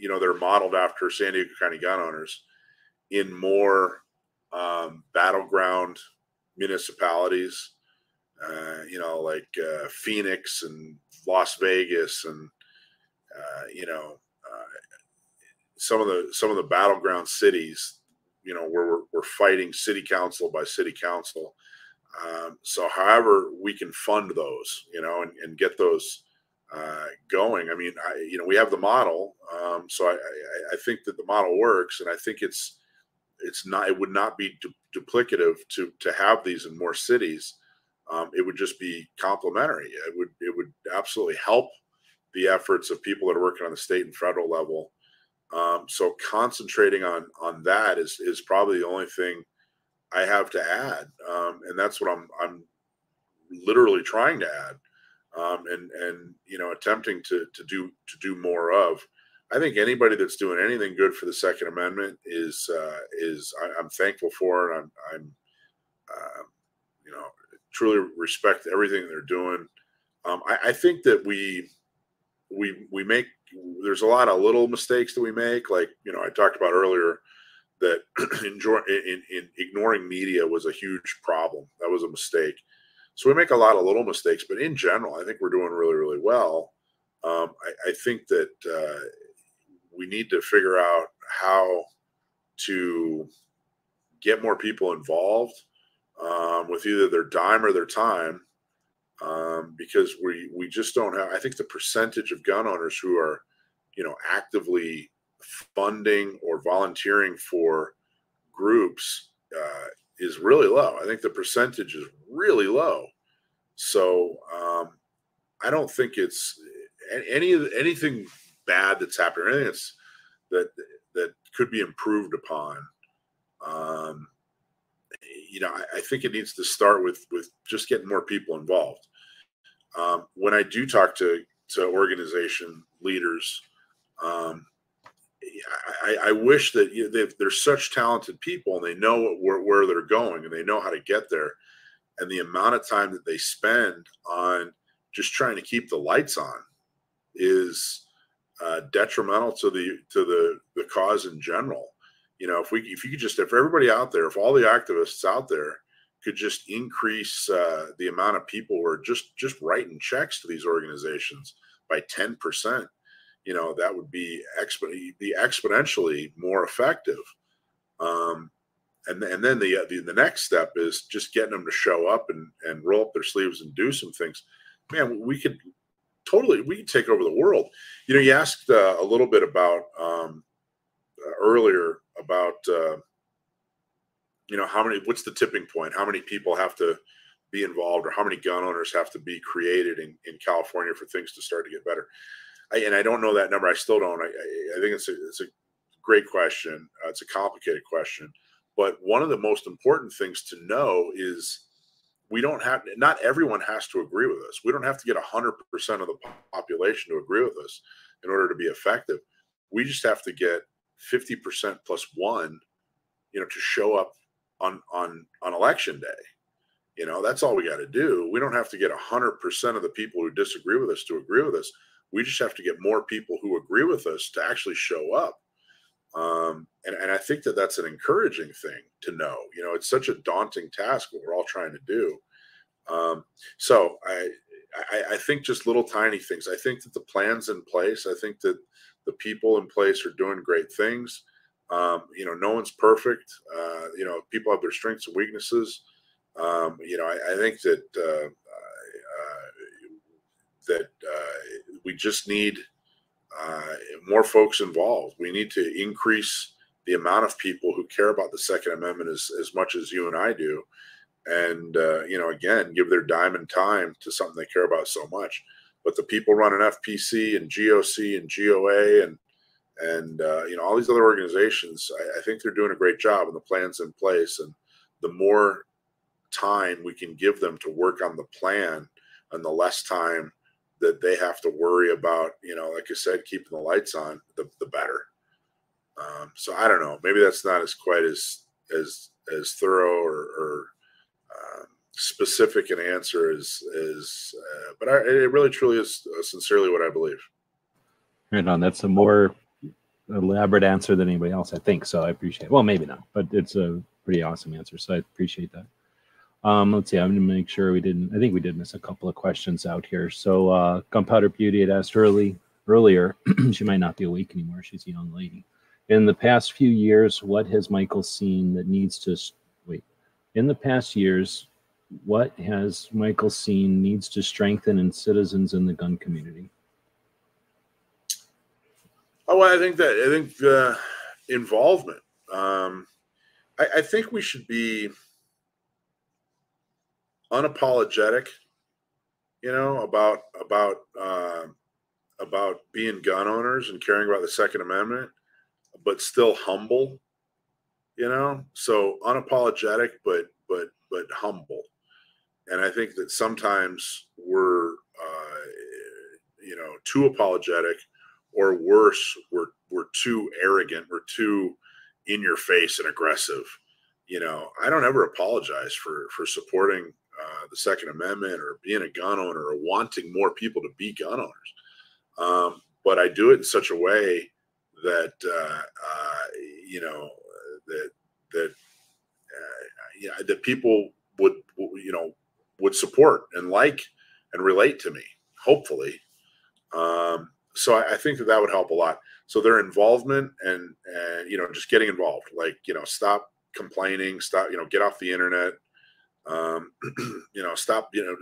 you know they're modeled after San Diego County gun owners in more um, battleground municipalities, uh, you know, like uh, Phoenix and Las Vegas, and uh, you know some of the some of the battleground cities, you know, where we're, we're fighting city council by city council. Um, so, however, we can fund those, you know, and, and get those uh, going. I mean, I, you know, we have the model, um, so I, I, I, think that the model works, and I think it's it's not it would not be du- duplicative to to have these in more cities. Um, it would just be complementary. It would it would absolutely help the efforts of people that are working on the state and federal level. Um, so concentrating on on that is is probably the only thing I have to add, um, and that's what I'm I'm literally trying to add um, and and you know attempting to to do to do more of. I think anybody that's doing anything good for the Second Amendment is uh, is I, am thankful for, and I'm I'm uh, you know truly respect everything they're doing. Um, I, I, think that we we we make there's a lot of little mistakes that we make, like you know I talked about earlier that in, in, in ignoring media was a huge problem. That was a mistake. So we make a lot of little mistakes, but in general, I think we're doing really, really well. Um, I, I, think that uh, we need to figure out how to get more people involved um, with either their dime or their time um, because we we just don't have. I think the percentage of gun owners who are, you know, actively funding or volunteering for groups uh, is really low. I think the percentage is really low. So um, I don't think it's any anything bad that's happening. anything that's that that could be improved upon. Um, you know, I, I, think it needs to start with with just getting more people involved. Um, when I do talk to to organization leaders, um, I, I, wish that you know, they're such talented people and they know where, where they're going and they know how to get there. And the amount of time that they spend on just trying to keep the lights on is uh, detrimental to the to the the cause in general. You know, if we if you could just if everybody out there, if all the activists out there could just increase uh, the amount of people who are just just writing checks to these organizations by ten percent, you know, that would be expo- be exponentially more effective. Um, and and then the, the the next step is just getting them to show up and and roll up their sleeves and do some things. Man, we could totally we can take over the world. You know, you asked uh, a little bit about um, earlier about uh, you know how many what's the tipping point? How many people have to be involved, or how many gun owners have to be created in, in California for things to start to get better? I, and I don't know that number. I still don't. I, I think it's a it's a great question. Uh, it's a complicated question, but one of the most important things to know is we don't have not everyone has to agree with us we don't have to get 100% of the population to agree with us in order to be effective we just have to get 50% plus one you know to show up on on on election day you know that's all we got to do we don't have to get 100% of the people who disagree with us to agree with us we just have to get more people who agree with us to actually show up um, and, and I think that that's an encouraging thing to know. You know, it's such a daunting task what we're all trying to do. Um, so I, I, I think just little tiny things. I think that the plan's in place. I think that the people in place are doing great things. Um, you know, no one's perfect. Uh, you know, people have their strengths and weaknesses. Um, you know, I, I think that uh, uh, that uh, we just need uh, more folks involved. We need to increase the amount of people who care about the Second Amendment as, as much as you and I do. And, you know, again, give their dime and time to something they care about so much. But the people running FPC and GOC and GOA and, and uh, you know, all these other organizations, I, I think they're doing a great job and the plan's in place. And the more time we can give them to work on the plan and the less time that they have to worry about, you know, like I said, keeping the lights on, the, the better. Um, so I don't know. Maybe that's not as quite as as as thorough or, or um, specific an answer as as, uh, but I, it really truly is uh, sincerely what I believe. Right on. That's a more elaborate answer than anybody else, I think. So I appreciate. It. Well, maybe not, but it's a pretty awesome answer. So I appreciate that. Um, let's see. I'm going to make sure we didn't. I think we did miss a couple of questions out here. So uh, Gunpowder Beauty had asked early earlier. she might not be awake anymore. She's a young lady. In the past few years, what has Michael seen that needs to wait? In the past years, what has Michael seen needs to strengthen in citizens in the gun community? Oh, I think that I think involvement. Um, I, I think we should be unapologetic, you know, about about uh, about being gun owners and caring about the Second Amendment, but still humble, you know. So unapologetic, but but but humble. And I think that sometimes we're, uh, you know, too apologetic, or worse, we're we're too arrogant, we're too in your face and aggressive. You know, I don't ever apologize for for supporting uh, the Second Amendment or being a gun owner or wanting more people to be gun owners. Um, but I do it in such a way that uh, uh, you know that that uh, yeah, that people would you know would support and like and relate to me. Hopefully, um, so I, I, think that that would help a lot. So their involvement and and you know just getting involved, like you know, stop complaining, stop you know, get off the internet. Um, you know, stop you know,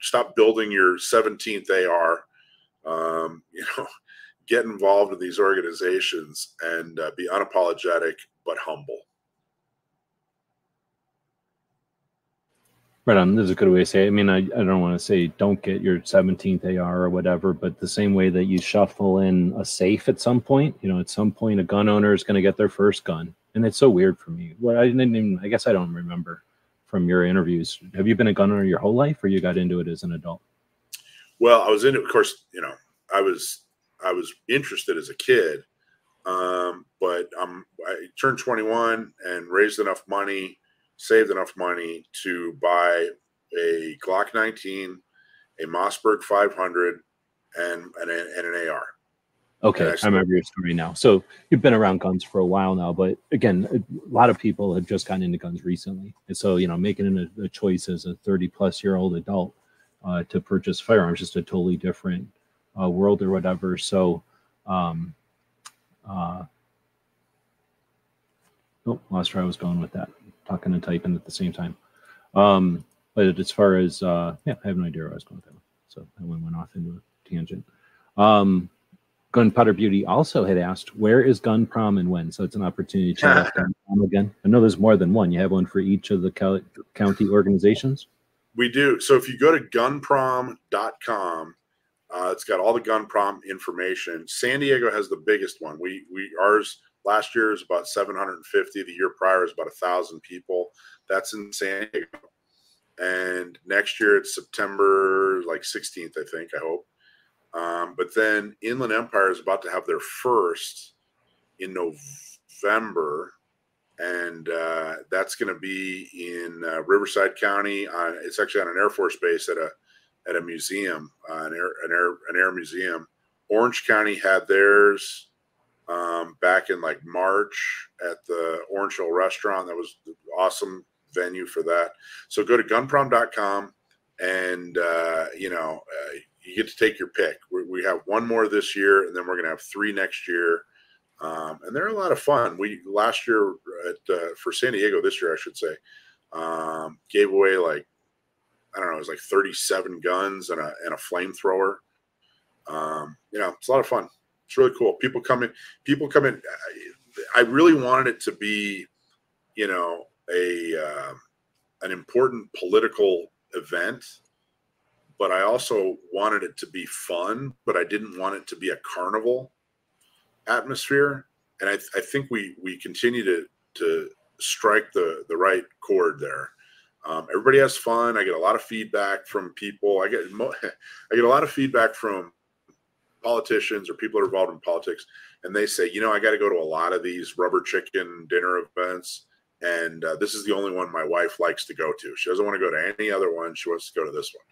stop building your 17th AR. Um, you know, get involved in these organizations and uh, be unapologetic but humble. Right on. This is a good way to say it. I mean, I, I don't want to say don't get your 17th AR or whatever, but the same way that you shuffle in a safe at some point, you know, at some point a gun owner is going to get their first gun. And it's so weird for me. Well, I didn't even, I guess I don't remember from your interviews. Have you been a gun owner your whole life or you got into it as an adult? Well, I was in of course, you know, I was, I was interested as a kid. Um, but um, I turned 21 and raised enough money saved enough money to buy a Glock 19, a Mossberg 500, and, and, and an AR. Okay, I, I, remember your story now. So you've been around guns for a while now, but again, a lot of people have just gotten into guns recently, and so you know, making a, a choice as a 30 plus year old adult uh, to purchase firearms just a totally different uh, world or whatever. So, um, uh, oh, lost where I was going with that talking and typing at the same time. Um, but as far as uh, yeah, I have no idea where I was going with that. So that one went off into a tangent. Um, Gunpowder Beauty also had asked, "Where is Gun Prom and when?" So it's an opportunity to check Gun Prom again. I know there's more than one. You have one for each of the county organizations. We do. So if you go to gunprom.com, uh, it's got all the gun prom information. San Diego has the biggest one. We we ours Last year is about 750. The year prior is about a thousand people. That's in San Diego. And next year it's September like 16th, I think. I hope. Um, but then Inland Empire is about to have their first in November, and uh, that's going to be in uh, Riverside County. On it's actually on an Air Force base at a at a museum, uh, an air an air an air museum. Orange County had theirs um, back in like March at the Orange Hill restaurant. That was awesome venue for that. So go to gunprom.com and, uh, you know, uh, you get to take your pick. We, we, have one more this year, and then we're going to have three next year. Um, and they're a lot of fun. We last year at, uh, for San Diego this year, I should say, um, gave away like I don't know, it was like 37 guns and a and a flamethrower. Um, you know, it's a lot of fun. It's really cool. People come in. People come in. I really wanted it to be, you know, a uh, an important political event, but I also wanted it to be fun. But I didn't want it to be a carnival atmosphere. And I, I think we we continue to to strike the the right chord there. Um, everybody has fun. I get a lot of feedback from people. I get I get a lot of feedback from politicians or people that are involved in politics, and they say, you know, I got to go to a lot of these rubber chicken dinner events, and uh, this is the only one my wife likes to go to. She doesn't want to go to any other one. She wants to go to this one.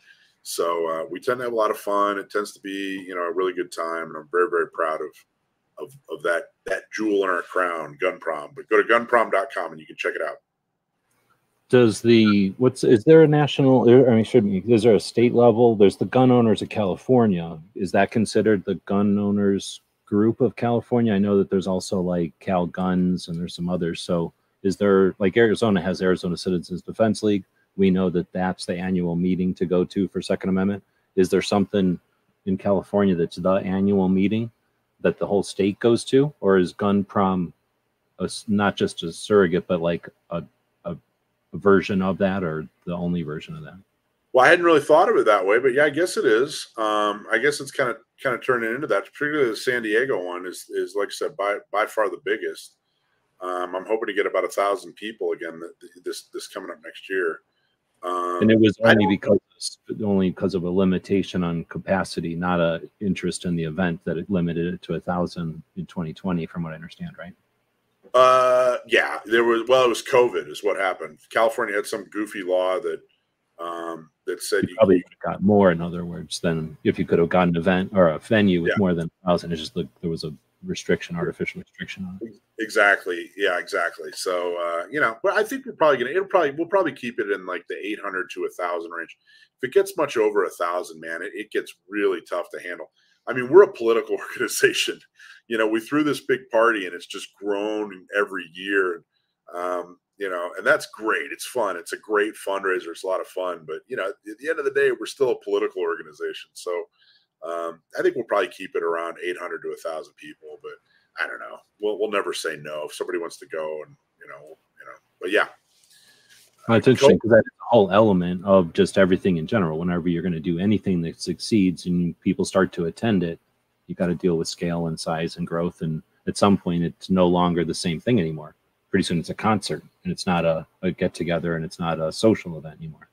So uh, we tend to have a lot of fun. It tends to be, you know, a really good time, and I'm very, very proud of of, of that that jewel in our crown, Gun Prom. But go to gunprom.com and you can check it out does the what's is there a national i mean should be is there a state level? There's the gun owners of california. Is that considered the gun owners group of california? I know that there's also like cal guns and there's some others. So is there like arizona has arizona citizens defense league. We know that that's the annual meeting to go to for second amendment. Is there something in california that's the annual meeting that the whole state goes to? Or is gun prom a, not just a surrogate but like a version of that or the only version of that? Well, I hadn't really thought of it that way, but yeah, I guess it is. Um, I guess it's kind of kind of turning into that. Particularly the San Diego one is is like I said by by far the biggest. Um, I'm hoping to get about a thousand people again this this coming up next year. Um, and it was only because only because of a limitation on capacity, not a interest in the event that it limited it to a thousand in 2020, from what I understand, right? Uh, yeah, there was. Well, it was COVID, is what happened. California had some goofy law that um, that said you, you probably got more. In other words, than if you could have gotten an event or a venue with yeah. more than a thousand. It's just like there was a restriction, artificial restriction on it. Exactly. Yeah, exactly. So uh, you know, but I think we're probably gonna it'll probably we'll probably keep it in like the 800 to a thousand range. If it gets much over a thousand, man, it, it gets really tough to handle. I mean, we're a political organization. You know, we threw this big party and it's just grown every year. Um, you know, and that's great. It's fun. It's a great fundraiser. It's a lot of fun. But you know, at the end of the day, we're still a political organization. So um, I think we'll probably keep it around 800 to 1,000 people. But I don't know. We'll we'll never say no if somebody wants to go, and you know, you know. But yeah, it's interesting because that's the whole element of just everything in general. Whenever you're going to do anything that succeeds and people start to attend it, you've got to deal with scale and size and growth. And at some point, it's no longer the same thing anymore pretty soon it's a concert and it's not a, a get together and it's not a social event anymore.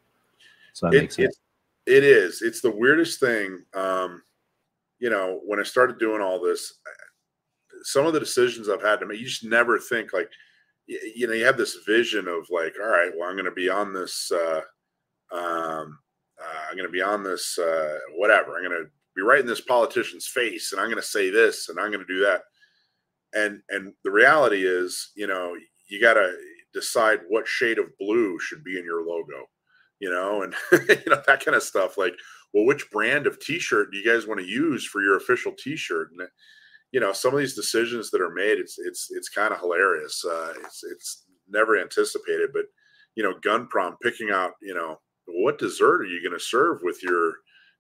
So that it, makes sense. It, it is. It's the weirdest thing. Um, you know, when I started doing all this, some of the decisions I've had to make, you just never think like, you, know, you have this vision of like, all right, well, I'm going to be on this, uh, um, uh, I'm going to be on this, uh, whatever. I'm going to be right in this politician's face and I'm going to say this and I'm going to do that. And and the reality is you know you got to decide what shade of blue should be in your logo you know and you know that kind of stuff. Like well which brand of t-shirt do you guys want to use for your official t-shirt? And you know some of these decisions that are made it's it's it's kind of hilarious uh it's it's never anticipated but you know gun prom picking out you know what dessert are you going to serve with your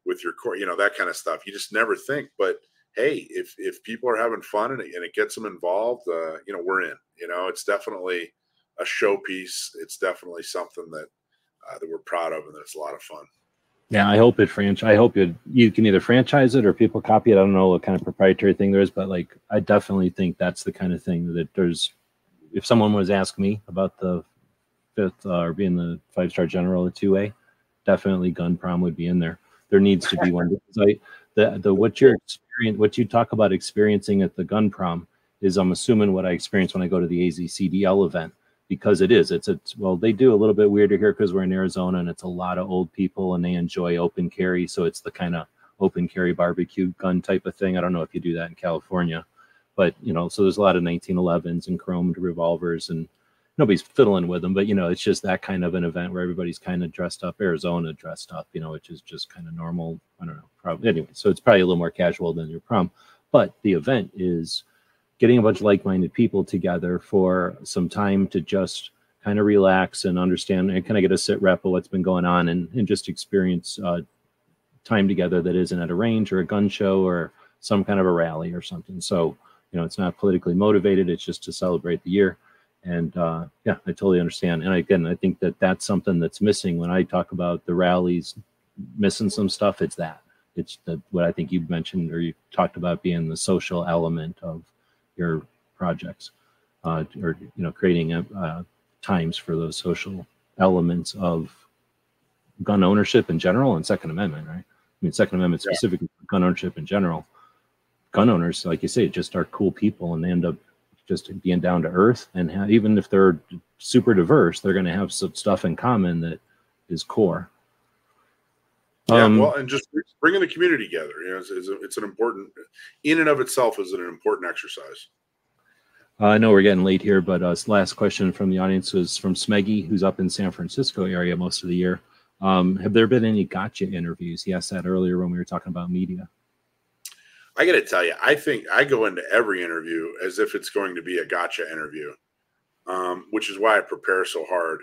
with your core you know that kind of stuff you just never think but hey, if if people are having fun and it, and it gets them involved, uh, you know, we're in. You know, it's definitely a showpiece. It's definitely something that uh, that we're proud of and that it's a lot of fun. Yeah, I hope it franchise. I hope it you can either franchise it or people copy it. I don't know what kind of proprietary thing there is, but like I definitely think that's the kind of thing that there's. If someone was ask me about the fifth uh, or being the five star general at two A, definitely gun prom would be in there. There needs to be one because I the the what you're experience what you talk about experiencing at the gun prom is I'm assuming what I experience when I go to the AZCDL event because it is it's it's well they do a little bit weirder here because we're in Arizona and it's a lot of old people and they enjoy open carry so it's the kind of open carry barbecue gun type of thing I don't know if you do that in California but you know so there's a lot of 1911s and chromed revolvers and nobody's fiddling with them, but you know, it's just that kind of an event where everybody's kind of dressed up, Arizona dressed up, you know, which is just kind of normal. I don't know, probably anyway. So it's probably a little more casual than your prom, but the event is getting a bunch of like-minded people together for some time to just kind of relax and understand and kind of get a sit rep of what's been going on and, and just experience uh, time together that isn't at a range or a gun show or some kind of a rally or something. So, you know, it's not politically motivated. It's just to celebrate the year and uh, yeah, I totally understand. And again, I think that that's something that's missing when I talk about the rallies missing some stuff. It's that it's the, what I think you mentioned or you talked about being the social element of your projects, uh, or you know, creating a, uh, times for those social elements of gun ownership in general and Second Amendment, right? I mean, Second Amendment specifically yeah. gun ownership in general. Gun owners, like you say, just are cool people, and they end up just being down to earth and have, even if they're super diverse they're going to have some stuff in common that is core yeah um, well and just bringing the community together you know it's, it's, a, it's, an important in and of itself is an important exercise. Uh, i know we're getting late here but uh, last question from the audience was from smeggy who's up in san francisco area most of the year. Um, have there been any gotcha interviews? He asked that earlier when we were talking about media. I got to tell you, I think I go into every interview as if it's going to be a gotcha interview, um, which is why I prepare so hard.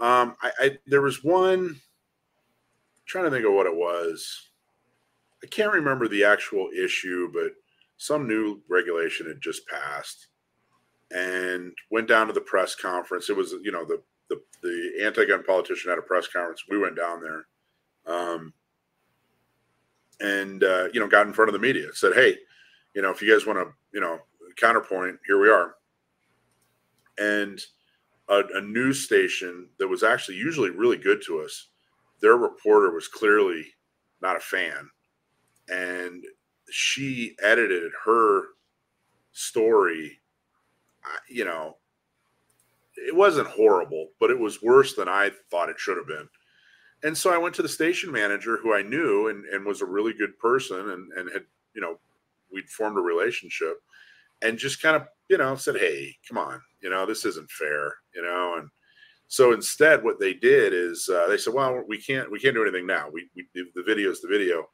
Um, I, I, there was one trying to think of what it was. I can't remember the actual issue, but some new regulation had just passed, and went down to the press conference. It was you know the the, the anti-gun politician had a press conference. We went down there. Um, and uh, you know got in front of the media said hey you know if you guys want to you know counterpoint here we are and a, a, news station that was actually usually really good to us their reporter was clearly not a fan and she edited her story you know it wasn't horrible but it was worse than i thought it should have been and so I went to the station manager who I knew and, and was a really good person and, and had, you know, we'd formed a relationship. and just kind of you know said, "Hey, come on, you know this isn't fair," you know, and so instead, what they did is uh, they said, "Well, we can't we can't do anything now. We, we the video is the video,"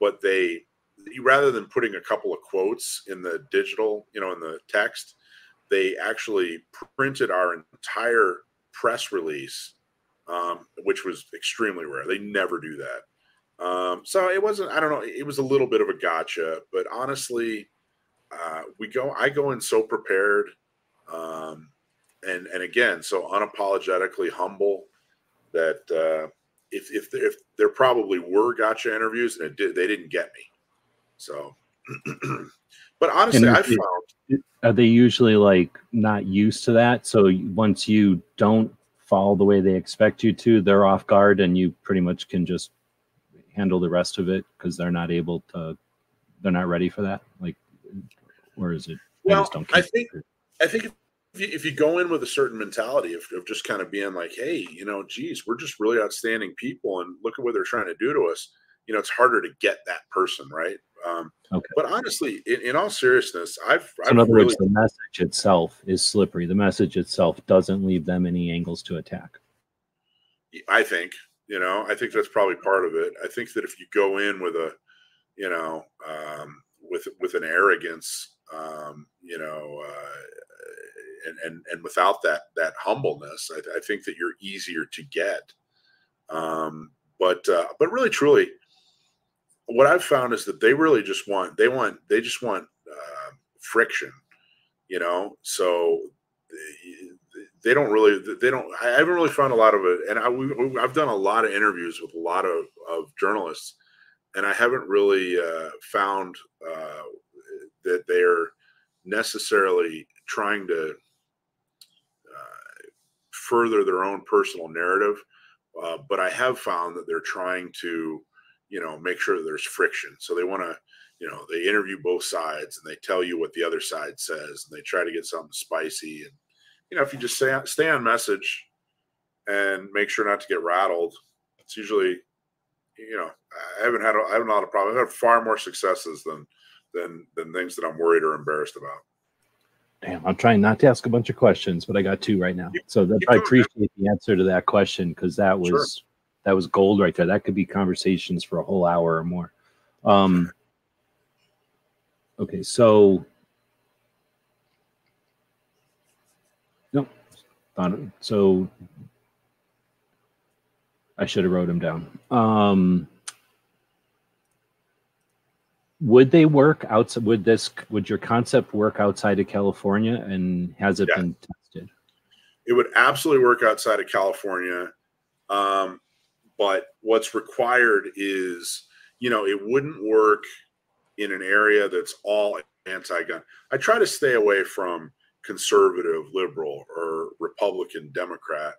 but they rather than putting a couple of quotes in the digital, you know, in the text, they actually printed our entire press release, um, which was extremely rare. They never do that. Um, so it wasn't. I don't know. It was a little bit of a gotcha, but honestly, uh, we go. I go in so prepared. Um, and and again, so unapologetically humble that uh, if if there, if there probably were gotcha interviews and it did, they didn't get me. So, but honestly, I found are they usually like not used to that? So once you don't follow the way they expect you to, they're off guard, and you pretty much can just handle the rest of it because they're not able to, they're not ready for that. Like, or is it? Well, I think I think if you, if you go in with a certain mentality of, of just kind of being like, hey, you know, geez, we're just really outstanding people, and look at what they're trying to do to us. You know, it's harder to get that person, right? Um, okay. But honestly, in, in all seriousness, I've, so I've in other really, words, the message itself is slippery. The message itself doesn't leave them any angles to attack. I think, you know, I think that's probably part of it. I think that if you go in with a, you know, um, with with an arrogance, um, you know, uh, and and and without that that humbleness, I, I think that you're easier to get. Um, but uh, but really, truly, what I've found is that they really just want they want they just want uh, friction, you know. So they, they don't really they don't. I haven't really found a lot of it, and I we, I've done a lot of interviews with a lot of of journalists, and I haven't really uh, found uh, that they're necessarily trying to further their own personal narrative. Uh, but I have found that they're trying to, you know, make sure there's friction. So they want to, you know, they interview both sides and they tell you what the other side says and they try to get something spicy. And, you know, if you just stay on, stay on message and make sure not to get rattled, it's usually, you know, I haven't had, a, I haven't had a problem. I've had far more successes than, than, than things that I'm worried or embarrassed about. Damn, I'm trying not to ask a bunch of questions, but I got two right now. So that, I appreciate the answer to that question because that was sure. that was gold right there. That could be conversations for a whole hour or more. Um, okay, so no, so I should have wrote them down. Um, would they work outside would this would your concept work outside of california and has it yeah. been tested? It would absolutely work outside of california um, but what's required is you know it wouldn't work in an area that's all anti-gun. I try to stay away from conservative liberal or republican democrat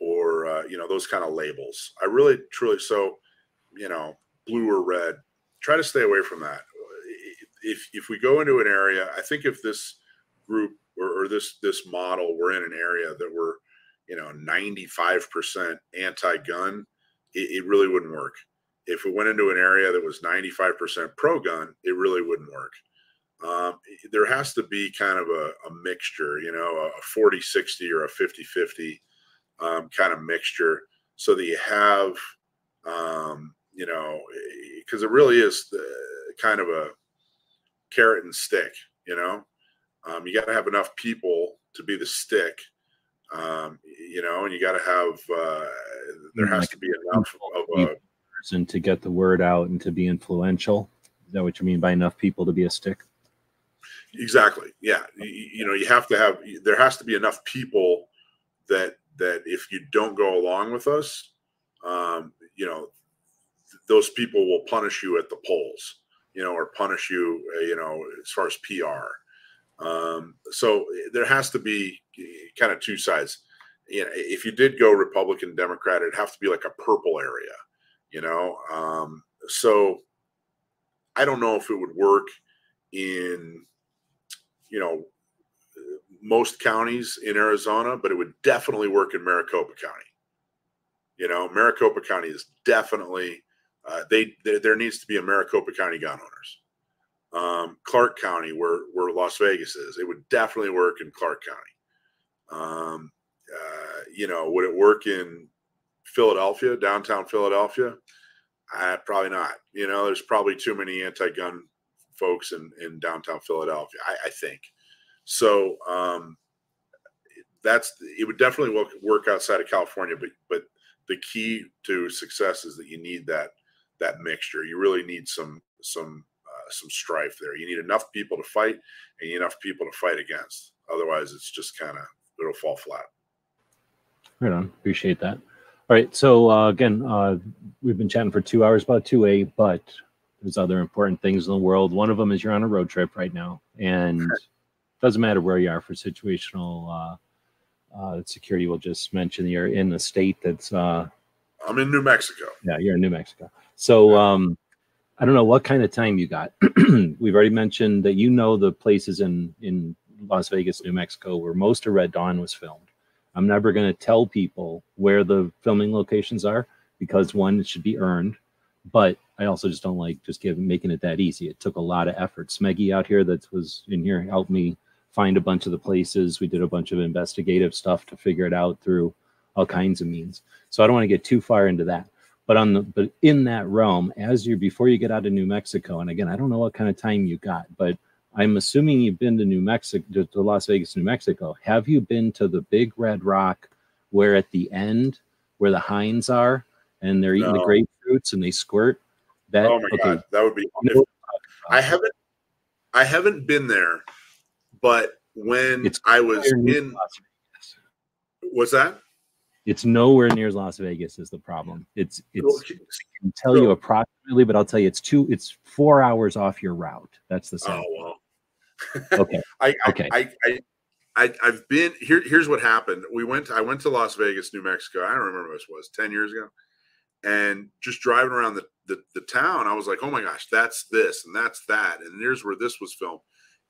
or uh, you know those kind of labels. I really truly so you know blue or red try to stay away from that. If if we go into an area, I think if this group or, or this this model we're in an area that we're you know 95% anti-gun, it, it really wouldn't work. If we went into an area that was 95% pro-gun, it really wouldn't work. Um, there has to be kind of a, a mixture, you know, a 40 60 or a 50 50 um, kind of mixture so that you have, um, you know, because it really is the, kind of a carrot and stick. You know, um, you got to have enough people to be the stick. Um, you know, and you got to have uh, there has like to be enough of a and to get the word out and to be influential. Is that what you mean by enough people to be a stick? Exactly. Yeah. You, you know, you have to have there has to be enough people that that if you don't go along with us, um, you know, those people will punish you at the polls, you know, or punish you, uh, you know, as far as PR. Um, so there has to be kind of two sides. You know, if you did go Republican, Democrat, it'd have to be like a purple area, you know. Um, so I don't know if it would work in, you know, most counties in Arizona, but it would definitely work in Maricopa County. You know, Maricopa County is definitely uh, they, there needs to be a Maricopa County gun owners. um, Clark County, where where Las Vegas is. It would definitely work in Clark County. Um, uh, you know, would it work in Philadelphia, downtown Philadelphia? Uh, probably not. You know, there's probably too many anti-gun folks in in downtown Philadelphia. I, I think so. Um, that's it. Would definitely work, work outside of California, but but the key to success is that you need that that mixture. You really need some some uh, some strife there. You need enough people to fight, and enough people to fight against. Otherwise, it's just kind of it'll fall flat. Right on. Appreciate that. All right. So uh, again, uh, we've been chatting for two hours about 2A, but there's other important things in the world. One of them is you're on a road trip right now, and doesn't matter where you are for situational uh, uh, security. We'll just mention you're in a state that's. Uh, I'm in New Mexico. Yeah, you're in New Mexico. So um, I don't know what kind of time you got. We've already mentioned that you know the places in in Las Vegas, New Mexico, where most of Red Dawn was filmed. I'm never going to tell people where the filming locations are because one, it should be earned, but I also just don't like just giving making it that easy. It took a lot of effort. Smeggy out here that was in here helped me find a bunch of the places. We did a bunch of investigative stuff to figure it out through all kinds of means. So I don't want to get too far into that. But on the but in that realm, as you're before you get out of New Mexico, and again, I don't know what kind of time you got, but I'm assuming you've been to New Mexico, to, Las Vegas, New Mexico. Have you been to the Big Red Rock, where at the end, where the hinds are, and they're eating No. the grapefruits and they squirt? That oh my okay, god, that would be. know- I haven't, I haven't been there, but when It's I was in, Las what's that? It's nowhere near Las Vegas is the problem. It's it's I can tell you approximately, but I'll tell you it's two it's four hours off your route. That's the same. Oh well. Okay. I, Okay. I, I, I, I've been here. Here's what happened. We went. I went to Las Vegas, New Mexico. I don't remember what this was ten years ago, and just driving around the, the the town, I was like, oh my gosh, that's this and that's that, and here's where this was filmed.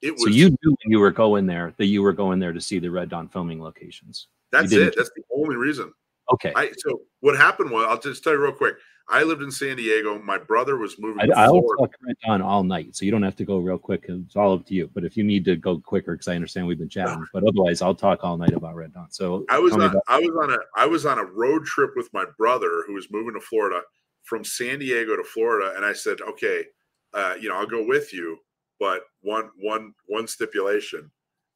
It was. So you knew when you were going there that you were going there to see the Red Dawn filming locations. That's it. That's the only reason. Okay. I so what happened was I'll just tell you real quick. I lived in San Diego. My brother was moving I, I'll Florida. talk Red Dawn all night, so you don't have to go real quick. It's all up to you. But if you need to go quicker, because I understand we've been chatting, but otherwise, I'll talk all night about Red Dawn. So I was on about- I was on a I was on a road trip with my brother who was moving to Florida from San Diego to Florida, and I said, okay, uh, you know, I'll go with you, but one one one stipulation,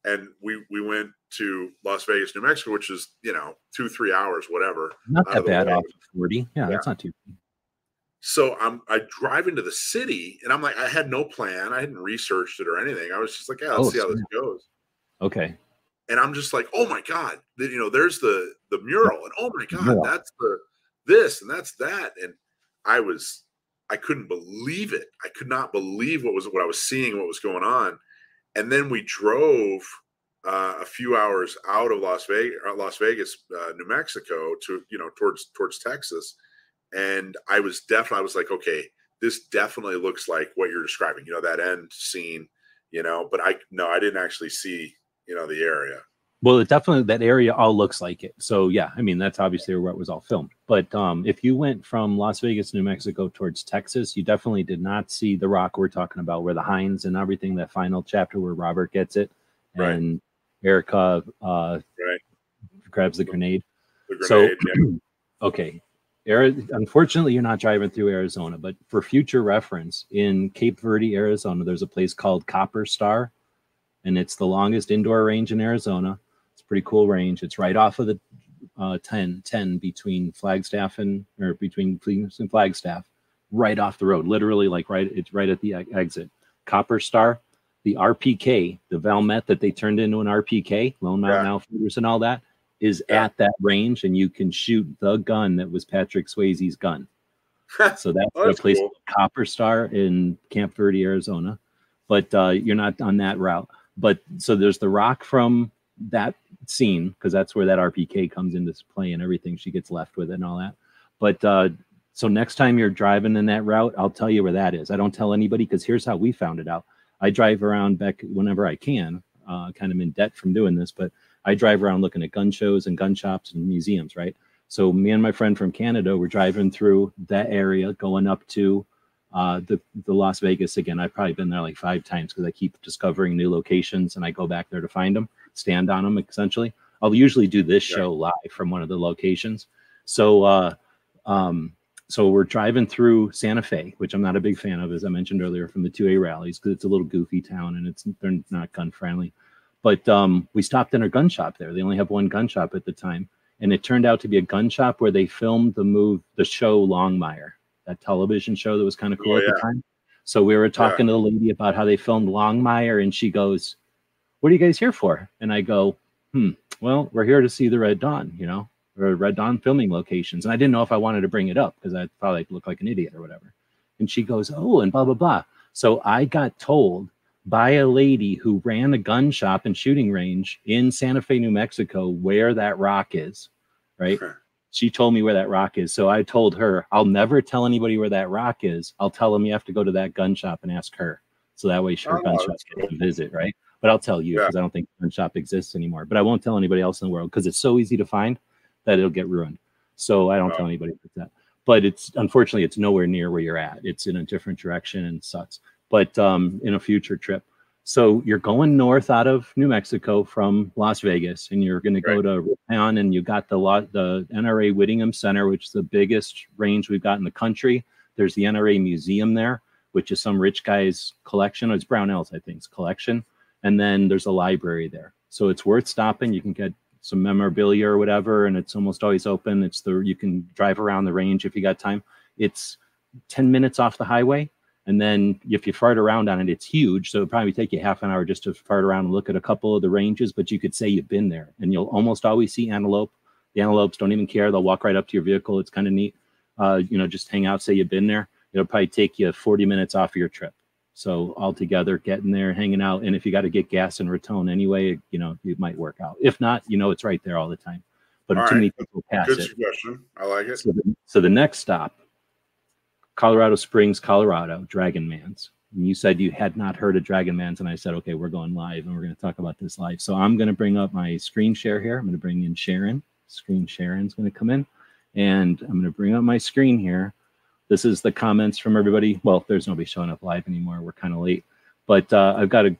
and we we went to Las Vegas, New Mexico, which is you know two three hours, whatever. not that of bad off of forty. Yeah, Yeah. that's not too. Bad. So I'm I drive into the city, and I'm like, I had no plan, I hadn't researched it or anything. I was just like, yeah, let's Oh, see how this goes. Okay. and I'm just like, oh my god, you know, there's the the mural, and oh my god, Mural. that's the this and that's that, and I was, I couldn't believe it. I could not believe what was what I was seeing, what was going on, and then we drove uh, a few hours out of Las Vegas, Las Vegas, uh, New Mexico, to you know towards towards Texas, and I was definitely, I was like, okay, this definitely looks like what you're describing, you know, that end scene, you know, but I no, I didn't actually see you know the area. Well, it definitely that area all looks like it. So yeah, I mean that's obviously where it was all filmed. But um, if you went from Las Vegas, New Mexico towards Texas, you definitely did not see the rock we're talking about, where the Hinds and everything. That final chapter where Robert gets it, Right. and Erica uh, Right. grabs the grenade. The So- yeah. Okay. Ari- Unfortunately, you're not driving through Arizona, but for future reference, in Camp Verde, Arizona, there's a place called Copper Star, and it's the longest indoor range in Arizona. Pretty cool range. It's right off of the uh, 10, 10 between Flagstaff and or between Phoenix and Flagstaff, right off the road. Literally, like right, it's right at the e- exit. Copper Star, the RPK, the Valmet that they turned into an RPK, Lone Mountain Yeah. Outfitters, and all that is Yeah. at that range, and you can shoot the gun that was Patrick Swayze's gun. So that's, Oh, a that's place cool. Copper Star in Camp Verde, Arizona. But uh, you're not on that route. But so there's the rock from that scene because that's where that RPK comes into play and everything. She gets left with it and all that. But uh, so next time you're driving in that route, I'll tell you where that is. I don't tell anybody because here's how we found it out. I drive around back whenever I can. Uh, kind of in debt from doing this, but I drive around looking at gun shows and gun shops and museums, right? So me and my friend from Canada were driving through that area, going up to Uh, the the Las Vegas again. I've probably been there like five times because I keep discovering new locations and I go back there to find them, stand on them essentially. I'll usually do this Yeah. show live from one of the locations. So uh, um, so we're driving through Santa Fe, which I'm not a big fan of, as I mentioned earlier, from the 2A rallies because it's a little goofy town and it's they're not gun friendly. But um, we stopped in a gun shop there. They only have one gun shop at the time, and it turned out to be a gun shop where they filmed the move, the show Longmire, that television show that was kind of cool Oh, at the time. So we were talking to the lady about how they filmed Longmire, and she goes, "What are you guys here for?" And I go, "Hmm, well, we're here to see the Red Dawn, you know, or Red Dawn filming locations." And I didn't know if I wanted to bring it up because I thought I'd look like an idiot or whatever. And she goes, "Oh, and blah blah blah." So I got told by a lady who ran a gun shop and shooting range in Santa Fe, New Mexico, where that rock is, right? She told me where that rock is. So I told her, I'll never tell anybody where that rock is. I'll tell them you have to go to that gun shop and ask her. So that way, her Oh, gun shop gets to visit, right? But I'll tell you Yeah. because I don't think gun shop exists anymore. But I won't tell anybody else in the world because it's so easy to find that it'll get ruined. So I don't Oh. tell anybody about that. But it's unfortunately it's nowhere near where you're at. It's in a different direction and sucks. But um, in a future trip. So you're going north out of New Mexico from Las Vegas, and you're going to go Right. to Raton, and you got the the NRA Whittington Center, which is the biggest range we've got in the country. There's the NRA Museum there, which is some rich guy's collection. It's Brownell's, I think, collection. And then there's a library there, so it's worth stopping. You can get some memorabilia or whatever, and it's almost always open. It's the you can drive around the range if you got time. It's 10 minutes off the highway. And then if you fart around on it, it's huge. So it'll probably take you half an hour just to fart around and look at a couple of the ranges, but you could say you've been there and you'll almost always see antelope. The antelopes don't even care. They'll walk right up to your vehicle. It's kind of neat. Uh, you know, just hang out, say you've been there. It'll probably take you 40 minutes off your trip. So altogether, getting there, hanging out. And if you got to get gas in Raton anyway, you know, it might work out. If not, you know, it's right there all the time. But All too right. many people pass Good it. suggestion. I like it. So the, so the next stop, Colorado Springs, Colorado, Dragon Man's. And you said you had not heard of Dragon Man's, and I said, okay, we're going live, and we're going to talk about this live. So I'm going to bring up my screen share here. I'm going to bring in Sharon. Screen Sharon's going to come in, and I'm going to bring up my screen here. This is the comments from everybody. Well, there's nobody showing up live anymore. We're kind of late, but uh, I've got a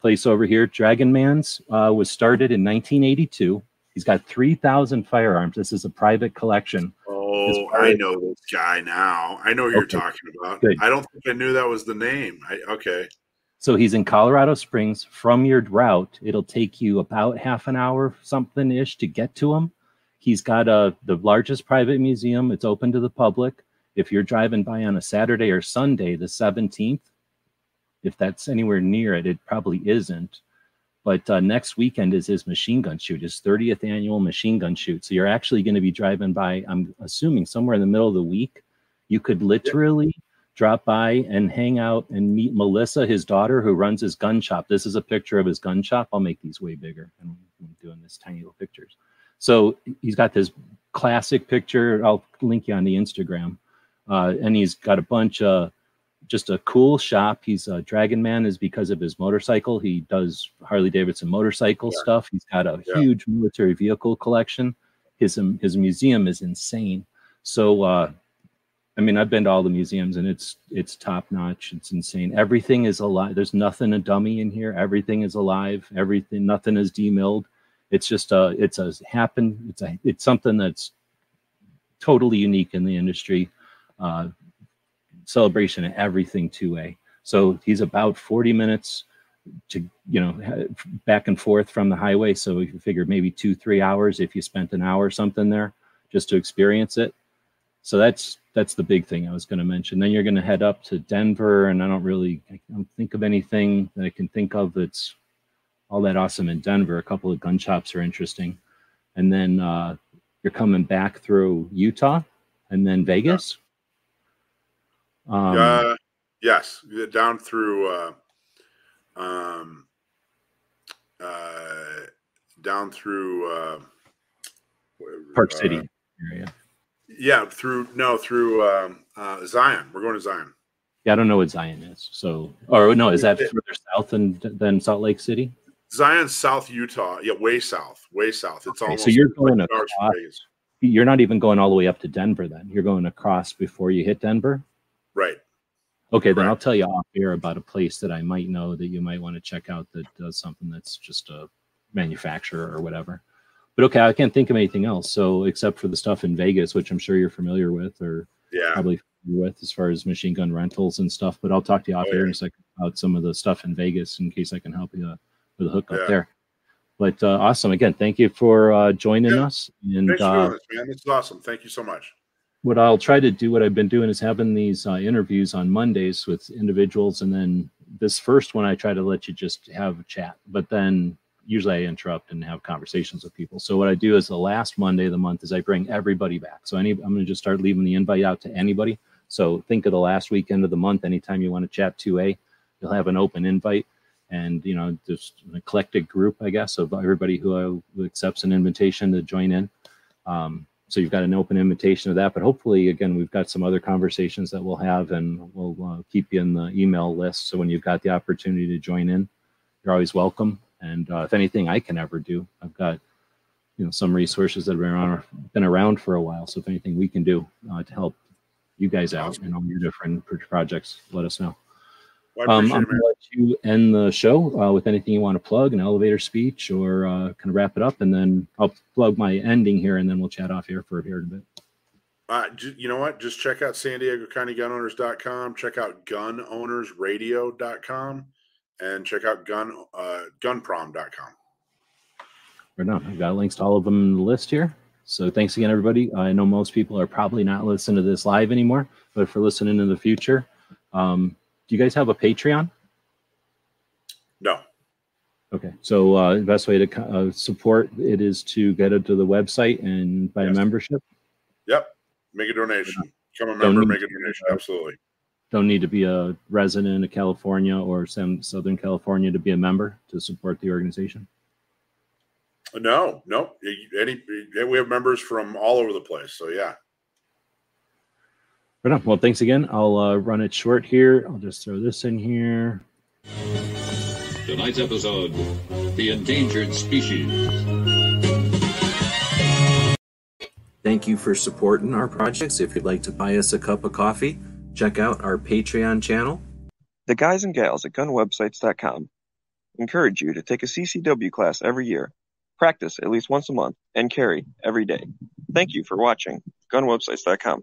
place over here. Dragon Man's uh, was started in 1982. He's got 3,000 firearms. This is a private collection. Oh, I know this guy now. I know what you're talking about. Good. I don't think I knew that was the name. I, okay. So he's in Colorado Springs. From your route, it'll take you about half an hour, something ish, to get to him. He's got a the largest private museum. It's open to the public. If you're driving by on a Saturday or Sunday, the 17th, if that's anywhere near it, it probably isn't. But uh, next weekend is his machine gun shoot, his 30th annual machine gun shoot. So you're actually going to be driving by, I'm assuming, somewhere in the middle of the week. You could literally drop by and hang out and meet Melissa, his daughter, who runs his gun shop. This is a picture of his gun shop. I'll make these way bigger. I'm I'm doing this tiny little pictures. So he's got this classic picture. I'll link you on the Instagram. Uh, and he's got a bunch of just a cool shop. He's a Dragon Man is because of his motorcycle. He does Harley Davidson motorcycle Yeah. stuff. He's got a Yeah. huge military vehicle collection. His um, his museum is insane. So uh, I mean, I've been to all the museums and it's it's top notch. It's insane. Everything is alive. There's nothing a dummy in here. Everything is alive. Everything, nothing is demilled. It's just a it's a happen. It's a it's something that's totally unique in the industry. Uh, celebration and everything 2A. So he's about 40 minutes to you know back and forth from the highway. So if you figure maybe two three hours if you spent an hour or something there just to experience it. So that's that's the big thing I was going to mention. Then you're going to head up to Denver, and I don't really I don't think of anything that I can think of that's all that awesome in Denver. A couple of gun shops are interesting, and then uh, you're coming back through Utah, and then Vegas. Um, uh, yes, down through uh, um, uh, down through uh, Park uh, City area. yeah, through no through um, uh, Zion. We're going to Zion. Yeah, I don't know what Zion is. So, or no, is that further south than than Salt Lake City? Zion, South Utah. Yeah, way south, way south. It's Okay, almost so you're going across- You're not even going all the way up to Denver. Then you're going across before you hit Denver. Right. Okay, then Right. I'll tell you off air about a place that I might know that you might want to check out that does something that's just a manufacturer or whatever. But okay, I can't think of anything else. So except for the stuff in Vegas, which I'm sure you're familiar with or Yeah. probably with as far as machine gun rentals and stuff. But I'll talk to you off Oh, air in a second about some of the stuff in Vegas in case I can help you uh, with a hookup Yeah. there. But uh, awesome. Again, thank you for uh, joining Yeah. us. And Thanks for uh, doing this, man. This is awesome. Thank you so much. What I'll try to do, what I've been doing is having these uh, interviews on Mondays with individuals, and then this first one I try to let you just have a chat, but then usually I interrupt and have conversations with people. So what I do is the last Monday of the month is I bring everybody back. So any, I'm going to just start leaving the invite out to anybody. So think of the last weekend of the month. Anytime you want to chat 2A, you'll have an open invite. And you know, just an eclectic group, I guess, of everybody who, accepts an invitation to join in. Um, so you've got an open invitation of that but hopefully again we've got some other conversations that we'll have and we'll uh, keep you in the email list. So when you've got the opportunity to join in you're always welcome. And uh, if anything i can ever do i've got you know some resources that have been around, been around for a while. So if anything we can do uh, to help you guys out in all your different projects let us know um, I'm going to let you end the show uh, with anything you want to plug, an elevator speech, or uh, kind of wrap it up, and then I'll plug my ending here, and then we'll chat off here for here in a bit. Uh, you know what? Just check out San Diego County Gunowners.com. Check out GunOwnersRadio.com, and check out Gun uh, Gunprom.com. Right now, I've got links to all of them in the list here. So thanks again, everybody. I know most people are probably not listening to this live anymore, but for listening in the future, um, do you guys have a Patreon? No, Okay, so uh, the best way to uh, support it is to get it to the website and buy a membership. yep. Make a donation. Become a member. Make a donation. Absolutely. Don't need to be a resident of California or some Southern California to be a member to support the organization. No, no. Any we have members from all over the place. So yeah. Right on. Well, thanks again. I'll uh, run it short here. I'll just throw this in here. Tonight's episode The Endangered Species. Thank you for supporting our projects. If you'd like to buy us a cup of coffee, check out our Patreon channel. The guys and gals at gunwebsites.com encourage you to take a CCW class every year, practice at least once a month, and carry every day. Thank you for watching gunwebsites.com.